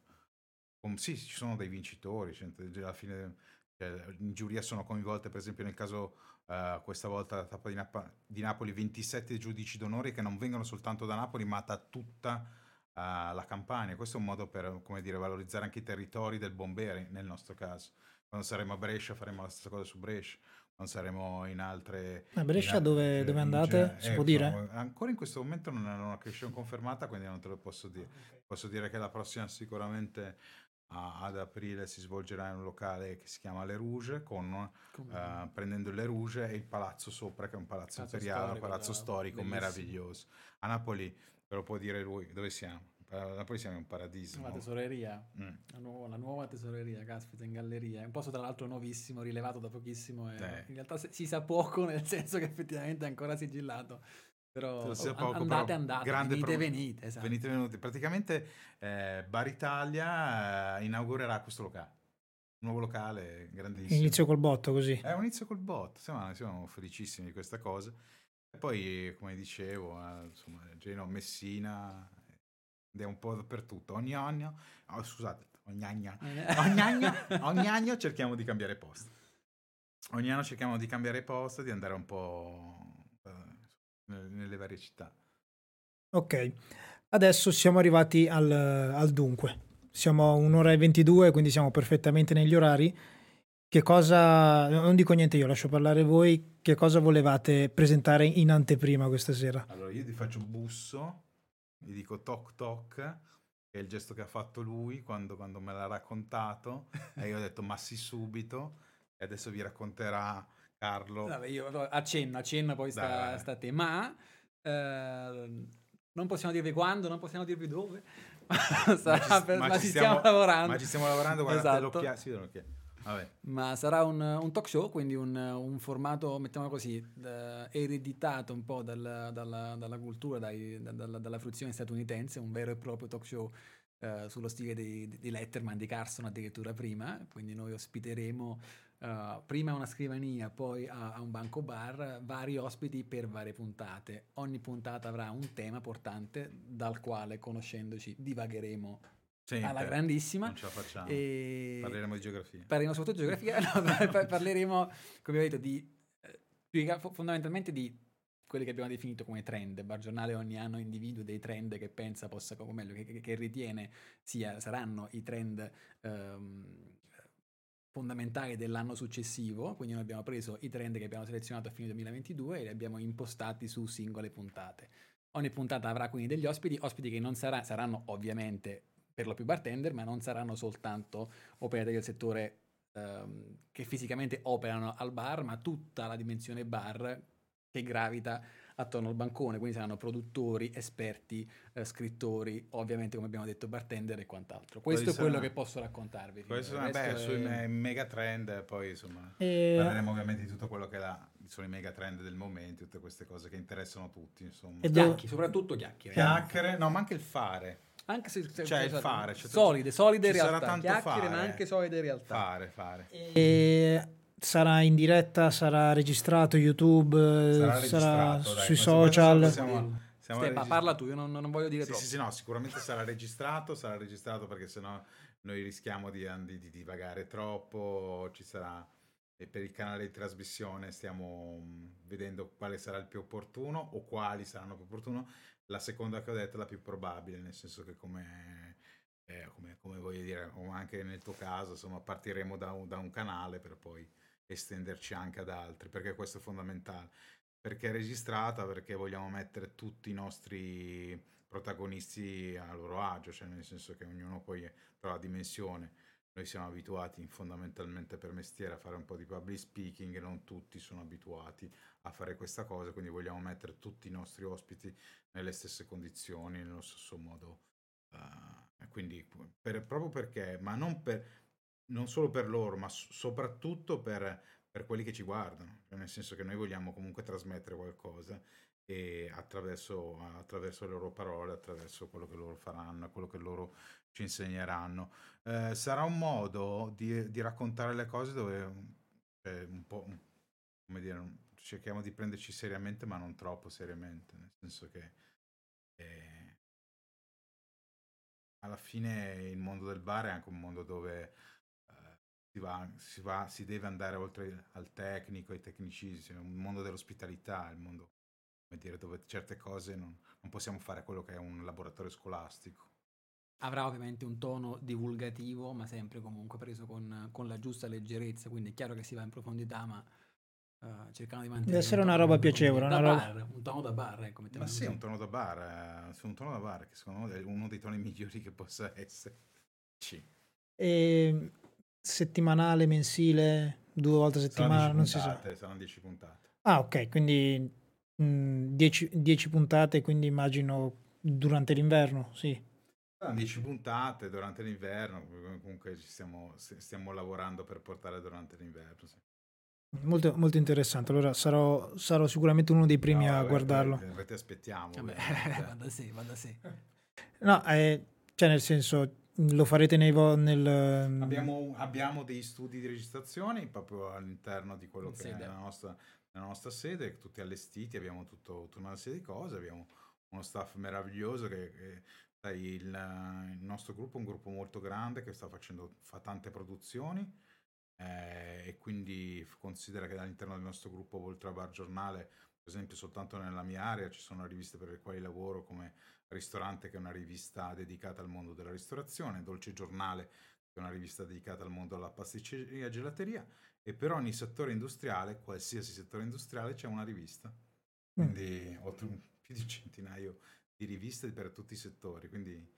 Speaker 1: con, sì, ci sono dei vincitori, cioè, alla fine cioè, in giuria sono coinvolte, per esempio nel caso uh, questa volta la tappa di, Nap- di, Napoli, 27 giudici d'onore che non vengono soltanto da Napoli ma da tutta uh, la campagna. Questo è un modo per dire, valorizzare anche i territori del Bombere nel nostro caso. Quando saremo a Brescia faremo la stessa cosa su Brescia non saremo in altre...
Speaker 3: A Brescia in dove, dove, andate? Si ecco, può dire?
Speaker 1: Ancora in questo momento non è una crescita confermata, quindi non te lo posso dire. Okay. Posso dire che la prossima sicuramente a, ad aprile si svolgerà in un locale che si chiama Le Rouge, con, uh, prendendo Le Rouge e il palazzo sopra, che è un palazzo, palazzo imperiale, un palazzo storico bellissimo. meraviglioso. A Napoli, ve lo può dire lui, dove siamo? Napoli siamo in un paradiso.
Speaker 2: La tesoreria, mm. la, nuova, la, nuova, tesoreria, caspita, in galleria. È un posto tra l'altro nuovissimo, rilevato da pochissimo. E eh. In realtà si sa poco, nel senso che effettivamente è ancora sigillato. Però oh, poco, andate, però andate, venite, pro... venite. Esatto.
Speaker 1: Venite, venuti. Praticamente eh, Bar Italia eh, inaugurerà questo locale. Un nuovo locale grandissimo.
Speaker 3: Inizio col botto così.
Speaker 1: È un inizio col botto, siamo, siamo felicissimi di questa cosa. E poi, come dicevo, eh, insomma, Geno, Messina, andiamo un po' dappertutto. Ogni anno, oh, scusate, ogni anno, ogni anno, ogni anno cerchiamo di cambiare posto. Ogni anno cerchiamo di cambiare posto, di andare un po' eh, nelle varie città.
Speaker 3: Ok, adesso siamo arrivati al, al dunque. Siamo a un'ora e 22, quindi siamo perfettamente negli orari. Che cosa, non dico niente io, lascio parlare voi, che cosa volevate presentare in anteprima questa sera?
Speaker 1: Allora, io ti faccio un busso gli dico toc toc, che è il gesto che ha fatto lui quando, quando me l'ha raccontato, e io ho detto ma sì subito, e adesso vi racconterà Carlo.
Speaker 2: Vabbè, io accenno, accenno poi sta, sta, a te, ma eh, non possiamo dirvi quando, non possiamo dirvi dove, ma, ci, per, ma, ma ci, stiamo, stiamo, lavorando.
Speaker 1: Ma ci stiamo lavorando, guardate esatto. l'occhiato, sì. Vabbè.
Speaker 2: Ma sarà un, un, talk show, quindi un, un formato, mettiamolo così, da, ereditato un po' dal, dalla, dalla, cultura, dai, dalla, dalla, fruizione statunitense, un vero e proprio talk show uh, sullo stile di, di, Letterman, di Carson addirittura prima, quindi noi ospiteremo uh, prima una scrivania, poi a, a un banco bar, vari ospiti per varie puntate. Ogni puntata avrà un tema portante dal quale, conoscendoci, divagheremo sì, alla grandissima.
Speaker 1: Non ce la facciamo. E... Parleremo di geografia.
Speaker 2: Parleremo soprattutto di geografia, no, parleremo, come ho detto, di, eh, fondamentalmente di quelli che abbiamo definito come trend. Bar Giornale ogni anno individua dei trend che pensa possa, o meglio, che, che ritiene sia, saranno i trend ehm, fondamentali dell'anno successivo. Quindi noi abbiamo preso i trend che abbiamo selezionato a fine 2022 e li abbiamo impostati su singole puntate. Ogni puntata avrà quindi degli ospiti, ospiti che non sarà, saranno ovviamente per lo più bartender, ma non saranno soltanto operatori del settore ehm, che fisicamente operano al bar, ma tutta la dimensione bar che gravita attorno al bancone, quindi saranno produttori, esperti, eh, scrittori, ovviamente come abbiamo detto bartender e quant'altro. Questo
Speaker 1: Quali
Speaker 2: è quello
Speaker 1: saranno-
Speaker 2: che posso raccontarvi.
Speaker 1: Questo è, beh, sui
Speaker 2: è-
Speaker 1: me- mega trend, poi insomma
Speaker 3: E-
Speaker 1: parleremo ovviamente di tutto quello che è la- sono i mega trend del momento, tutte queste cose che interessano tutti, insomma.
Speaker 3: E dove-
Speaker 2: Chiacchi, soprattutto chiacchiere.
Speaker 1: Chiacchiere, no, ma anche il fare.
Speaker 2: Anche se, se-
Speaker 1: Cioè, il
Speaker 2: se-
Speaker 1: fare, cioè,
Speaker 2: solide, solide realtà, chiacchiere, ma
Speaker 1: fare.
Speaker 2: anche solide in realtà.
Speaker 1: Fare, fare.
Speaker 3: e sarà in diretta, sarà registrato YouTube, eh,
Speaker 1: Sarà
Speaker 3: sarà,
Speaker 1: dai,
Speaker 3: sui social.
Speaker 1: siamo- siamo
Speaker 2: Ste, ma
Speaker 1: regis-
Speaker 2: parla tu, io non, non voglio dire
Speaker 1: Sì,
Speaker 2: troppo.
Speaker 1: sì, sì, no, sicuramente sarà registrato, sarà registrato perché sennò noi rischiamo di, di, di divagare troppo, ci sarà e per il canale di trasmissione stiamo mh, vedendo quale sarà il più opportuno o quali saranno più opportuno. La seconda che ho detto è la più probabile, nel senso che come, eh, come, come voglio dire, o anche nel tuo caso, insomma, partiremo da un, da un canale per poi estenderci anche ad altri, perché questo è fondamentale. Perché è registrata, perché vogliamo mettere tutti i nostri protagonisti a loro agio, cioè nel senso che ognuno poi trova dimensione. Noi siamo abituati fondamentalmente per mestiere a fare un po' di public speaking e non tutti sono abituati a fare questa cosa, quindi vogliamo mettere tutti i nostri ospiti nelle stesse condizioni, nello stesso modo. eh, quindi per- proprio perché, ma non, per, non solo per loro, ma s- soprattutto per, per quelli che ci guardano, cioè nel senso che noi vogliamo comunque trasmettere qualcosa e attraverso, attraverso le loro parole, attraverso quello che loro faranno, quello che loro ci insegneranno. Eh, sarà un modo di, di raccontare le cose dove eh, un po', come dire, cerchiamo di prenderci seriamente, ma non troppo seriamente, nel senso che eh, alla fine il mondo del bar è anche un mondo dove eh, si, va, si, va, si deve andare oltre al tecnico, ai tecnicismi, è un mondo dell'ospitalità, il mondo dire, dove certe cose non, non possiamo fare quello che è un laboratorio scolastico.
Speaker 2: Avrà ovviamente un tono divulgativo, ma sempre comunque preso con, con la giusta leggerezza, quindi è chiaro che si va in profondità, ma eh, cercando di mantenere...
Speaker 3: Deve essere
Speaker 2: un
Speaker 3: una roba piacevole, una roba-
Speaker 2: bar, un tono da bar, ecco,
Speaker 1: Ma sì, un tono da bar, eh, un tono da bar che secondo me è uno dei toni migliori che possa essere. Sì.
Speaker 3: E settimanale, mensile, due volte a settimana, non
Speaker 1: 10
Speaker 3: si sa.
Speaker 1: saranno 10 puntate.
Speaker 3: Ah, ok, quindi 10 puntate, quindi immagino durante l'inverno, sì.
Speaker 1: Saranno 10 puntate durante l'inverno, comunque ci stiamo, stiamo lavorando per portare durante l'inverno. Sì.
Speaker 3: Molto, molto interessante. Allora sarò, sarò sicuramente uno dei primi
Speaker 1: No,
Speaker 3: a
Speaker 1: vabbè,
Speaker 3: guardarlo.
Speaker 1: poi Ti aspettiamo.
Speaker 2: Vabbè,
Speaker 1: ovviamente.
Speaker 2: va da sé, va da sé.
Speaker 3: No, eh, cioè nel senso, lo farete nei vo- nel...
Speaker 1: Abbiamo, abbiamo dei studi di registrazione proprio all'interno di quello
Speaker 2: In
Speaker 1: che
Speaker 2: sede.
Speaker 1: è la nostra, la nostra sede, tutti allestiti, abbiamo tutto, tutta una serie di cose, abbiamo uno staff meraviglioso che, che il, il nostro gruppo è un gruppo molto grande che sta facendo, fa tante produzioni eh, e quindi considera che all'interno del nostro gruppo, oltre a Bar Giornale, per esempio soltanto nella mia area ci sono riviste per le quali lavoro come Ristorante che è una rivista dedicata al mondo della ristorazione, Dolce Giornale che è una rivista dedicata al mondo della pasticceria e gelateria e per ogni settore industriale, qualsiasi settore industriale, c'è una rivista. Quindi ho più di un centinaio di riviste per tutti i settori. Quindi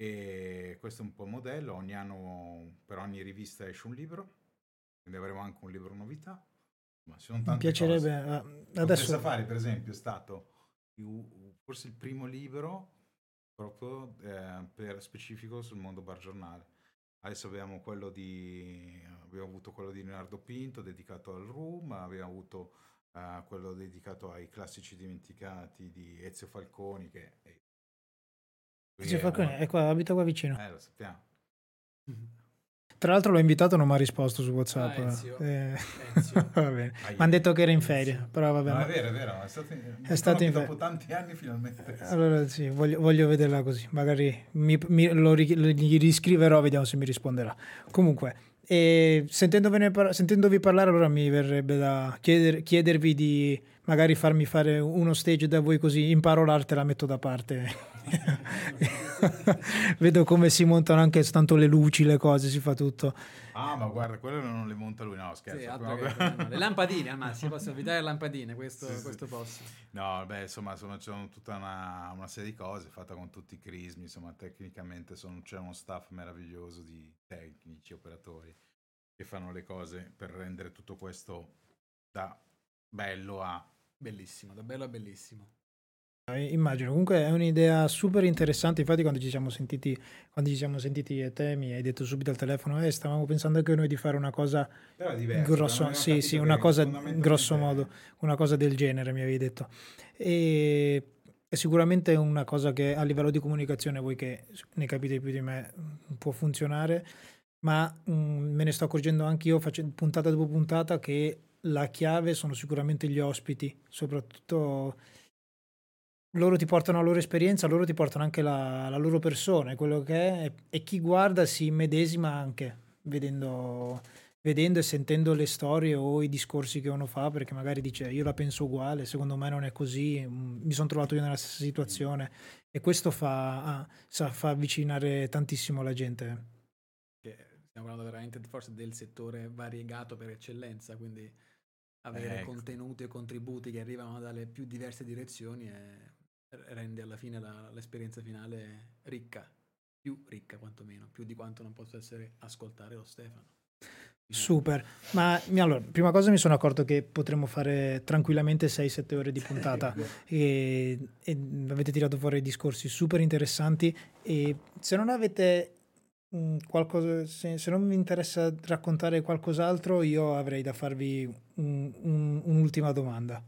Speaker 1: e questo è un po' il modello. Ogni anno per ogni rivista esce un libro, quindi avremo anche un libro novità. Ma ci sono
Speaker 3: Mi
Speaker 1: tante
Speaker 3: piacerebbe...
Speaker 1: cose. Confessa
Speaker 3: Adesso...
Speaker 1: Safari, per esempio, è stato forse il primo libro proprio eh, per specifico sul mondo bar giornale. Adesso abbiamo quello di abbiamo avuto quello di Leonardo Pinto dedicato al room, abbiamo avuto eh, quello dedicato ai classici dimenticati di Ezio Falconi che è, lui
Speaker 3: Sì,
Speaker 1: è
Speaker 3: Falcone, è qua, abita qua vicino.
Speaker 1: eh, lo sappiamo.
Speaker 3: Tra l'altro l'ho invitato, non mi ha risposto su WhatsApp.
Speaker 2: Ah, Ezio.
Speaker 3: Eh,
Speaker 2: Ezio.
Speaker 3: va bene.
Speaker 1: Ai-
Speaker 3: Mi hanno detto che era in ferie, però va
Speaker 1: No, è
Speaker 3: bene.
Speaker 1: vero, è vero, è stato,
Speaker 3: È stato in-
Speaker 1: dopo tanti anni finalmente.
Speaker 3: Allora sì, voglio, voglio vederla così, magari mi, mi- lo gli riscriverò, vediamo se mi risponderà. Comunque, sentendovene par- sentendovi parlare allora mi verrebbe da chieder- chiedervi di magari farmi fare uno stage da voi così imparo l'arte e la metto da parte. Vedo come si montano anche tanto le luci, le cose, si fa tutto.
Speaker 1: Ah, ma guarda, quello non le monta lui, no, scherzo.
Speaker 2: Sì, che- no, le lampadine al massimo, possono evitare le lampadine, questo,
Speaker 1: Sì, sì.
Speaker 2: questo posso.
Speaker 1: No, beh, insomma, sono, c'è tutta una, una serie di cose fatta con tutti i crismi, insomma, tecnicamente sono- c'è uno staff meraviglioso di tecnici, operatori che fanno le cose per rendere tutto questo da bello a...
Speaker 2: Bellissimo, da bello a bellissimo.
Speaker 3: Eh, Immagino, comunque è un'idea super interessante, infatti quando ci siamo sentiti, quando ci siamo sentiti e te mi hai detto subito al telefono, eh, stavamo pensando anche noi di fare una cosa
Speaker 1: Però diverso,
Speaker 3: grosso, sì, sì, una cosa grosso modo, una cosa del genere mi avevi detto. E è sicuramente una cosa che a livello di comunicazione, voi che ne capite più di me, può funzionare, ma mm, me ne sto accorgendo anche io facendo puntata dopo puntata che la chiave sono sicuramente gli ospiti, soprattutto loro ti portano la loro esperienza, loro ti portano anche la, la loro persona, e quello che è, e chi guarda si immedesima anche vedendo, vedendo e sentendo le storie o i discorsi che uno fa, perché magari dice io la penso uguale, secondo me non è così, mm, mi sono trovato io nella stessa situazione e questo fa, ah, sa- fa avvicinare tantissimo la gente.
Speaker 2: Stiamo parlando veramente forse del settore variegato per eccellenza, quindi avere
Speaker 1: Ecco.
Speaker 2: contenuti e contributi che arrivano dalle più diverse direzioni è- rende alla fine la- l'esperienza finale ricca, più ricca quantomeno, più di quanto non possa essere ascoltare lo Stefano.
Speaker 3: Super, ma allora, prima cosa mi sono accorto che potremmo fare tranquillamente 6-7 ore di puntata e, e avete tirato fuori discorsi super interessanti e se non avete mm, qualcosa, se, se non vi interessa raccontare qualcos'altro io avrei da farvi un- un- un'ultima domanda.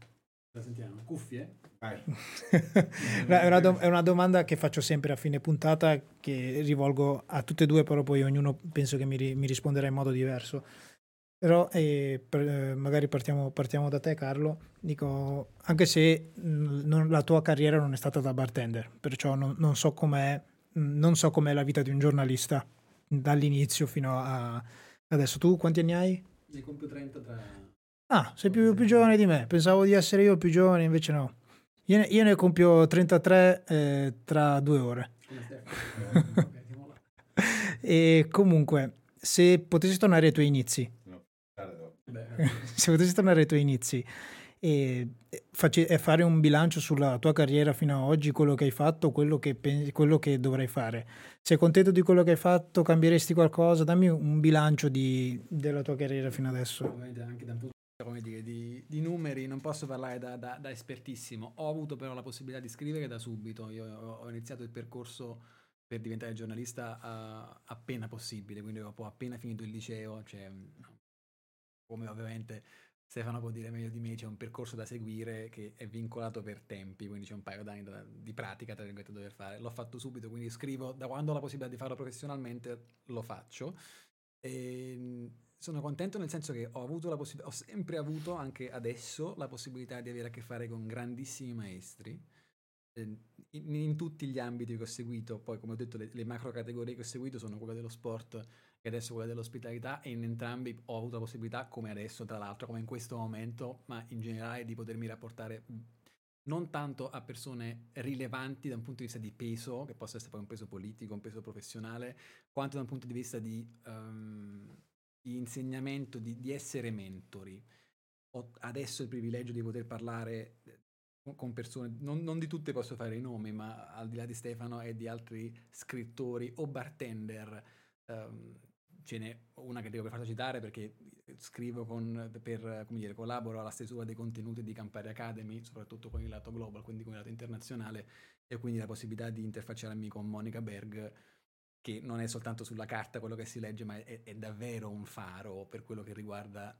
Speaker 2: La sentiamo, cuffie?
Speaker 3: È, una do- è una domanda che faccio sempre a fine puntata, che rivolgo a tutte e due, però poi ognuno penso che mi, ri- mi risponderà in modo diverso. Però eh, per- eh, magari partiamo, partiamo da te, Carlo. Dico, anche se mh, non- la tua carriera non è stata da bartender, perciò non, non so com'è, mh, non so com'è la vita di un giornalista dall'inizio fino a adesso. Tu quanti anni hai?
Speaker 2: Ne compio 30 tra...
Speaker 3: Ah, sei più, più giovane di me. Pensavo di essere io più giovane, invece no. Io ne, io ne compio 33 eh, tra due ore. E comunque, se potessi tornare ai tuoi inizi, se potessi tornare ai tuoi inizi e, e face- e fare un bilancio sulla tua carriera fino ad oggi, quello che hai fatto, quello che, pensi, quello che dovrai fare, sei contento di quello che hai fatto? Cambieresti qualcosa? Dammi un bilancio di- della tua carriera fino adesso.
Speaker 2: Come dire, di, di numeri non posso parlare da, da- da espertissimo. Ho avuto però la possibilità di scrivere da subito. Io ho, iniziato il percorso per diventare giornalista ah, appena possibile, quindi ho appena finito il liceo. Cioè, come ovviamente Stefano può dire meglio di me, c'è un percorso da seguire che è vincolato per tempi, quindi c'è un paio d'anni da- di pratica tra da dover fare. L'ho fatto subito, quindi scrivo da quando ho la possibilità di farlo professionalmente, lo faccio. E sono contento nel senso che ho possibilità, ho sempre avuto anche adesso la possibilità di avere a che fare con grandissimi maestri eh, in, in tutti gli ambiti che ho seguito. Poi, come ho detto, le, le macro categorie che ho seguito sono quella dello sport e adesso quella dell'ospitalità e in entrambi ho avuto la possibilità, come adesso tra l'altro, come in questo momento, ma in generale di potermi rapportare non tanto a persone rilevanti da un punto di vista di peso, che possa essere poi un peso politico, un peso professionale, quanto da un punto di vista di, ehm, insegnamento, di, di essere mentori. Ho adesso il privilegio di poter parlare eh, con- persone, non, non di tutte posso fare i nomi, ma al di là di Stefano e di altri scrittori o bartender, ehm, ce n'è una che devo per forza citare perché scrivo con, per, come dire, collaboro alla stesura dei contenuti di Campari Academy, soprattutto con il lato global, quindi con il lato internazionale, e quindi la possibilità di interfacciarmi con Monica Berg, che non è soltanto sulla carta quello che si legge, ma è, è davvero un faro per quello che riguarda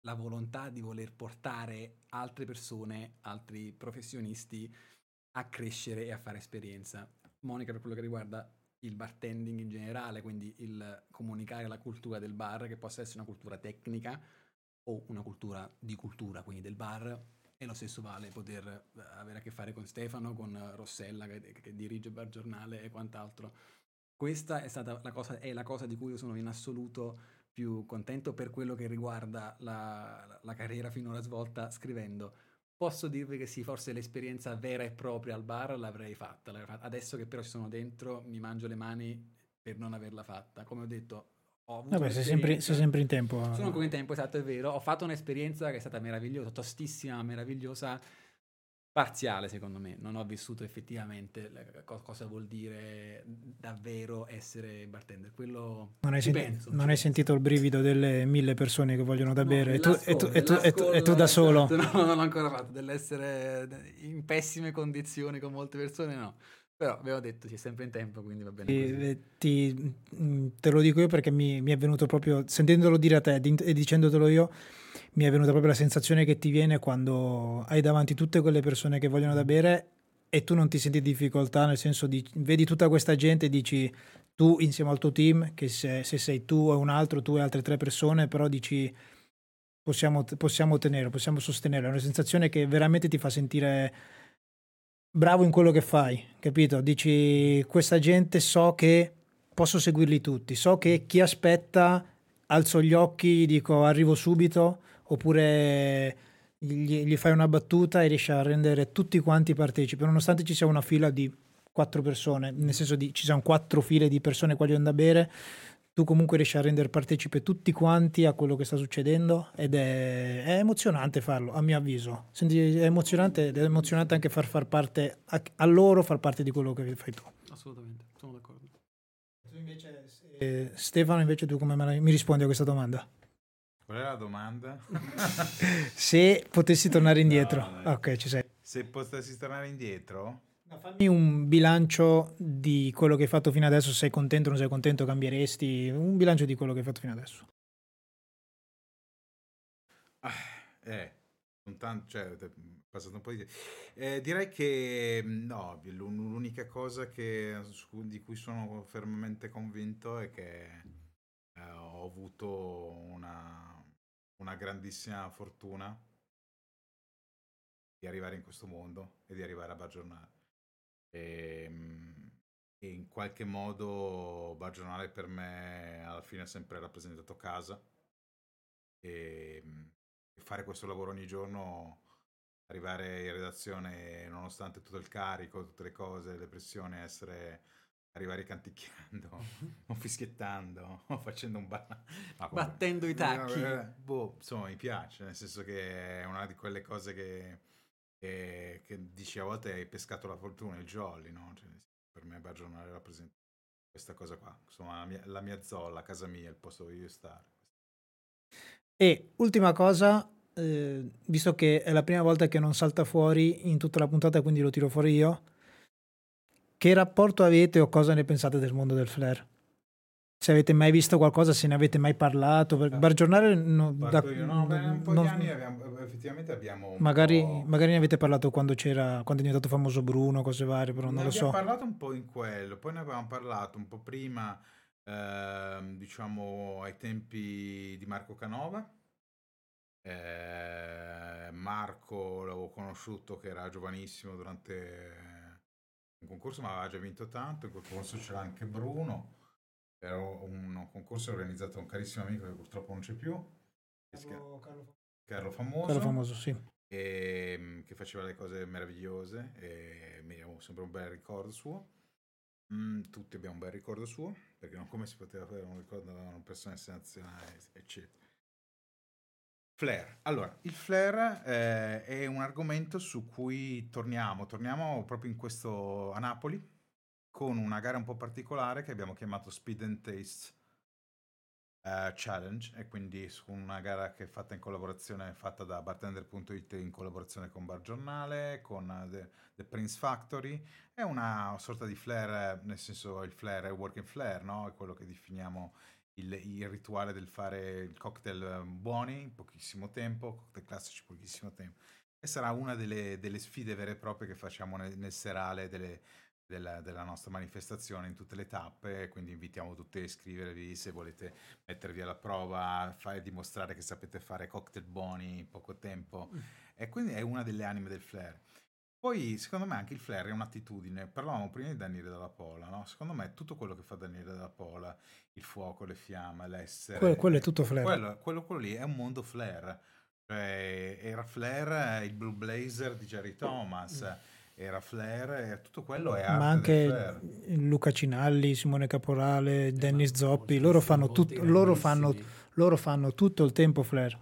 Speaker 2: la volontà di voler portare altre persone, altri professionisti a crescere e a fare esperienza. Monica per quello che riguarda il bartending in generale, quindi il comunicare la cultura del bar, che possa essere una cultura tecnica o una cultura di cultura, quindi del bar, e lo stesso vale poter eh, avere a che fare con Stefano, con Rossella che, che dirige Bar Giornale e quant'altro. Questa è stata la cosa, è la cosa di cui io sono in assoluto più contento per quello che riguarda la, la carriera finora svolta scrivendo. Posso dirvi che sì, forse l'esperienza vera e propria al bar l'avrei fatta. l'avrei fatta. Adesso che però ci sono dentro, mi mangio le mani per non averla fatta. Come ho detto, ho avuto
Speaker 3: Vabbè, sei sempre, sei sempre in tempo.
Speaker 2: sono ancora in tempo, esatto, è vero. Ho fatto un'esperienza che è stata meravigliosa, tostissima, meravigliosa, parziale secondo me. Non ho vissuto effettivamente cosa vuol dire davvero essere bartender. Quello
Speaker 3: Non hai, senti-
Speaker 2: penso,
Speaker 3: non hai sentito il brivido delle mille persone che vogliono da
Speaker 2: No,
Speaker 3: bere e tu, e, tu,
Speaker 2: dell'ascol-
Speaker 3: e, tu, e, tu, e tu da solo.
Speaker 2: esatto, No, non l'ho ancora fatto. Dell'essere in pessime condizioni con molte persone, no. Però abbiamo detto, si è sempre in tempo, quindi va bene così.
Speaker 3: Ti- mh, te lo dico io perché mi, mi è venuto proprio, sentendolo dire a te e dicendotelo io, mi è venuta proprio la sensazione che ti viene quando hai davanti tutte quelle persone che vogliono da bere e tu non ti senti in difficoltà, nel senso di vedi tutta questa gente e dici tu insieme al tuo team, che se, se sei tu o un altro, tu e altre tre persone, però dici possiamo, possiamo ottenere, possiamo sostenere, è una sensazione che veramente ti fa sentire bravo in quello che fai, capito? Dici questa gente so che posso seguirli tutti, so che chi aspetta alzo gli occhi, dico arrivo subito, oppure gli, gli fai una battuta e riesci a rendere tutti quanti partecipi, nonostante ci sia una fila di quattro persone, nel senso di ci sono quattro file di persone qua da bere, tu comunque riesci a rendere partecipe tutti quanti a quello che sta succedendo ed è, è emozionante farlo, a mio avviso. Senti, è emozionante ed è emozionante anche far far parte a, a loro far parte di quello che fai tu.
Speaker 2: Assolutamente, sono d'accordo.
Speaker 3: Eh, Stefano, invece tu come mi rispondi a questa domanda?
Speaker 1: Qual è la domanda?
Speaker 3: Se potessi tornare indietro,
Speaker 1: No,
Speaker 3: ok, ci sei.
Speaker 1: Se potessi tornare indietro?
Speaker 3: Fammi un bilancio di quello che hai fatto fino adesso, sei contento, non sei contento, cambieresti, un bilancio di quello che hai fatto fino adesso.
Speaker 1: Eh, non tanto, cioè, è passato un po' di tempo. Eh, direi che no, l'un- l'unica cosa che, di cui sono fermamente convinto è che eh, ho avuto una, una grandissima fortuna di arrivare in questo mondo e di arrivare a Bar Giornale. E, mh, e in qualche modo Bar Giornale per me alla fine ha sempre rappresentato casa. E, mh, e fare questo lavoro ogni giorno, arrivare in redazione nonostante tutto il carico, tutte le cose, le pressioni, essere arrivare canticchiando o fischiettando o facendo un ba-
Speaker 2: Battendo i tacchi.
Speaker 1: Eh, boh, insomma, mi piace, nel senso che è una di quelle cose che, che, che dici a volte hai pescato la fortuna, il jolly, no? Cioè, per me Bar Giornale rappresenta questa cosa qua, insomma, la mia, la mia zolla, casa mia, il posto dove io stare.
Speaker 3: E ultima cosa, eh, visto che è la prima volta che non salta fuori in tutta la puntata, quindi lo tiro fuori io, che rapporto avete o cosa ne pensate del mondo del flare? Se avete mai visto qualcosa, se ne avete mai parlato, per Bar Giornale no, da-
Speaker 1: io, no, beh, un po'
Speaker 3: non-
Speaker 1: di anni abbiamo, effettivamente abbiamo...
Speaker 3: magari, magari ne avete parlato quando c'era, quando è diventato famoso Bruno, cose varie, però non
Speaker 1: ne
Speaker 3: lo
Speaker 1: abbiamo
Speaker 3: so.
Speaker 1: parlato un po' in quello, poi ne avevamo parlato un po' prima, ehm, diciamo, ai tempi di Marco Canova. Eh, Marco l'avevo conosciuto che era giovanissimo durante un concorso, ma aveva già vinto tanto. In quel concorso c'era anche Bruno. Era un concorso organizzato da un carissimo amico che purtroppo non c'è più, si chiama Carlo Famoso
Speaker 3: Quello famoso, sì.
Speaker 1: e, mm, che faceva le cose meravigliose e mi ho sempre un bel ricordo suo. Mm, tutti abbiamo un bel ricordo suo, perché non come si poteva fare un ricordo da una persona nazionale, eccetera. Flare. Allora, il flare eh, è un argomento su cui torniamo, torniamo proprio in questo a Napoli con una gara un po' particolare che abbiamo chiamato Speed and Taste eh, Challenge e quindi su una gara che è fatta in collaborazione fatta da bartender.it in collaborazione con Bar Giornale, con eh, The, The Prince Factory è una sorta di flare, nel senso il flare è working flare, no? È quello che definiamo il, il rituale del fare il cocktail eh, buoni in pochissimo tempo, cocktail classici in pochissimo tempo. E sarà una delle, delle sfide vere e proprie che facciamo nel, nel serale delle, della, della nostra manifestazione in tutte le tappe, quindi invitiamo tutti a iscrivervi se volete mettervi alla prova, fare, dimostrare che sapete fare cocktail buoni in poco tempo. E quindi è una delle anime del flare. Poi, secondo me, anche il flare è un'attitudine. Parlavamo prima di Daniele Dalla Pola, no? Secondo me tutto quello che fa Daniele Dalla Pola, il fuoco, le fiamme, l'essere...
Speaker 3: Que- quello è tutto flare.
Speaker 1: Quello, quello- quello lì è un mondo flare. Cioè, era flare il Blue Blazer di Jerry Thomas. era Flair, tutto quello è
Speaker 3: Ma anche
Speaker 1: Flair.
Speaker 3: Luca Cinalli, Simone Caporale, Dennis
Speaker 2: ma
Speaker 3: Zoppi, loro fanno, tut- loro, fanno, loro fanno tutto il tempo flare.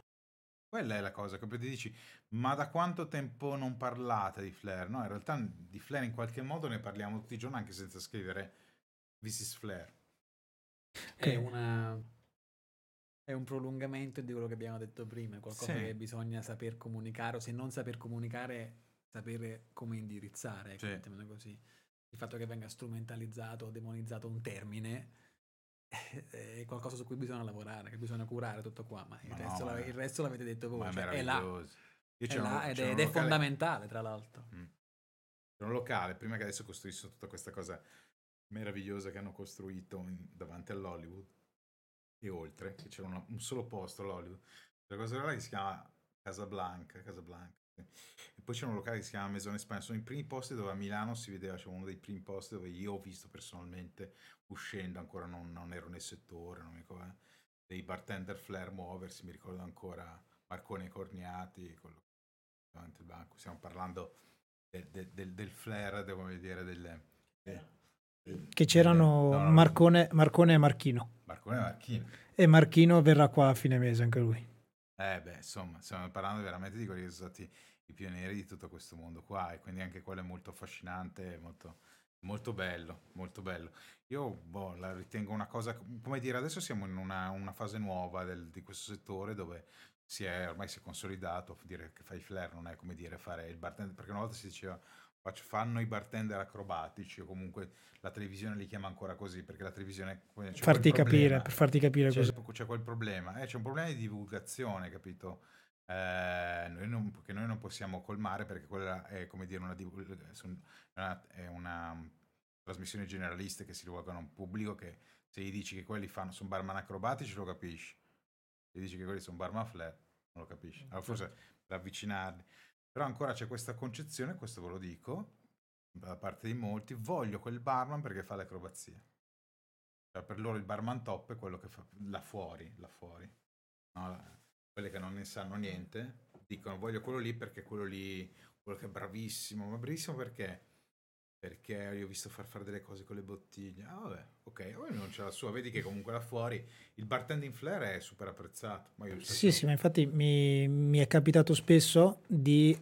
Speaker 1: Quella è la cosa che poi ti dici, ma da quanto tempo non parlate di Flair? No, in realtà di Flair in qualche modo ne parliamo tutti i giorni anche senza scrivere This is Flair.
Speaker 2: È, una, è un prolungamento di quello che abbiamo detto prima, è qualcosa
Speaker 1: Sì.
Speaker 2: che bisogna saper comunicare, o se non saper comunicare, sapere come indirizzare, ecco,
Speaker 1: Sì.
Speaker 2: mettiamola così. Il fatto che venga strumentalizzato o demonizzato un termine è qualcosa su cui bisogna lavorare, che bisogna curare tutto qua, ma il,
Speaker 1: no,
Speaker 2: resto,
Speaker 1: ma-
Speaker 2: la- il resto l'avete detto voi, cioè, è là, è
Speaker 1: c'ero un-
Speaker 2: là ed, è, ed è fondamentale, tra l'altro.
Speaker 1: Mm. C'era un locale, prima che adesso costruissero tutta questa cosa meravigliosa che hanno costruito in- davanti all'Hollywood e oltre, che c'era una- un solo posto all'Hollywood. Quella cosa là che si chiama Casablanca, Casablanca. E poi c'era un locale che si chiama Maison Espagne. Sono i primi posti dove a Milano si vedeva, c'era uno dei primi posti dove io ho visto personalmente uscendo, ancora non, non ero nel settore, non mi ricordo, eh, dei bartender flare muoversi, mi ricordo ancora Marconi e Corniati, quello davanti al banco. Stiamo parlando del, del, del, del flare, devo dire, delle... de- del-
Speaker 3: Che c'erano
Speaker 1: no, no,
Speaker 3: Marcone, Marcone e Marchino.
Speaker 1: Marconi e Marchini.
Speaker 3: E Marchino verrà qua a fine mese anche lui.
Speaker 1: Eh beh, insomma, stiamo parlando veramente di quelli che sono stati i pionieri di tutto questo mondo qua e quindi anche quello è molto affascinante, molto, molto bello, molto bello. Io boh, la ritengo una cosa, come dire, adesso siamo in una, una fase nuova del- di questo settore dove si è, ormai si è consolidato, dire che fai flare non è come dire fare il bartender, perché una volta si diceva fanno i bartender acrobatici o comunque la televisione li chiama ancora così perché la televisione...
Speaker 3: Farti capire, per farti capire
Speaker 1: C'è,
Speaker 3: cosa.
Speaker 1: c'è quel problema, eh, c'è un problema di divulgazione, capito? Eh, noi non, che noi non possiamo colmare perché quella è come dire una, una, è una trasmissione generalista che si rivolgono a un pubblico che se gli dici che quelli fanno, sono barman acrobatici lo capisci, se gli dici che quelli sono barman flare non lo capisci, allora forse per avvicinarli, però ancora c'è questa concezione, questo ve lo dico, da parte di molti, voglio quel barman perché fa le acrobazie. Cioè, per loro il barman top è quello che fa là fuori, là fuori. No, quelle che non ne sanno niente dicono voglio quello lì perché quello lì, quello che è bravissimo, ma bravissimo perché? Perché io ho visto far fare delle cose con le bottiglie. Ah, vabbè, ok, ognuno c'è la sua. Vedi che comunque là fuori il bartending flare è super apprezzato. Ma io
Speaker 3: Sì, sì, ma infatti mi, mi è capitato spesso di,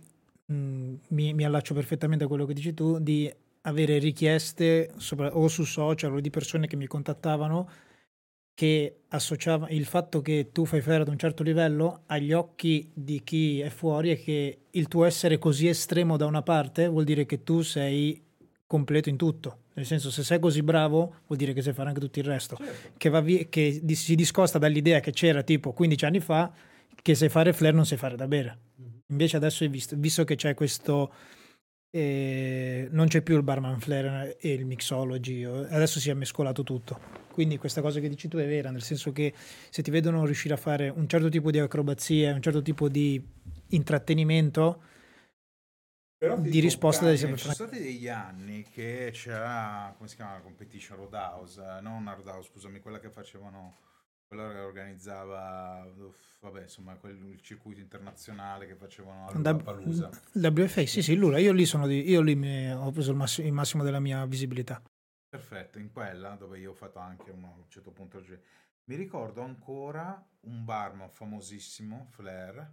Speaker 3: mh, mi, mi allaccio perfettamente a quello che dici tu, di avere richieste sopra- o su social o di persone che mi contattavano che associava il fatto che tu fai flare ad un certo livello agli occhi di chi è fuori e che il tuo essere così estremo da una parte vuol dire che tu sei completo in tutto. Nel senso, se sei così bravo, vuol dire che sai fare anche tutto il resto.
Speaker 1: Certo.
Speaker 3: Che, va vi- che di- si discosta dall'idea che c'era tipo 15 anni fa, che sai fare flare non sai fare da bere. Invece adesso hai visto, visto che c'è questo... eh, non c'è più il barman flare e il mixology, adesso si è mescolato tutto. Quindi questa cosa che dici tu è vera, nel senso che se ti vedono riuscire a fare un certo tipo di acrobazie, un certo tipo di intrattenimento,
Speaker 1: Però
Speaker 3: di risposta devi sempre
Speaker 1: ci sono stati degli anni che c'era come si chiama la competition Roadhouse eh, non una Roadhouse scusami quella che facevano quella che organizzava uff, vabbè insomma quel, il circuito internazionale che facevano a
Speaker 3: Da-
Speaker 1: Lollapalooza.
Speaker 3: WFA, sì, sì, Lula, io lì sono di, io lì mi- ho preso il, massi- il massimo della mia visibilità.
Speaker 1: perfetto in quella dove io ho fatto anche uno, a un certo punto mi ricordo ancora un barman famosissimo Flair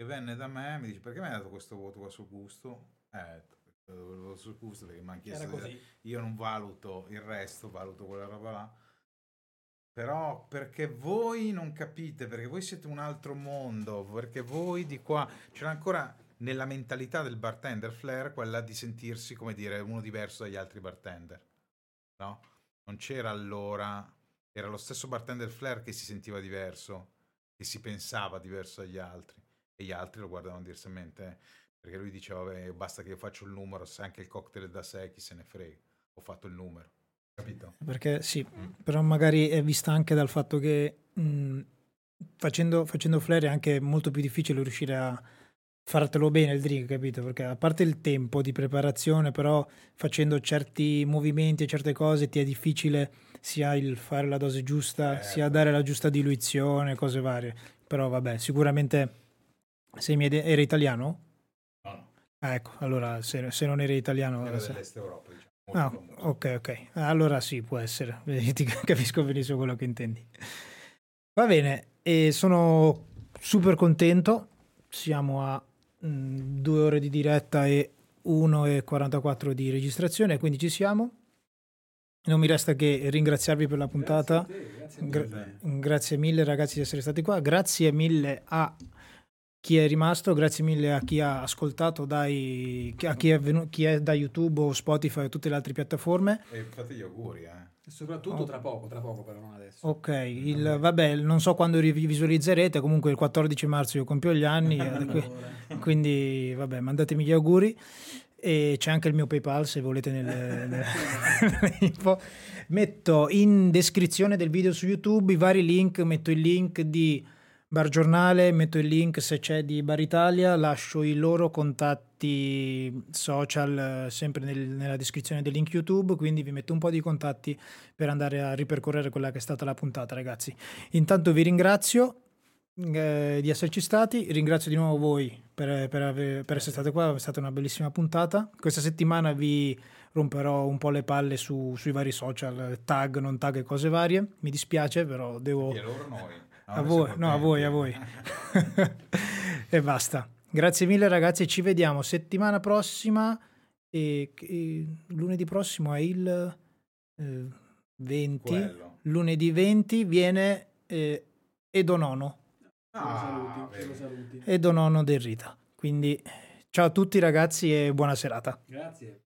Speaker 1: che venne da me e mi dice perché mi hai dato questo voto qua sul gusto eh il voto sul gusto perché mi hanno chiesto di- io non valuto il resto, valuto quella roba là. Però perché voi non capite, perché voi siete un altro mondo, perché voi di qua c'era ancora nella mentalità del bartender flair quella di sentirsi, come dire, uno diverso dagli altri bartender. No? Non c'era allora, era lo stesso bartender flair che si sentiva diverso, che si pensava diverso dagli altri e gli altri lo guardavano diversamente. eh. Perché lui diceva, vabbè, basta che io faccio il numero, se anche il cocktail è da sé, chi se ne frega. Ho fatto il numero. Capito?
Speaker 3: Perché sì,
Speaker 1: Mm.
Speaker 3: però magari è vista anche dal fatto che mh, facendo, facendo flare è anche molto più difficile riuscire a fartelo bene il drink, capito? Perché a parte il tempo di preparazione, però facendo certi movimenti e certe cose ti è difficile sia il fare la dose giusta,
Speaker 1: Eh,
Speaker 3: sia dare la giusta diluizione, cose varie. Però vabbè, sicuramente sei mi ed- era italiano?
Speaker 1: No, no.
Speaker 3: Ah, ecco, allora se, se non eri italiano...
Speaker 1: Era
Speaker 3: se-
Speaker 1: dell'est Europa, diciamo.
Speaker 3: Ah, ok, ok. Allora sì, può essere. Ti capisco benissimo quello che intendi. Va bene, e sono super contento. Siamo a mm, due ore di diretta e 1 e 44 di registrazione, quindi ci siamo. Non mi resta che ringraziarvi per la puntata. Gra- grazie mille ragazzi di essere stati qua. Grazie mille a chi è rimasto, grazie mille a chi ha ascoltato dai, a chi è, venu- chi è da YouTube o Spotify o tutte le altre piattaforme.
Speaker 1: E fate gli auguri, eh.
Speaker 2: Soprattutto tra poco, tra poco però, non adesso.
Speaker 3: Ok, il, vabbè, non so quando ri- visualizzerete, comunque il 14 marzo io compio gli anni, eh, qui- quindi vabbè, mandatemi gli auguri. E c'è anche il mio PayPal se volete nelle, nelle info. Metto in descrizione del video su YouTube i vari link, metto il link di Bar Giornale, metto il link se c'è di Bar Italia, lascio i loro contatti social eh, sempre nel- nella descrizione del link YouTube, quindi vi metto un po' di contatti per andare a ripercorrere quella che è stata la puntata, ragazzi. Intanto vi ringrazio eh, di esserci stati, ringrazio di nuovo voi per, per ave- per essere state qua, è stata una bellissima puntata. Questa settimana vi romperò un po' le palle su- sui vari social, tag, non tag e cose varie. Mi dispiace, però devo...
Speaker 1: E loro noi.
Speaker 3: A voi, no, a voi, a voi. e basta. Grazie mille ragazzi, ci vediamo settimana prossima e, e lunedì prossimo è il eh, 20.
Speaker 1: Quello.
Speaker 3: Lunedì 20 viene eh, Edo Nono,
Speaker 1: Ah, vedi.
Speaker 2: saluti.
Speaker 3: Edo Nono del Rita. Quindi ciao a tutti ragazzi e buona serata.
Speaker 2: Grazie.